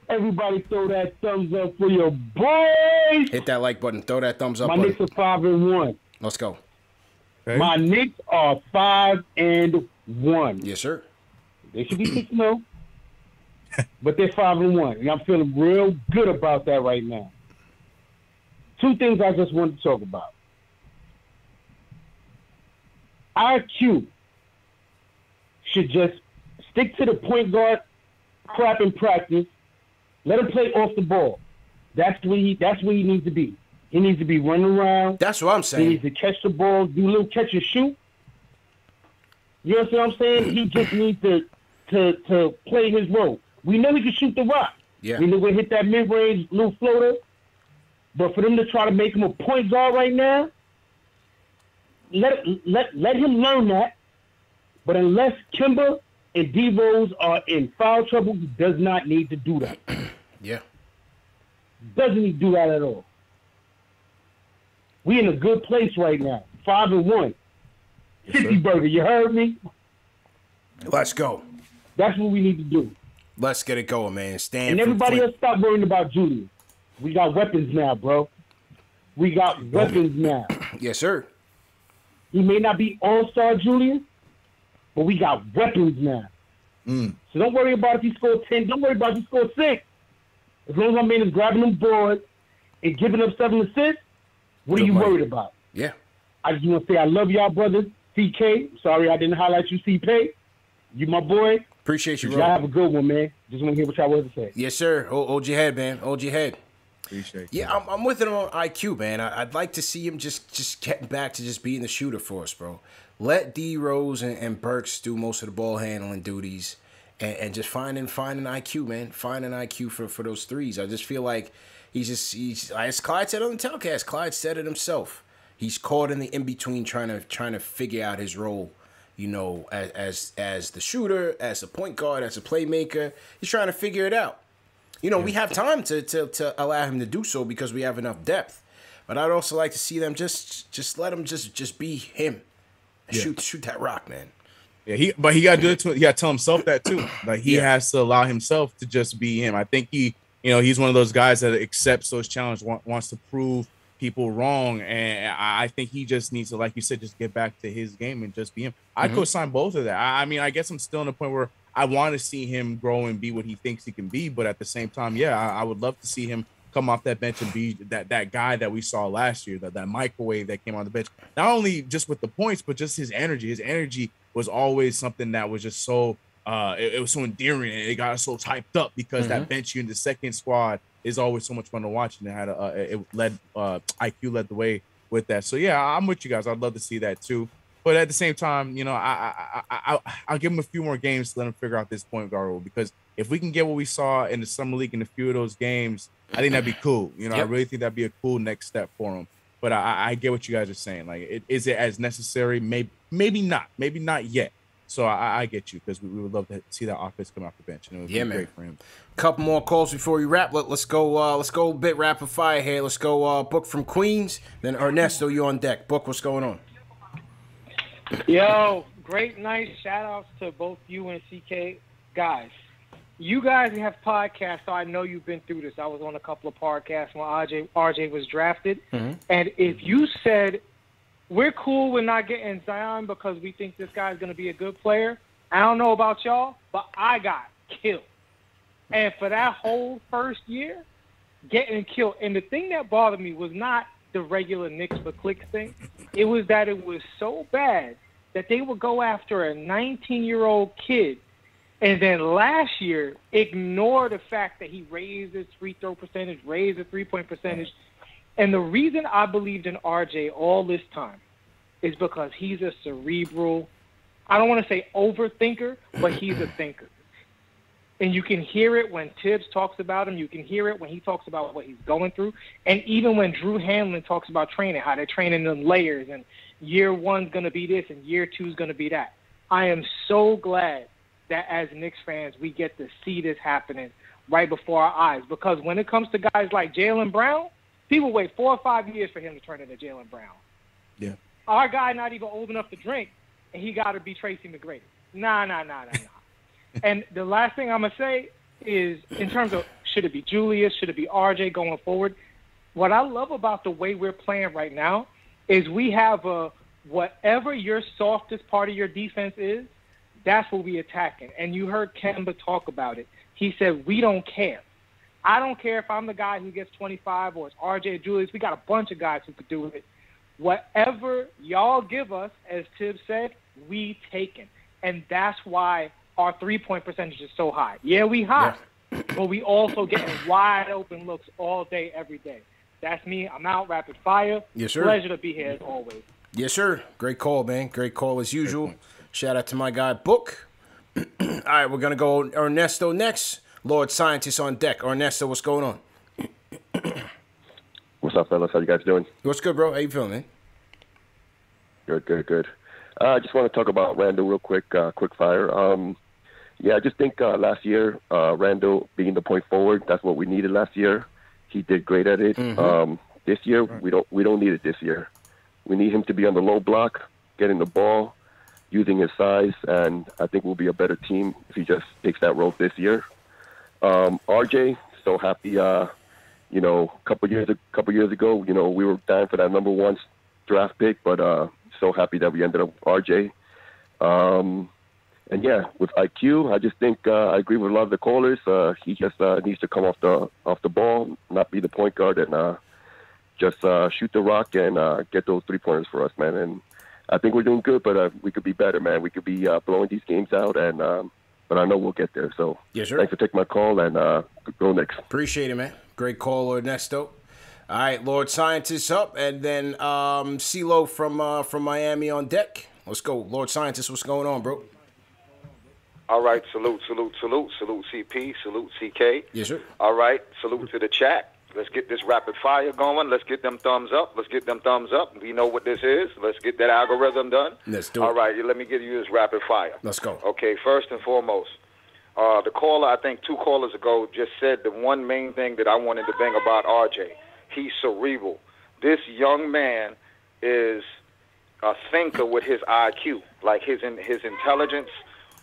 [SPEAKER 17] Everybody throw that thumbs up for your boys.
[SPEAKER 1] Hit that like button. Throw that thumbs up.
[SPEAKER 17] My
[SPEAKER 1] button.
[SPEAKER 17] Knicks are five and one.
[SPEAKER 1] Let's go.
[SPEAKER 17] My Knicks are five and one.
[SPEAKER 1] Yes, sir.
[SPEAKER 17] They should be six and zero, but they're five and one, and I'm feeling real good about that right now. Two things I just wanted to talk about. IQ should just stick to the point guard crap in practice. Let him play off the ball. That's where he. That's where he needs to be. He needs to be running around.
[SPEAKER 1] That's what I'm saying.
[SPEAKER 17] He needs to catch the ball, do a little catch and shoot. You understand what I'm saying? He just needs to to to play his role. We know he can shoot the rock.
[SPEAKER 1] Yeah.
[SPEAKER 17] We know we hit that mid range little floater. But for them to try to make him a point guard right now, let let let him learn that. But unless Kemba and D Rose are in foul trouble, he does not need to do that.
[SPEAKER 1] Yeah.
[SPEAKER 17] Doesn't he do that at all? We in a good place right now. Five and one. Fifty burger, you heard me?
[SPEAKER 1] Let's go.
[SPEAKER 17] That's what we need to do.
[SPEAKER 1] Let's get it going, man. Stan.
[SPEAKER 17] And everybody else stop worrying about Julius. We got weapons now, bro. We got oh, weapons now.
[SPEAKER 1] Yes, sir.
[SPEAKER 17] He may not be all star Julius, but we got weapons now. Mm. So don't worry about if he scored 10. Don't worry about if he scored 6. As long as my man is grabbing them boards and giving up seven assists, what are you worried about?
[SPEAKER 1] Yeah.
[SPEAKER 17] I just want to say I love y'all brothers. CK, sorry I didn't highlight you, CP. You my boy.
[SPEAKER 1] Appreciate you,
[SPEAKER 17] Y'all have a good one, man. Just want to hear what y'all want to say.
[SPEAKER 1] Yes, sir. Hold, hold your head, man. Hold your head.
[SPEAKER 2] Appreciate
[SPEAKER 1] Yeah, I'm, I'm with him on IQ, man. I, I'd like to see him just just getting back to just being the shooter for us, bro. Let D Rose and, and Burks do most of the ball handling duties, and, and just finding and find an IQ, man. Find an IQ for for those threes. I just feel like he's just he's as Clyde said on the telecast. Clyde said it himself. He's caught in the in between, trying to trying to figure out his role, you know, as as as the shooter, as a point guard, as a playmaker. He's trying to figure it out. You know, we have time to, to to allow him to do so because we have enough depth. But I'd also like to see them just just let him just just be him.
[SPEAKER 2] Yeah.
[SPEAKER 1] Shoot shoot that rock, man.
[SPEAKER 2] Yeah, he but he got to do it to he got to tell himself that too. Like he
[SPEAKER 1] Yeah.
[SPEAKER 2] has to allow himself to just be him. I think he, you know, he's one of those guys that accepts those challenges, wa- wants to prove people wrong, and I think he just needs to, like you said, just get back to his game and just be him. I
[SPEAKER 1] Mhm.
[SPEAKER 2] co-sign both of that. I, I mean, I guess I'm still in a point where I want to see him grow and be what he thinks he can be, but at the same time, yeah, I, I would love to see him come off that bench and be that that guy that we saw last year, that that microwave that came on the bench. Not only just with the points, but just his energy. His energy was always something that was just so uh it, it was so endearing and it got us so hyped up because that
[SPEAKER 1] Mhm.
[SPEAKER 2] bench unit, the second squad, is always so much fun to watch and it had a uh, it led uh IQ led the way with that. So yeah, I'm with you guys. I'd love to see that too. But at the same time, you know, I I, I, I I'll give him a few more games to let him figure out this point guard role because if we can get what we saw in the summer league in a few of those games, I think that'd be cool. You know, I really think that'd be a cool next step for him. But I, I- I get what you guys are saying. Like, it, is it as necessary? Maybe, maybe not. Maybe not yet. So I, I get you because we, we would love to see that offense come off the bench, and it would
[SPEAKER 1] Yeah,
[SPEAKER 2] be
[SPEAKER 1] man.
[SPEAKER 2] great for him.
[SPEAKER 1] Couple more calls before we wrap. Let, let's go. Uh, let's go a bit rapid fire here. Let's go. Uh, Book from Queens. Then Ernesto, you on deck. Book, what's going on?
[SPEAKER 9] Yo, great nice Shout outs to both you and CK. Guys, you guys have podcasts, so I know you've been through this. I was on a couple of podcasts when RJ, RJ was drafted. And if you said, we're cool with not getting Zion because we think this guy's going to be a good player, I don't know about y'all, but I got killed. And for that whole first year, getting killed. And the thing that bothered me was not the regular Knicks for clicks thing. It was that it was so bad that they would go after a 19 year old kid and then last year ignore the fact that he raised his free throw percentage, raised his three point percentage. And the reason I believed in RJ all this time is because he's a cerebral, I don't want to say overthinker, but he's a thinker. And you can hear it when Thibs talks about him. You can hear it when he talks about what he's going through. And even when Drew Hanlen talks about training, how they're training in layers and year one's going to be this and year two's going to be that. I am so glad that as Knicks fans, we get to see this happening right before our eyes. Because when it comes to guys like Jaylen Brown, people wait four or five years for him to turn into Jaylen Brown.
[SPEAKER 2] Yeah.
[SPEAKER 9] Our guy not even old enough to drink, and he got to be Tracy McGrady. Nah, nah, nah, nah, nah. and the last thing I'm gonna say is, in terms of should it be Julius, should it be RJ going forward? What I love about the way we're playing right now is we have a whatever your softest part of your defense is, that's what we attacking. And you heard Kemba talk about it. He said we don't care. I don't care if I'm the guy who gets 25 or it's RJ or Julius. We got a bunch of guys who could do it. Whatever y'all give us, as Thibs said, we taking. And that's why our three point percentage is so high. Yeah, we hot, but we also getting wide open looks all day, every day. That's me. I'm out rapid fire.
[SPEAKER 1] Yes, sir.
[SPEAKER 9] Pleasure to be here as always.
[SPEAKER 1] Yes, sir. Great call, man. Great call as usual. Shout out to my guy Book. All right, we're gonna go Ernesto next. Lord Scientist on deck. Ernesto, what's going on?
[SPEAKER 18] What's up, fellas? How you guys doing?
[SPEAKER 1] What's good, bro? How you feeling, man?
[SPEAKER 18] Good, good, good. Uh, I just want to talk about Randle real quick, uh, quick fire. Um, yeah, I just think uh, last year, uh, Randle being the point forward, that's what we needed last year. He did great at it.
[SPEAKER 1] Mhm.
[SPEAKER 18] Um, this year, we don't we don't need it this year. We need him to be on the low block, getting the ball, using his size, and I think we'll be a better team if he just takes that role this year. Um, RJ, so happy. Uh, you know, a couple years a couple years ago, you know, we were dying for that number one draft pick, but uh, so happy that we ended up with RJ. Um, and yeah, with IQ, I just think uh, I agree with a lot of the callers. Uh, he just uh, needs to come off the off the ball, not be the point guard, and uh, just uh, shoot the rock and uh, get those three pointers for us, man. And I think we're doing good, but uh, we could be better, man. We could be uh, blowing these games out, and um, but I know we'll get there. So
[SPEAKER 1] Yes, sir.
[SPEAKER 18] thanks for taking my call, and uh, go next.
[SPEAKER 1] Appreciate it, man. Great call, Ernesto. All right, Lord Scientist up, and then um, CeeLo from uh, from Miami on deck. Let's go, Lord Scientist. What's going on, bro?
[SPEAKER 19] All right, salute, salute, salute, salute CP, salute CK.
[SPEAKER 1] Yes, sir.
[SPEAKER 19] All right, salute to the chat. Let's get this rapid fire going. Let's get them thumbs up. Let's get them thumbs up. We know what this is. Let's get that algorithm done.
[SPEAKER 1] Let's do
[SPEAKER 19] All
[SPEAKER 1] it.
[SPEAKER 19] right, let me give you this rapid fire.
[SPEAKER 1] Let's go.
[SPEAKER 19] Okay, first and foremost, uh, the caller, I think two callers ago, just said the one main thing that I wanted to bring about RJ. He's cerebral. This young man is a thinker with his IQ, like his in, his intelligence.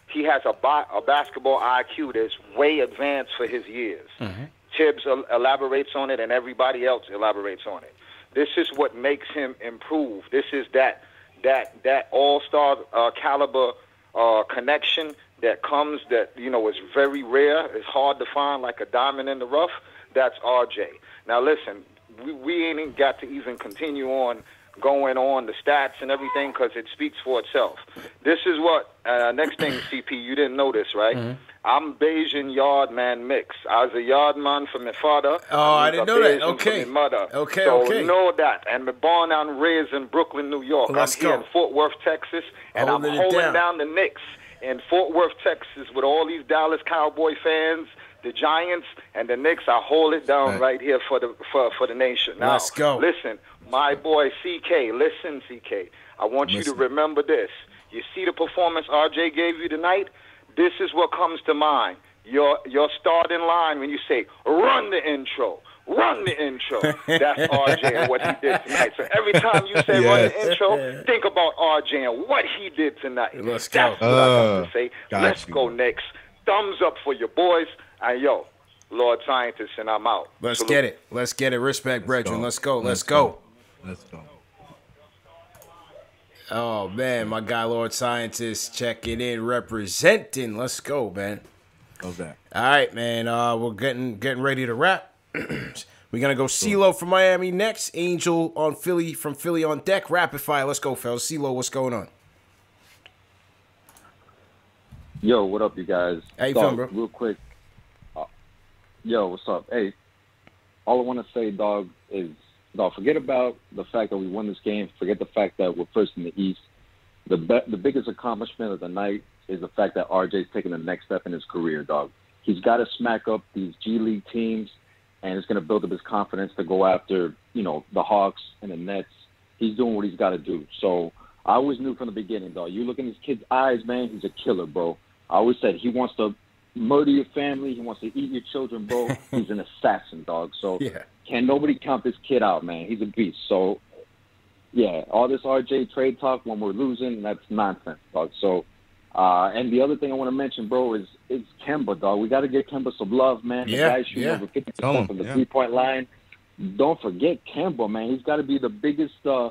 [SPEAKER 19] He has a, bi- a basketball IQ that's way advanced for his years. Thibs elaborates on it, and everybody else elaborates on it. This is what makes him improve. This is that that that all star uh, caliber uh, connection that comes that you know is very rare. It's hard to find, like a diamond in the rough. That's RJ. Now listen, we, we ain't got to even continue on going on the stats and everything because it speaks for itself. This is what uh, next thing, CP. You didn't this, right? I'm Bajan yard man mix. I was a yard man from my father.
[SPEAKER 1] Oh, I didn't know that.
[SPEAKER 19] Bajan from
[SPEAKER 1] Okay.
[SPEAKER 19] my mother.
[SPEAKER 1] Okay,
[SPEAKER 19] so
[SPEAKER 1] okay.
[SPEAKER 19] know that. And me born and raised in Brooklyn, New York.
[SPEAKER 1] Let's
[SPEAKER 19] I'm here
[SPEAKER 1] go.
[SPEAKER 19] in Fort Worth, Texas, and
[SPEAKER 1] Holding
[SPEAKER 19] I'm holding
[SPEAKER 1] down.
[SPEAKER 19] down the Knicks in Fort Worth, Texas, with all these Dallas Cowboy fans, the Giants, and the Knicks. I hold it down right, here for the for for the nation. Now,
[SPEAKER 1] Let's go.
[SPEAKER 19] Listen, my boy CK. Listen, CK. I want you to remember this. You see the performance RJ gave you tonight. This is what comes to mind. Your your starting line when you say run the intro. Run the intro. That's RJ and what he did tonight. So every time you say run the intro, think about RJ and what he did tonight.
[SPEAKER 1] Let's
[SPEAKER 19] That's
[SPEAKER 1] go.
[SPEAKER 19] what I
[SPEAKER 2] Uh,
[SPEAKER 19] got to say. Let's
[SPEAKER 2] you.
[SPEAKER 19] go next. Thumbs up for your boys. And yo, Lord Scientist, and I'm out.
[SPEAKER 1] Let's
[SPEAKER 19] Salute.
[SPEAKER 1] get it. Let's get it. Respect, brethren. Let's go. Let's,
[SPEAKER 2] Let's
[SPEAKER 1] go.
[SPEAKER 2] Let's go.
[SPEAKER 1] Oh man, my guy Lord Scientist checking in, representing. Let's go, man.
[SPEAKER 2] Okay.
[SPEAKER 1] All right, man. Uh, we're getting getting ready to wrap. we're gonna go CeeLo from Miami next. Angel on Philly from Philly on deck. Rapid fire. Let's go, fellas. CeeLo, what's going on?
[SPEAKER 20] Yo, what up, you guys?
[SPEAKER 1] How you feeling, bro?
[SPEAKER 20] Real quick. Uh, yo, what's up? Hey, all I want to say, dog, is dog. Forget about the fact that we won this game. Forget the fact that we're first in the East. The be- the biggest accomplishment of the night is the fact that RJ's taking the next step in his career, dog. He's got to smack up these G League teams, and it's going to build up his confidence to go after, you know, the Hawks and the Nets. He's doing what he's got to do. So I always knew from the beginning, dog. You look in this kid's eyes, man. He's a killer, bro. I always said he wants to murder your family. He wants to eat your children, bro. He's an assassin, dog. So
[SPEAKER 1] Yeah.
[SPEAKER 20] Can nobody count this kid out, man. He's a beast. So yeah, all this RJ trade talk when we're losing, that's nonsense, dog. So uh and the other thing I want to mention, bro, is is Kemba, dog. We got to get Kemba some love, man. The
[SPEAKER 1] Yeah,
[SPEAKER 20] guy shooting
[SPEAKER 1] yeah.
[SPEAKER 20] over 50% from the
[SPEAKER 2] yeah.
[SPEAKER 20] three point line. Don't forget Kemba, man. He's got to be the biggest. uh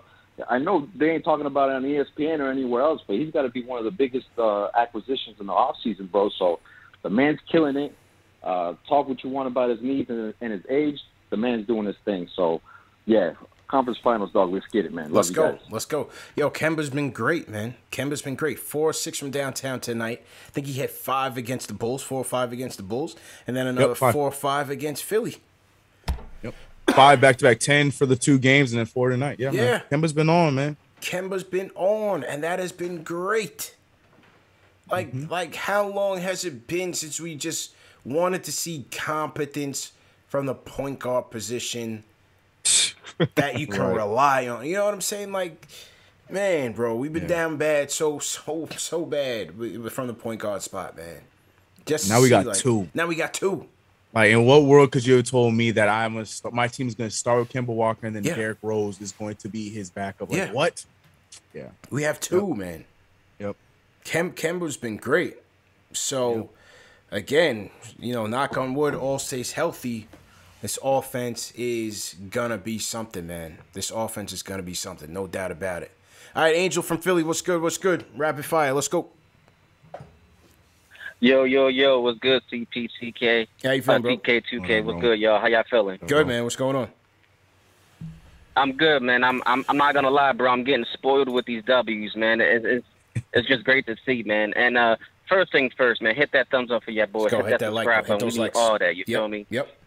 [SPEAKER 20] I know they ain't talking about it on ESPN or anywhere else, but he's got to be one of the biggest uh acquisitions in the off season, bro. So the man's killing it. Uh, talk what you want about his needs and, and his age. The man's doing his thing. So, yeah, conference finals, dog. Let's get it, man. Love
[SPEAKER 1] Let's
[SPEAKER 20] you
[SPEAKER 1] go.
[SPEAKER 20] guys.
[SPEAKER 1] Let's go. Yo, Kemba's been great, man. Kemba's been great. Four six from downtown tonight. I think he had five against the Bulls, four or five against the Bulls, and then another
[SPEAKER 2] five.
[SPEAKER 1] four or five against Philly. Yep.
[SPEAKER 2] Five back to back, ten for the two games, and then four tonight. Yeah,
[SPEAKER 1] Yeah.
[SPEAKER 2] man. Kemba's been on, man.
[SPEAKER 1] Kemba's been on, and that has been great. Like,
[SPEAKER 2] Mm-hmm.
[SPEAKER 1] like how long has it been since we just wanted to see competence from the point guard position that you can
[SPEAKER 2] Right.
[SPEAKER 1] rely on? You know what I'm saying? Like, man, bro, we've been down bad, so so so bad from the point guard spot, man. Just
[SPEAKER 2] Now we
[SPEAKER 1] see,
[SPEAKER 2] got
[SPEAKER 1] like-
[SPEAKER 2] two.
[SPEAKER 1] Now we got two.
[SPEAKER 2] Like, in what world could you have told me that I'm start, my team's gonna start with Kemba Walker and then
[SPEAKER 1] Yeah.
[SPEAKER 2] Derrick Rose is going to be his backup? Like,
[SPEAKER 1] Yeah.
[SPEAKER 2] what? Yeah.
[SPEAKER 1] We have two, man.
[SPEAKER 2] Yep.
[SPEAKER 1] Kem Kemba's been great. So again, you know, knock on wood, all stays healthy. This offense is gonna be something, man. This offense is gonna be something, no doubt about it. All right, Angel from Philly, what's good? What's good? Rapid fire, let's go.
[SPEAKER 21] Yo, yo, yo, what's good, CPCK?
[SPEAKER 1] How you feeling,
[SPEAKER 21] uh,
[SPEAKER 1] bro?
[SPEAKER 21] DK2K, what's good, y'all? How y'all feeling?
[SPEAKER 1] Good, man. What's going on?
[SPEAKER 21] I'm good, man. I'm, I'm, I'm not gonna lie, bro. I'm getting spoiled with these W's, man. It's, it's, it's just great to see, man. And uh, first things first, man. Hit that thumbs up for your boy.
[SPEAKER 1] Let's go.
[SPEAKER 21] Hit,
[SPEAKER 1] Hit
[SPEAKER 21] that
[SPEAKER 1] that like
[SPEAKER 21] subscribe
[SPEAKER 1] button. Hit
[SPEAKER 21] button.
[SPEAKER 1] those
[SPEAKER 21] We need
[SPEAKER 1] likes.
[SPEAKER 21] all that. You
[SPEAKER 1] Yep.
[SPEAKER 21] feel me?
[SPEAKER 1] Yep.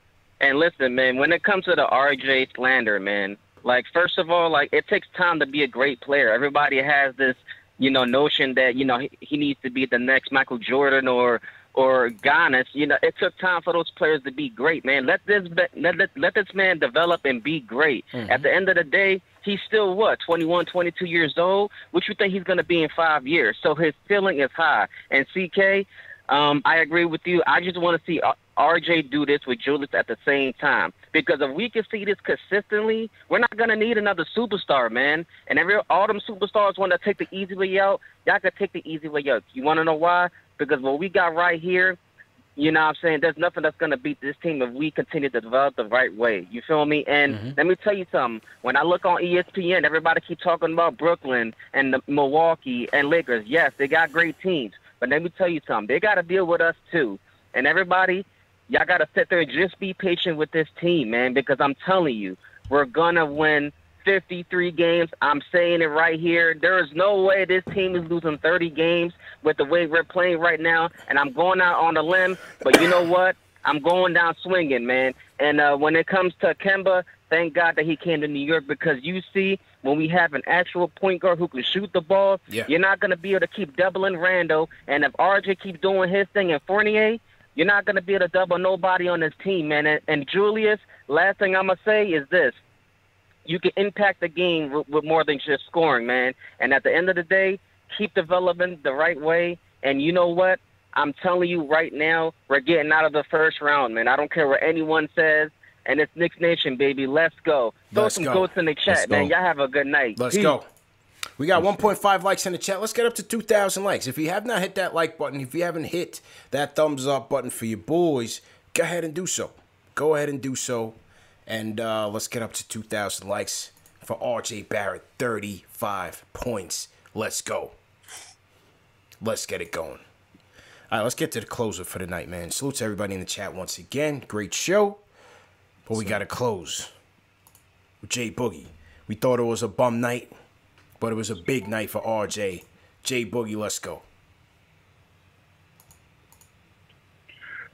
[SPEAKER 21] And listen, man, when it comes to the RJ slander, man, like first of all, like it takes time to be a great player. Everybody has this, you know, notion that you know he, he needs to be the next Michael Jordan or or Giannis, you know, it took time for those players to be great, man. Let this be- let, let, let this man develop and be great.
[SPEAKER 1] Mhm.
[SPEAKER 21] At the end of the day, he's still what 21, 22 years old. What you think he's going to be in five years? So his ceiling is high. And CK, um, I agree with you. I just want to see uh, RJ do this with Julius at the same time because if we can see this consistently, we're not going to need another superstar, man. And every all them superstars want to take the easy way out. Y'all could take the easy way out. You want to know why? Because what we got right here, you know what I'm saying? There's nothing that's going to beat this team if we continue to develop the right way. You feel me? And mm-hmm. let me tell you something. When I look on ESPN, everybody keep talking about Brooklyn and the Milwaukee and Lakers. Yes, they got great teams. But let me tell you something. They got to deal with us too. And everybody, y'all got to sit there and just be patient with this team, man, because I'm telling you, we're going to win 53 games. I'm saying it right here. There is no way this team is losing 30 games with the way we're playing right now. And I'm going out on a limb, but you know what? I'm going down swinging, man. And uh, when it comes to Kemba, thank God that he came to New York because you see, when we have an actual point guard who can shoot the ball,
[SPEAKER 1] Yeah.
[SPEAKER 21] you're not going to be able to keep doubling Randle. And if RJ keeps doing his thing and Fournier, you're not going to be able to double nobody on this team, man. And, and Julius, last thing I'm going to say is this you can impact the game with, with more than just scoring, man. And at the end of the day, keep developing the right way. And you know what? I'm telling you right now, we're getting out of the first round, man. I don't care what anyone says. And it's Knicks Nation, baby. Let's go. Throw
[SPEAKER 1] Let's
[SPEAKER 21] some
[SPEAKER 1] go.
[SPEAKER 21] goats in the chat, man. Y'all have a good night.
[SPEAKER 1] Let's
[SPEAKER 21] Peace.
[SPEAKER 1] go. We got 1.5 likes in the chat. Let's get up to 2,000 likes. If you have not hit that like button, if you haven't hit that thumbs up button for your boys, go ahead and do so. Go ahead and do so. And uh, let's get up to 2,000 likes for RJ Barrett. 35 points. Let's go. Let's get it going. All right, let's get to the closer for the night, man. Salute to everybody in the chat once again. Great show. But we got to close with Jay Boogie. We thought it was a bum night, but it was a big night for RJ. Jay Boogie, let's go.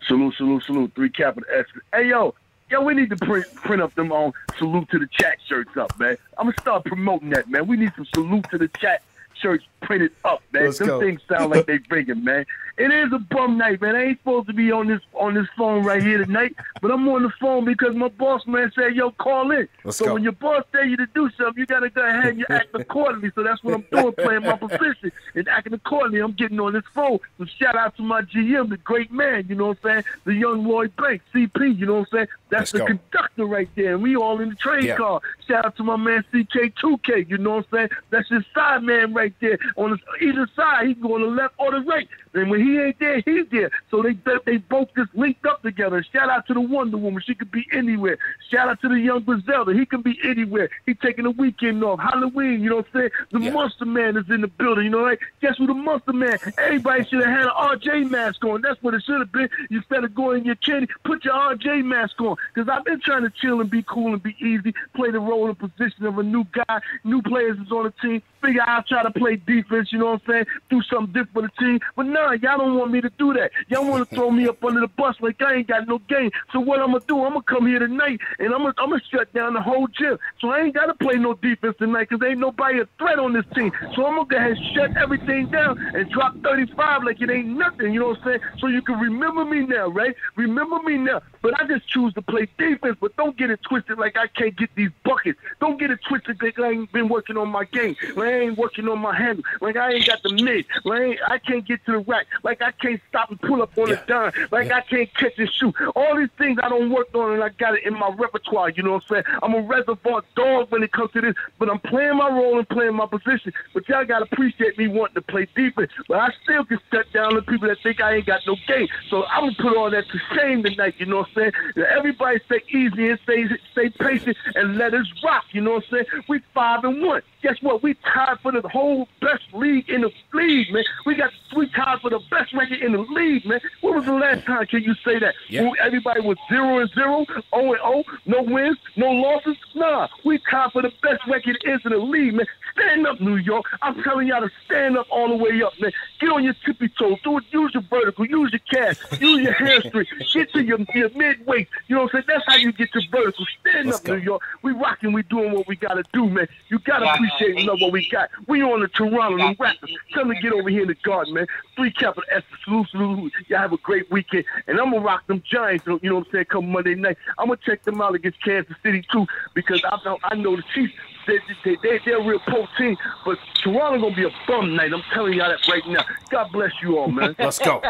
[SPEAKER 22] Salute, salute, salute. Three capital S. Hey, yo, yo, we need to print print up them on salute to the chat shirts up, man. I'm gonna start promoting that, man. We need some salute to the chat shirts printed up, man.
[SPEAKER 1] Let's
[SPEAKER 22] Them
[SPEAKER 1] go.
[SPEAKER 22] things sound like they're bringing, man. It is a bum night, man. I ain't supposed to be on this on this phone right here tonight, but I'm on the phone because my boss man said, "Yo, call in."
[SPEAKER 1] Let's
[SPEAKER 22] so
[SPEAKER 1] go.
[SPEAKER 22] when your boss tell you to do something, you gotta go ahead and you act accordingly. So that's what I'm doing, playing my position and acting accordingly. I'm getting on this phone. So shout out to my GM, the great man. You know what I'm saying? The young Lloyd Banks, CP. You know what I'm saying? That's
[SPEAKER 1] Let's
[SPEAKER 22] the
[SPEAKER 1] go.
[SPEAKER 22] conductor right there. And we all in the train
[SPEAKER 1] Yeah.
[SPEAKER 22] car. Shout out to my man CK2K. You know what I'm saying? That's his side man right there. On his, either side, he can go on the left or the right. And when he ain't there, he's there. So they they both just linked up together. Shout out to the Wonder Woman. She could be anywhere. Shout out to the young Griselda. He can be anywhere. He taking a weekend off. Halloween, you know what I'm saying? The Monster Man is in the building. You know, like guess who the Monster Man? Everybody should have had an RJ mask on. That's what it should have been. Instead of going in your candy, put your RJ mask on. Because I've been trying to chill and be cool and be easy, play the role and position of a new guy. New players is on the team. Figure I'll try to play defense, you know what I'm saying? Do something different for the team. But nah, y'all don't want me to do that. Y'all want to throw me up under the bus like I ain't got no game. So what I'm gonna do? I'm gonna come here tonight and I'm gonna I'm gonna shut down the whole gym. So I ain't gotta play no defense tonight because ain't nobody a threat on this team. So I'm gonna go ahead and shut everything down and drop 35 like it ain't nothing. You know what I'm saying? So you can remember me now, right? Remember me now. But I just choose to play defense. But don't get it twisted like I can't get these buckets. Don't get it twisted like I ain't been working on my game. Like I ain't working on my handle. Like I ain't got the mid. Like I, I can't get to the rack. Like I can't stop and pull up on a dime. Like I can't catch and shoot. All these things I don't work on and I got it in my repertoire. You know what I'm saying? I'm a reservoir dog when it comes to this. But I'm playing my role and playing my position. But y'all gotta appreciate me wanting to play defense. But I still can shut down the people that think I ain't got no game. So I'm gonna put all that to shame tonight. You know what I'm saying? Everybody stay easy and stay stay patient and let us rock. You know what I'm saying? We five and one. Guess what? We tied for the whole best league in the league, man. We got we tied for the best record in the league, man. When was the last time can you say that?
[SPEAKER 1] Yeah.
[SPEAKER 22] Everybody was zero and zero, zero and zero, no wins, no losses. Nah, we tied for the best record is in the league, man. Stand up, New York. I'm telling y'all to stand up all the way up, man. Get on your tippy toes. Do it. Use your vertical. Use your cast. Use your hamstring. Get to your, your midway. You know what I'm saying? That's how you get your vertical. Stand up, New York. We rocking. We doing what we gotta do, man. You gotta appreciate and love what we cat. We on the Toronto the Raptors. Tell them to get over here in the garden, man. Three capital S. Salute, salute. Y'all have a great weekend. And I'm going to rock them Giants, you know what I'm saying, come Monday night. I'm going to check them out against Kansas City, too, because I know, I know the Chiefs, they, they, they, they're a real pro team, but Toronto going to be a bum night. I'm telling y'all that right now. God bless you all, man.
[SPEAKER 1] Let's go.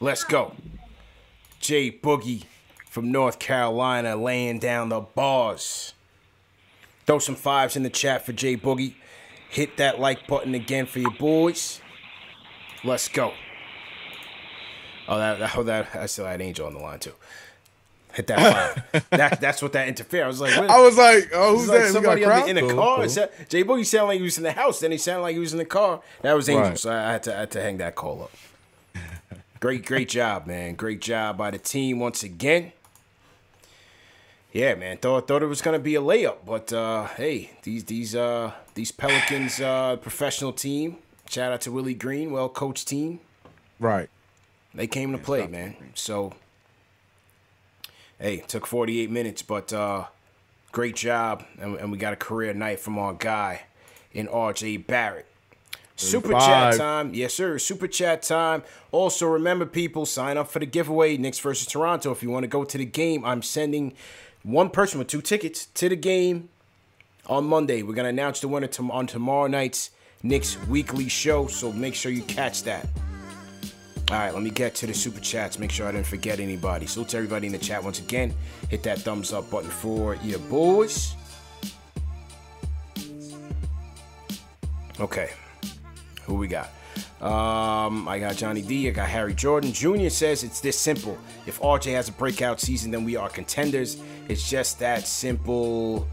[SPEAKER 1] Let's go. Jay Boogie from North Carolina laying down the bars. Throw some fives in the chat for Jay Boogie. Hit that like button again for your boys. Let's go. Oh, that, that, oh, that I still had Angel on the line too. Hit that five. that, that's what that interfered. I was like, what?
[SPEAKER 2] I was like, oh, who's
[SPEAKER 1] like
[SPEAKER 2] that? We
[SPEAKER 1] Somebody on the, in the
[SPEAKER 2] Cool,
[SPEAKER 1] car.
[SPEAKER 2] cool.
[SPEAKER 1] It sound- Jay Boogie sounded like he was in the house. Then he sounded like he was in the car. That was Angel.
[SPEAKER 2] Right.
[SPEAKER 1] So I had to I had to hang that call up. Great, great job, man. Great job by the team once again. Yeah, man. Thought thought it was gonna be a layup, but uh, hey, these these uh these Pelicans uh professional team. Shout out to Willie Green, well coached team.
[SPEAKER 2] Right.
[SPEAKER 1] They came to play, man. So hey, took 48 minutes, but uh great job, and, and we got a career night from our guy in RJ Barrett. Super chat time. Yes, sir. Super chat time. Also, remember, people, sign up for the giveaway Knicks versus Toronto. If you want to go to the game, I'm sending one person with two tickets to the game on Monday. We're going to announce the winner on tomorrow night's Knicks weekly show, so make sure you catch that. All right, let me get to the super chats. Make sure I didn't forget anybody. Salute to everybody in the chat once again. Hit that thumbs up button for your boys. Okay, who we got? Um, I got Johnny D. I got Harry Jordan. Junior says it's this simple. If RJ has a breakout season, then we are contenders. It's just that simple.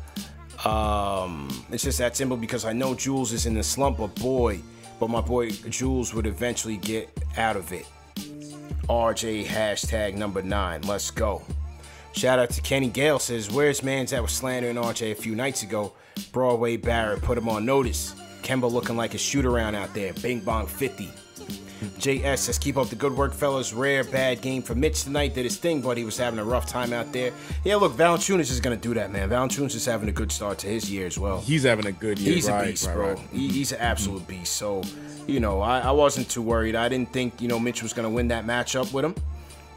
[SPEAKER 1] Um, it's just that simple because I know Jules is in the slump, but boy, but my boy Jules would eventually get out of it. RJ hashtag number nine. Let's go. Shout out to Kenny Gale says, Where's Mans that was slandering RJ a few nights ago? Broadway Barrett put him on notice. Kemba looking like a shoot around out there. Bing bong 50. JS says, Keep up the good work, fellas. Rare bad game for Mitch tonight. Did his thing, but he was having a rough time out there. Yeah, look, Valanciunas is going to do that, man. Valanciunas is having a good start to his year as well.
[SPEAKER 2] He's having a good year.
[SPEAKER 1] He's
[SPEAKER 2] right,
[SPEAKER 1] a beast,
[SPEAKER 2] right,
[SPEAKER 1] bro.
[SPEAKER 2] right.
[SPEAKER 1] He, he's an absolute beast. So, you know, I, I wasn't too worried. I didn't think, you know, Mitch was going to win that matchup with him.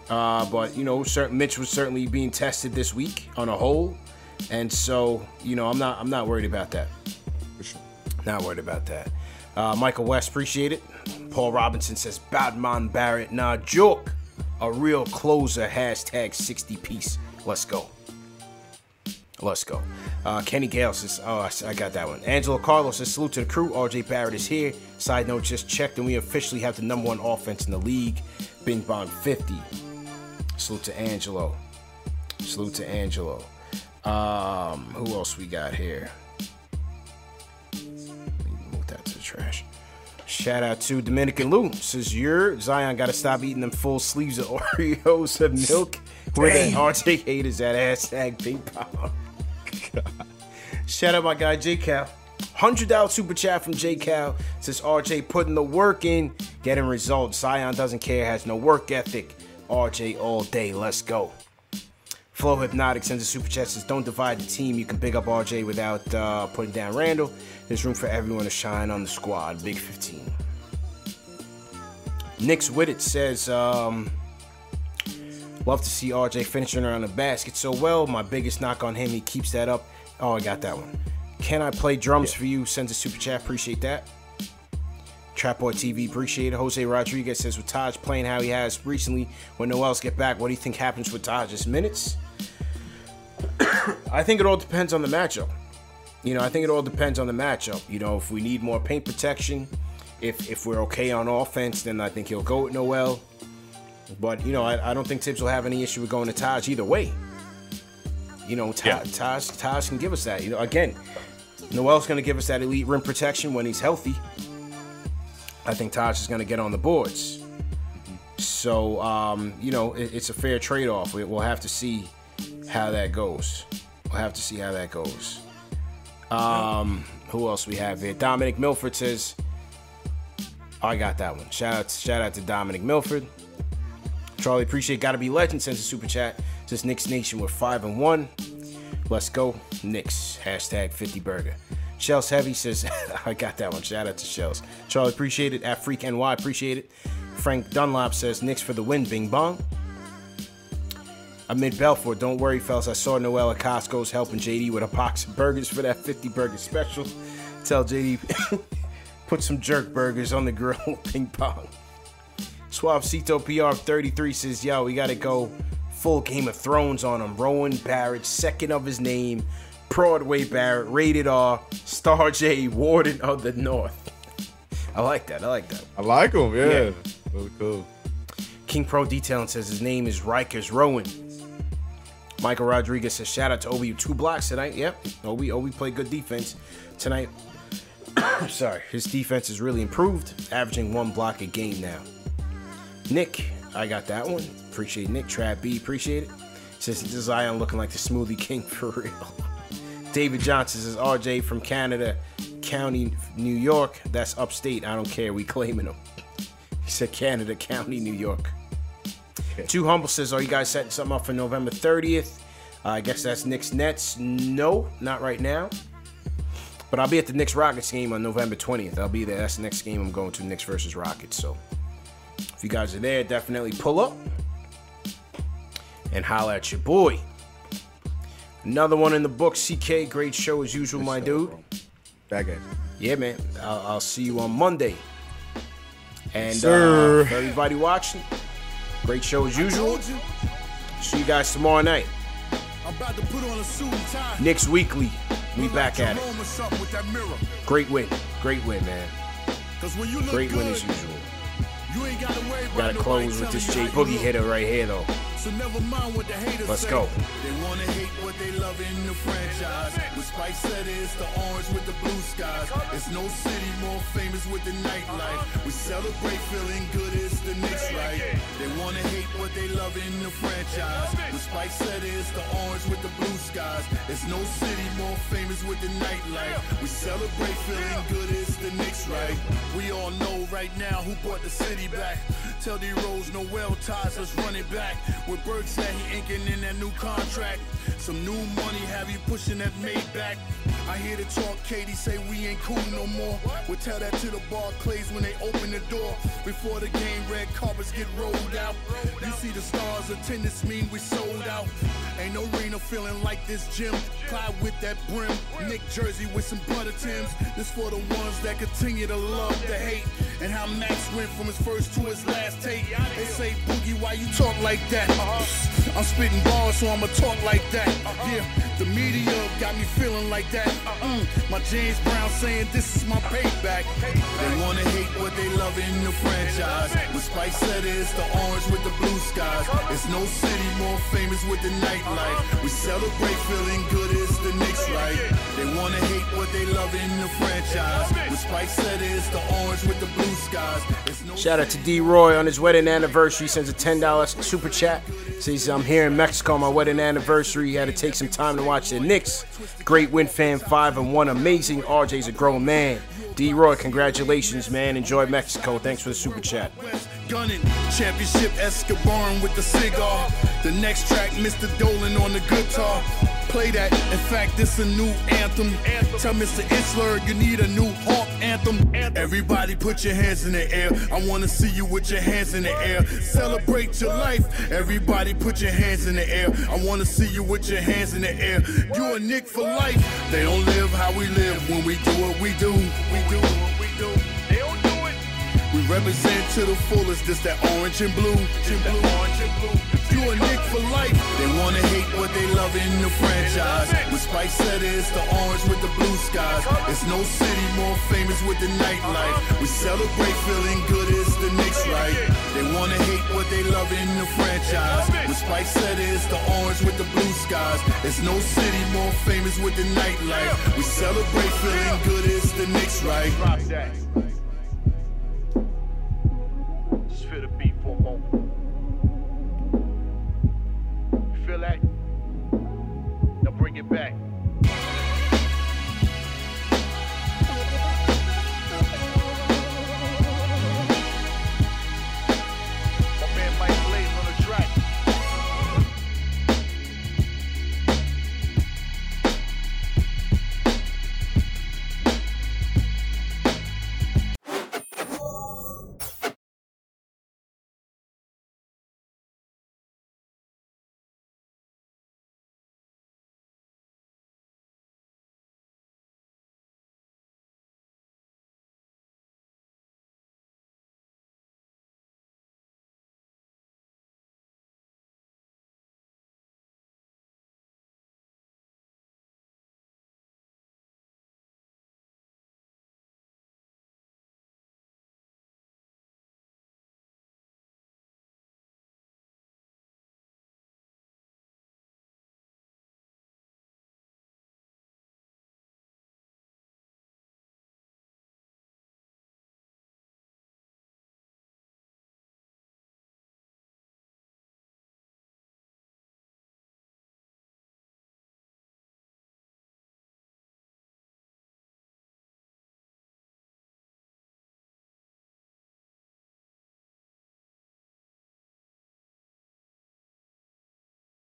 [SPEAKER 1] Uh, but, you know, certain, Mitch was certainly being tested this week on a whole. And so, you know, I'm not I'm not worried about that. Not worried about that. Uh, Michael West, appreciate it. Paul Robinson says, Badman Barrett, nah, joke. A real closer, hashtag 60 piece. Let's go. Let's go. Uh, Kenny Gale says, oh, I, got that one. Angelo Carlos says, salute to the crew. RJ Barrett is here. Side note, just checked and we officially have the number one offense in the league. Bing Bong 50. Salute to Angelo. Salute to Angelo. Um, who else we got here? Trash. Shout out to Dominican Lou. Says you're Zion got to stop eating them full sleeves of Oreos of milk. Where the. RJ haters at hashtag pong. Shout out my guy J Cal. Hundred dollar super chat from J Cal says RJ putting the work in, getting results. Zion doesn't care, has no work ethic. RJ all day. Let's go. Flow Hypnotic sends a super chat says, Don't divide the team. You can pick up RJ without uh, putting down Randle. There's room for everyone to shine on the squad. Big 15. Nick's with it says, um, Love to see RJ finishing around the basket so well. My biggest knock on him, he keeps that up. Oh, I got that one. Can I play drums for you? Sends a super chat. Appreciate that. Trap Boy TV, appreciate it. Jose Rodriguez says, with Taj playing how he has recently, when Noel's get back, what do you think happens with Taj's minutes? I think it all depends on the matchup. You know, I think it all depends on the matchup. You know, if we need more paint protection, if if we're okay on offense, then I think he'll go with Noel. But you know, I, I don't think Thibs will have any issue with going to Taj either way. You know, Ta- Taj Taj can give us that. You know, again, Noel's going to give us that elite rim protection when he's healthy. I think Taj is going to get on the boards. So, um, you know, it, it's a fair trade off. We, we'll have to see how that goes. We'll have to see how that goes. Um, who else we have here? Dominic Milford says, I got that one. Shout out, shout out to Dominic Milford. Charlie, appreciate Gotta Be Legend sends a super chat. Says Knicks Nation with five and one. Let's go. Knicks. Hashtag 50 burger. Shells Heavy says, I got that one. Shout out to Shells. Charlie, appreciate it. At Freak NY, appreciate it. Frank Dunlop says, Knicks for the win. Bing bong. Amid Belfort, don't worry, fellas. I saw Noel at Costco's helping JD with a box of burgers for that 50 burger special. Tell JD, put some jerk burgers on the grill. Ping pong. Suavecito PR 33 says, Yo, we got to go full Game of Thrones on him. Rowan Barrett, second of his name. Broadway Barrett, rated R. Star J, Warden of the North. I like that. I like that.
[SPEAKER 2] I like him. Yeah.
[SPEAKER 1] Yeah.
[SPEAKER 2] Really cool.
[SPEAKER 1] King Pro Detailing says his name is Rikers Rowan. Michael Rodriguez says shout out to with two blocks tonight. Yep, Obi Obi played good defense tonight. Sorry, his defense has really improved, averaging one block a game now. Nick, I got that one. Appreciate Nick. Trap B, appreciate it. Says Zion looking like the Smoothie King for real. David Johnson says RJ from Canada, County, New York. That's upstate. I don't care. We claiming him. He said Canada, County, New York. Too Humble says, Are you guys setting something up for November 30th? Uh, I guess that's Knicks Nets. No, not right now. But I'll be at the Knicks Rockets game on November 20th. I'll be there. That's the next game I'm going to Knicks versus Rockets. So if you guys are there, definitely pull up and holla at your boy. Another one in the book, CK. Great show as usual, my dude.
[SPEAKER 2] Back at
[SPEAKER 1] Yeah, man. I'll, I'll see you on Monday. And uh, everybody watching, great show as usual. See you guys tomorrow night. Knicks Weekly. We back at it. Great win. Great win, man. Great win as usual. Gotta close with this J Boogie hitter right here, though.
[SPEAKER 23] So never mind what the haters
[SPEAKER 1] Let's
[SPEAKER 23] say.
[SPEAKER 1] go.
[SPEAKER 23] They wanna hate what they love in the franchise. With Spike said it's the orange with the blue skies. It's no city more famous with the nightlife. We celebrate feeling good, it's the Knicks right. They wanna hate what they love in the franchise. With Spike said it's the orange with the blue skies. It's no city more famous with the nightlife. We celebrate feeling good, it's the Knicks right. We all know right now who brought the city back. Tell D Rose Noel ties, let's run it back. With Berg said he inking in that new contract. Some new money have you pushing that Maybach. I hear the talk, Katie say we ain't cool no more. We'll tell that to the Barclays when they open the door. Before the game, red carpets get rolled out. You see the stars, attendance mean we sold out. Ain't no arena feeling like this gym. Clyde with that brim, Knick Jersey with some butter Tims. This for the ones that continue to love the hate. And how Max went from his first to his last take. They say, Boogie, why you talk like that? lost. I'm spitting bars, so I'ma talk like that. Uh-huh. Yeah, the media got me feeling like that. Uh-huh. Mm, my James Brown saying this is my payback. They wanna hate what they love in the franchise. With Spice said it's the orange with the blue skies. Uh-huh. It's no city more famous with the nightlife. We celebrate feeling good, it's the Knicks right. They wanna hate what they love in the franchise. With Spice said it's the orange with the blue skies. It's no
[SPEAKER 1] Shout out to D Roy on his wedding anniversary. Sends a ten dollars super chat. Says I'm here in Mexico on my wedding anniversary. Had to take some time to watch the Knicks. Great win, fan five and one. Amazing. RJ's a grown man. D Roy, congratulations, man. Enjoy Mexico. Thanks for the super chat.
[SPEAKER 23] Gunning, championship Escobar with the cigar. The next track, Mr. Dolan on the guitar. Play that. In fact, it's a new anthem. Tell Mr. Isler you need a new Hawk anthem. Everybody put your hands in the air. I wanna see you with your hands in the air. Celebrate your life. Everybody put your hands in the air. I wanna see you with your hands in the air. You a Knick for life. They don't live how we live when we do what we do. We do. Represent to the fullest, this that orange and blue. Orange and blue. You a Knick for life. They wanna hate what they love in the franchise. With Spice said it's the orange with the blue skies. It's no city more famous with the nightlife. We celebrate feeling good, it's the Knicks right. They wanna hate what they love in the franchise. With Spice said it's the orange with the blue skies. It's no city more famous with the nightlife. We celebrate feeling good, it's the Knicks right.
[SPEAKER 24] Just back.